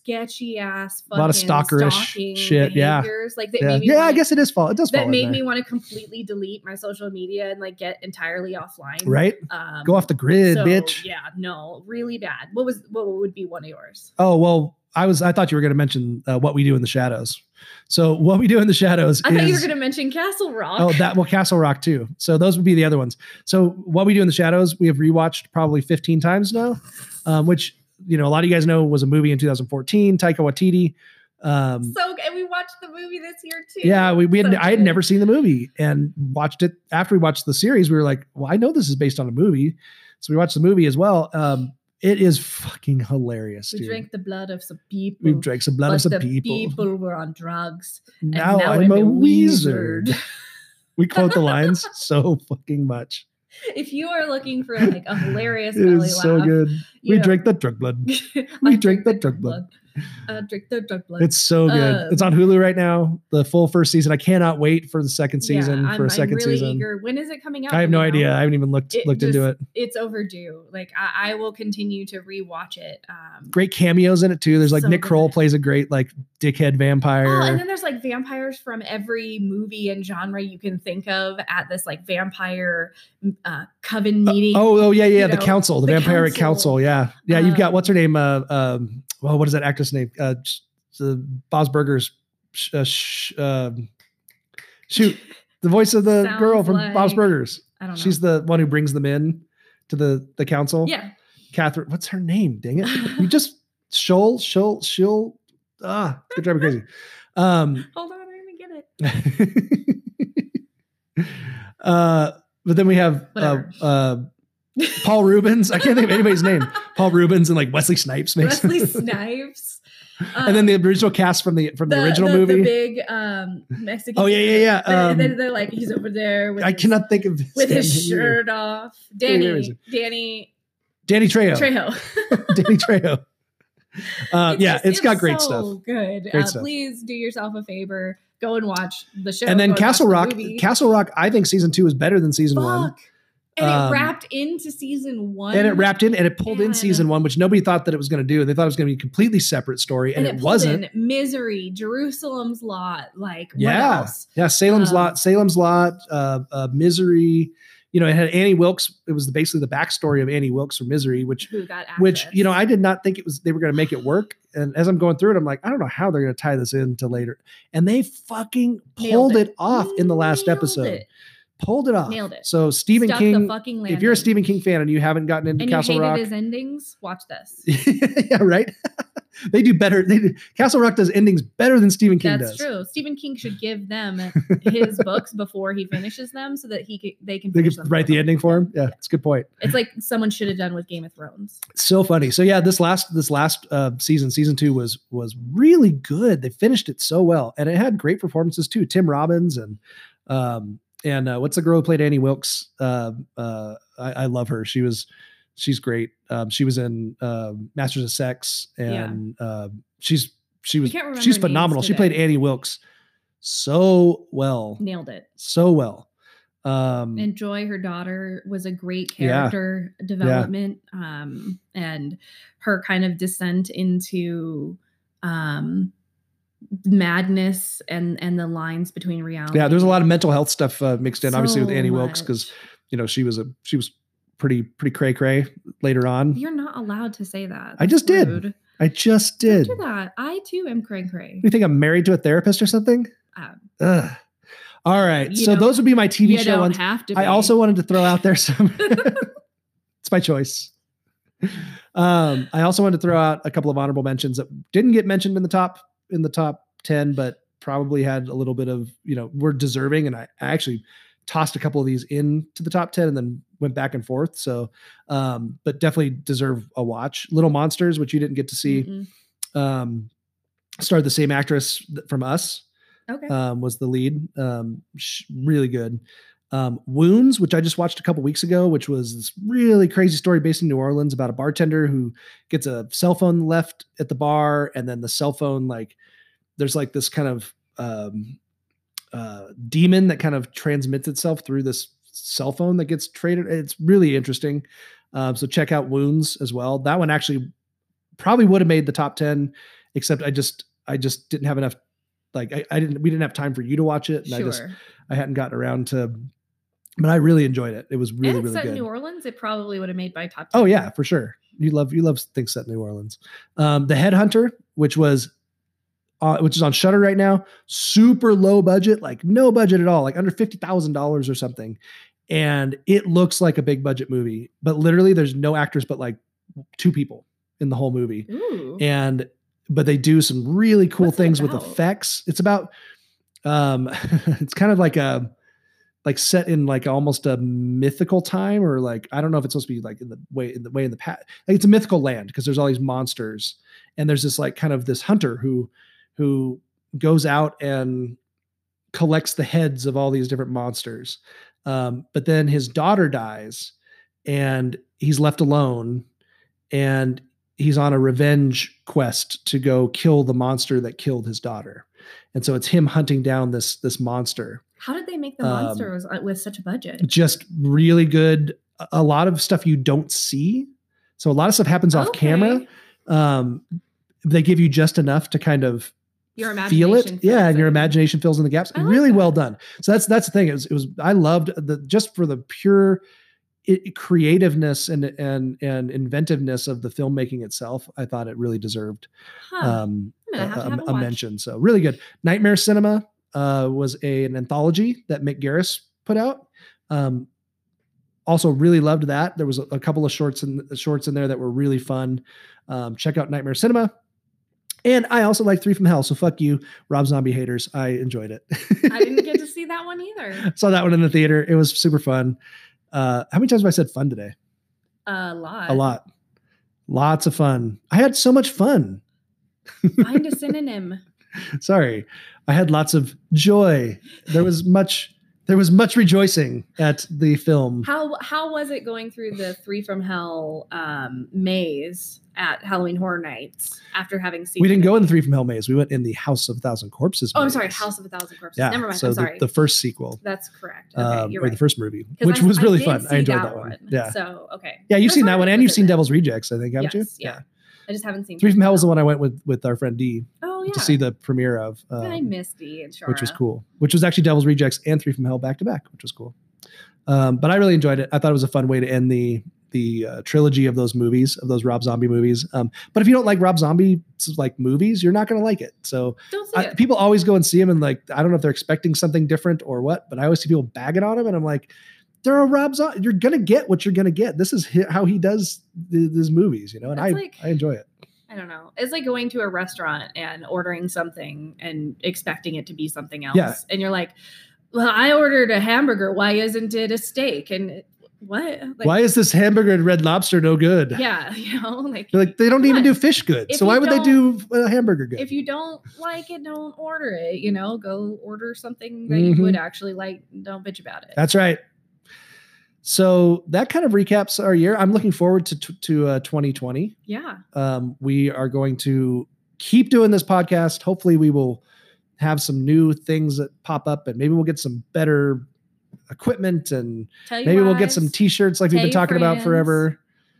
sketchy ass, a lot of stalkerish shit. Yeah, Like that yeah. made me Yeah, I wanna- guess it is fall. It does that made me want to completely delete my social media and like get entirely offline. Right? Um, Go off the grid, so, bitch. Yeah, no, really bad. What was what would be one of yours? Oh well, I was. I thought you were going to mention uh, what we do in the shadows. So what we do in the shadows I is. thought you were going to mention Castle Rock. Oh, that well, Castle Rock too. So those would be the other ones. So what we do in the shadows, we have rewatched probably 15 times now, um, which you know a lot of you guys know was a movie in 2014. Taika Waititi. Um, so. And we watched the movie this year too. yeah, we, we had, So I had never seen the movie and watched it after we watched the series. We were like, well, I know this is based on a movie, so we watched the movie as well. Um, it is fucking hilarious, We dude. drank the blood of some people. We've drank some blood of some the people. were on drugs. and now, I'm, a wizard. we quote the lines so fucking much. If you are looking for like a hilarious It belly is so laugh, good. We know, drink the drug blood. We drink the drug blood. uh, drink the drug blood. It's so good. Um, it's on Hulu right now. The full first season. I cannot wait for the second yeah, season I'm, for a I'm second really season. Eager. When is it coming out? I have no idea. I haven't even looked looked into it. It's overdue. Like I, I will continue to rewatch it. Um, Great cameos in it too. There's like So Nick Kroll plays a great like dickhead vampire. Oh, and then there's like vampires from every movie and genre you can think of at this like vampire uh, coven meeting. Oh, oh yeah, yeah. you The know, council, the, vampiric council. Yeah, yeah. You've got what's her name? Uh, um, well, what is that actress name? Uh, the Bob's Burgers. Sh- uh, sh- um, shoot, the voice of the girl from Bob's Burgers. I don't know. She's the one who brings them in to the the council. Yeah. Catherine. What's her name? Dang it! You just Shoal, Shoal, She'll. Ah, it's gonna drive me crazy. Um, Hold on, I'm gonna get it. uh, but then we have uh, uh, Paul Reubens. I can't think of anybody's name. Paul Reubens and like Wesley Snipes makes. Wesley Snipes. and then the original cast from the from the, original the, movie. The big um Mexican. Oh, yeah, yeah, yeah, um, they- they're like he's over there with I his, cannot think of with his shirt off. Danny. Danny Danny Trejo. Trejo. Danny Trejo. Uh, yeah, it's got great so stuff. Good. Great uh, stuff. Please do yourself a favor. Go and watch the show. and then Castle Rock. Castle Rock. I think season two is better than season one. Fuck. And it Um, wrapped into season one. and it wrapped in and it pulled in season one, which nobody thought that it was going to do. They thought it was going to be a completely separate story, and, and it, pulled wasn't. Misery, Jerusalem's Lot, like what yeah, else? yeah. Salem's Um, Lot, Salem's Lot, uh, uh, Misery. You know, it had Annie Wilkes. It was basically the backstory of Annie Wilkes from Misery, which, which you know, I did not think it was they were going to make it work. And as I'm going through it, I'm like, I don't know how they're going to tie this into later. And they fucking Nailed pulled it. it. off in the last episode. it. Pulled it off. Nailed it. So Stephen Stuck the King. fucking if you're a landing. Stephen King fan and you haven't gotten into and you Castle hated Rock, his endings, watch this. yeah, right. they do better. They do, Castle Rock does endings better than Stephen King That's does. true. Stephen King should give them his books before he finishes them, so that he could, they can They could them. write the ending for him. Yeah, it's a good point. It's like someone should have done with Game of Thrones. so funny. So yeah, this last this last uh, season, season two was was really good. They finished it so well, and it had great performances too. Tim Robbins and um and uh, what's the girl who played Annie Wilkes? Uh, uh, I, I love her. She was she's great. Um, she was in uh, Masters of Sex, and uh, she's she was she's phenomenal. She played Annie Wilkes so well Nailed it. so well. Um, and Joy, her daughter, was a great Yeah. character development. Um, and her kind of descent into um madness and and the lines between reality. yeah, there's a lot of mental health stuff uh, mixed in, obviously with So Annie Wilkes, because you know she was a she was pretty pretty cray cray later on. You're not allowed to say that. I just That's did. I just Don't did. do that. I too am cray cray. You think I'm married to a therapist or something? Um, Ugh. All right. So those would be my TV show ones. I be. also wanted to throw out there some. it's my choice. Um, I also wanted to throw out a couple of honorable mentions that didn't get mentioned in the top in the top ten, but probably had a little bit of you know were deserving. And I, I actually tossed a couple of these into the top ten and then went back and forth. So, um, but definitely deserve a watch. Little Monsters, which you didn't get to see, Mm-mm. um, starred the same actress from Us Okay. um, was the lead. Um, sh- really good. Um, Wounds, which I just watched a couple weeks ago, which was this really crazy story based in New Orleans about a bartender who gets a cell phone left at the bar, and then the cell phone like there's like this kind of um, uh, demon that kind of transmits itself through this cell phone that gets traded. It's really interesting. Um, so check out Wounds as well. That one actually probably would have made the top 10 except i just i just didn't have enough like i, I didn't we didn't have time for you to watch it and i just i hadn't gotten around to but i really enjoyed it it was really really good New Orleans. It probably would have made my top. 10. oh yeah for sure you love you love things set in new orleans um the headhunter which was uh, which is on Shudder right now, super low budget, like no budget at all, like under fifty thousand dollars or something, and it looks like a big budget movie. But literally, there's no actors but like two people in the whole movie, Ooh. and but they do some really cool What's things with effects. It's about um it's kind of like a like set in like almost a mythical time or like I don't know if it's supposed to be like in the way in the way in the past. Like it's a mythical land because there's all these monsters and there's this like kind of this hunter who who goes out and collects the heads of all these different monsters. Um, but then his daughter dies and he's left alone and he's on a revenge quest to go kill the monster that killed his daughter. And so it's him hunting down this this monster. How did they make the Um, monsters uh, with such a budget? Just really good. A- A lot of stuff you don't see. So a lot of stuff happens off camera. Um, they give you just enough to kind of Your feel it. Yeah, and your imagination fills in the gaps. really well done. So that's that's the thing. It was it was I loved the just for the pure i creativeness and and and inventiveness of the filmmaking itself. I thought it really deserved Huh. um, I'm gonna have to have a a mention. So really good. Nightmare Cinema uh, was a, an anthology that Mick Garris put out. Um, also really loved that. There was a, a couple of shorts in shorts in there that were really fun. Um, check out Nightmare Cinema. And I also like Three from Hell. So fuck you, Rob Zombie haters. I enjoyed it. I didn't get to see that one either. Saw that one in the theater. It was super fun. Uh, how many times have I said fun today? A lot. A lot. Lots of fun. I had so much fun. Find a synonym. Sorry. I had lots of joy. There was much there was much rejoicing at the film. How how was it going through the Three from Hell um, maze at Halloween Horror Nights after having seen? We didn't go in the Three from Hell maze. We went in the House of a Thousand Corpses. Oh, I'm sorry, House of a Thousand Corpses. Yeah. Never mind. So I'm the, sorry. the first sequel. That's correct. Okay, um, or right. the first movie, which I- was really did fun. I enjoyed that one. one. Yeah. So okay. Yeah, you've That's seen that one, and you've seen. Devil's Rejects, I think, haven't Yes, you? yeah. I just haven't seen Three from Hell was the one I went with with our friend D Oh yeah. to see the premiere of, I um, missed D and Shara. which was cool. Which was actually Devil's Rejects and Three from Hell back to back, which was cool. Um, but I really enjoyed it. I thought it was a fun way to end the the uh, trilogy of those movies, of those Rob Zombie movies. Um, but if you don't like Rob Zombie like movies, you're not going to like it. So I, it. people always go and see him, and like I don't know if they're expecting something different or what, but I always see people bagging on him, and I'm like, they're a Rob Zombie. You're gonna get what you're gonna get. This is hi- how he does th- these movies, you know, and I like- I enjoy it. I don't know. It's like going to a restaurant and ordering something and expecting it to be something else. Yeah. And you're like, well, I ordered a hamburger. Why isn't it a steak? And it- what? Like, Why is this hamburger and Red Lobster no good? Yeah, you know, like They're like they don't even do fish good. If so why would they do a hamburger good? if you don't like it, don't order it. You know, go order something that Mhm. you would actually like. Don't bitch about it. That's right. So that kind of recaps our year. I'm looking forward to to, to uh, 2020. yeah. Um, we are going to keep doing this podcast. Hopefully, we will have some new things that pop up, and maybe we'll get some better equipment and maybe we'll get some t-shirts like we've been talking about forever.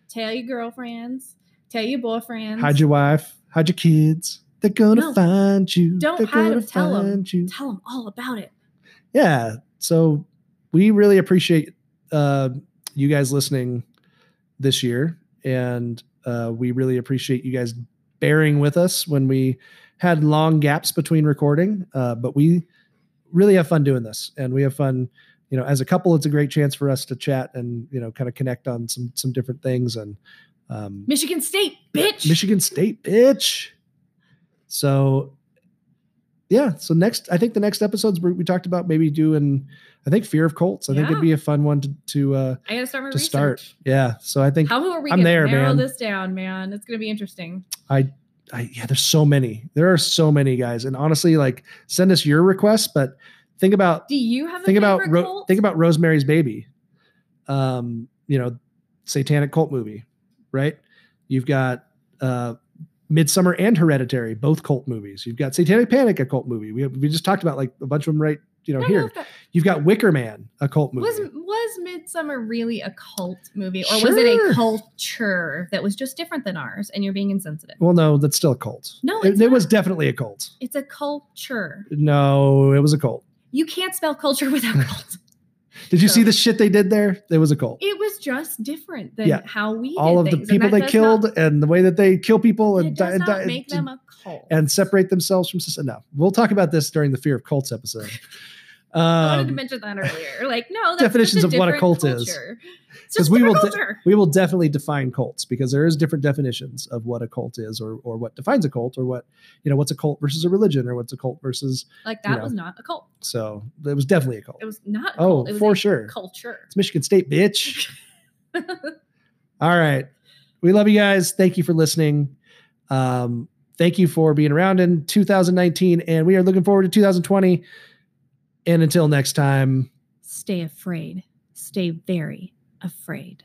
Tell your girlfriends. Tell your boyfriends. Hide your wife, hide your kids. They're gonna No. find you. Don't They're hide gonna them. Tell them. you. Tell them all about it. yeah so we really appreciate uh, you guys listening this year and uh, we really appreciate you guys bearing with us when we had long gaps between recording uh, but we really have fun doing this and we have fun you know as a couple it's a great chance for us to chat and you know kind of connect on some some different things and um, Michigan State, bitch. Michigan State, bitch. So, yeah. So next, I think the next episodes we talked about maybe doing, I think Fear of Colts. I think it'd be a fun one to to uh, I gotta start to research. start. Yeah. So I think How are we I'm there, narrow man. this down, man? It's gonna be interesting. I, I yeah. There's so many. There are so many guys, and honestly, like send us your requests, but think about Do you have a think about Ro- think about Rosemary's Baby. Um, you know, satanic cult movie, right? You've got uh Midsommar and Hereditary, both cult movies. You've got Satanic Panic, a cult movie. We we just talked about like a bunch of them right, you know, here. that- You've got Wicker Man, a cult movie. Was was Midsommar really a cult movie, or was it a culture that was just different than ours? And you're being insensitive. well, no, that's still a cult. No, it, it was definitely a cult. It's a culture. No, it was a cult. You can't spell culture without cult. Did you see the shit they did there? It was a cult. It was just different than Yeah. how we All of the things, and people they killed not- and the way that they kill people and it does di- not di- make them a cult. and separate themselves from society. No, we'll talk about this during the fear of cults episode. I wanted to Um, mention that earlier. Like, no, that's definitions of what a cult is. culture. It's because we will de- we will definitely define cults because there is different definitions of what a cult is or or what defines a cult or what you know what's a cult versus a religion or what's a cult versus like you that know. was not a cult. so it was definitely a cult It was not. A Oh, was for sure. Culture. it's michigan state bitch all right we love you guys thank you for listening um thank you for being around in 2019 and we are looking forward to 2020 and until next time Stay afraid. Stay very afraid.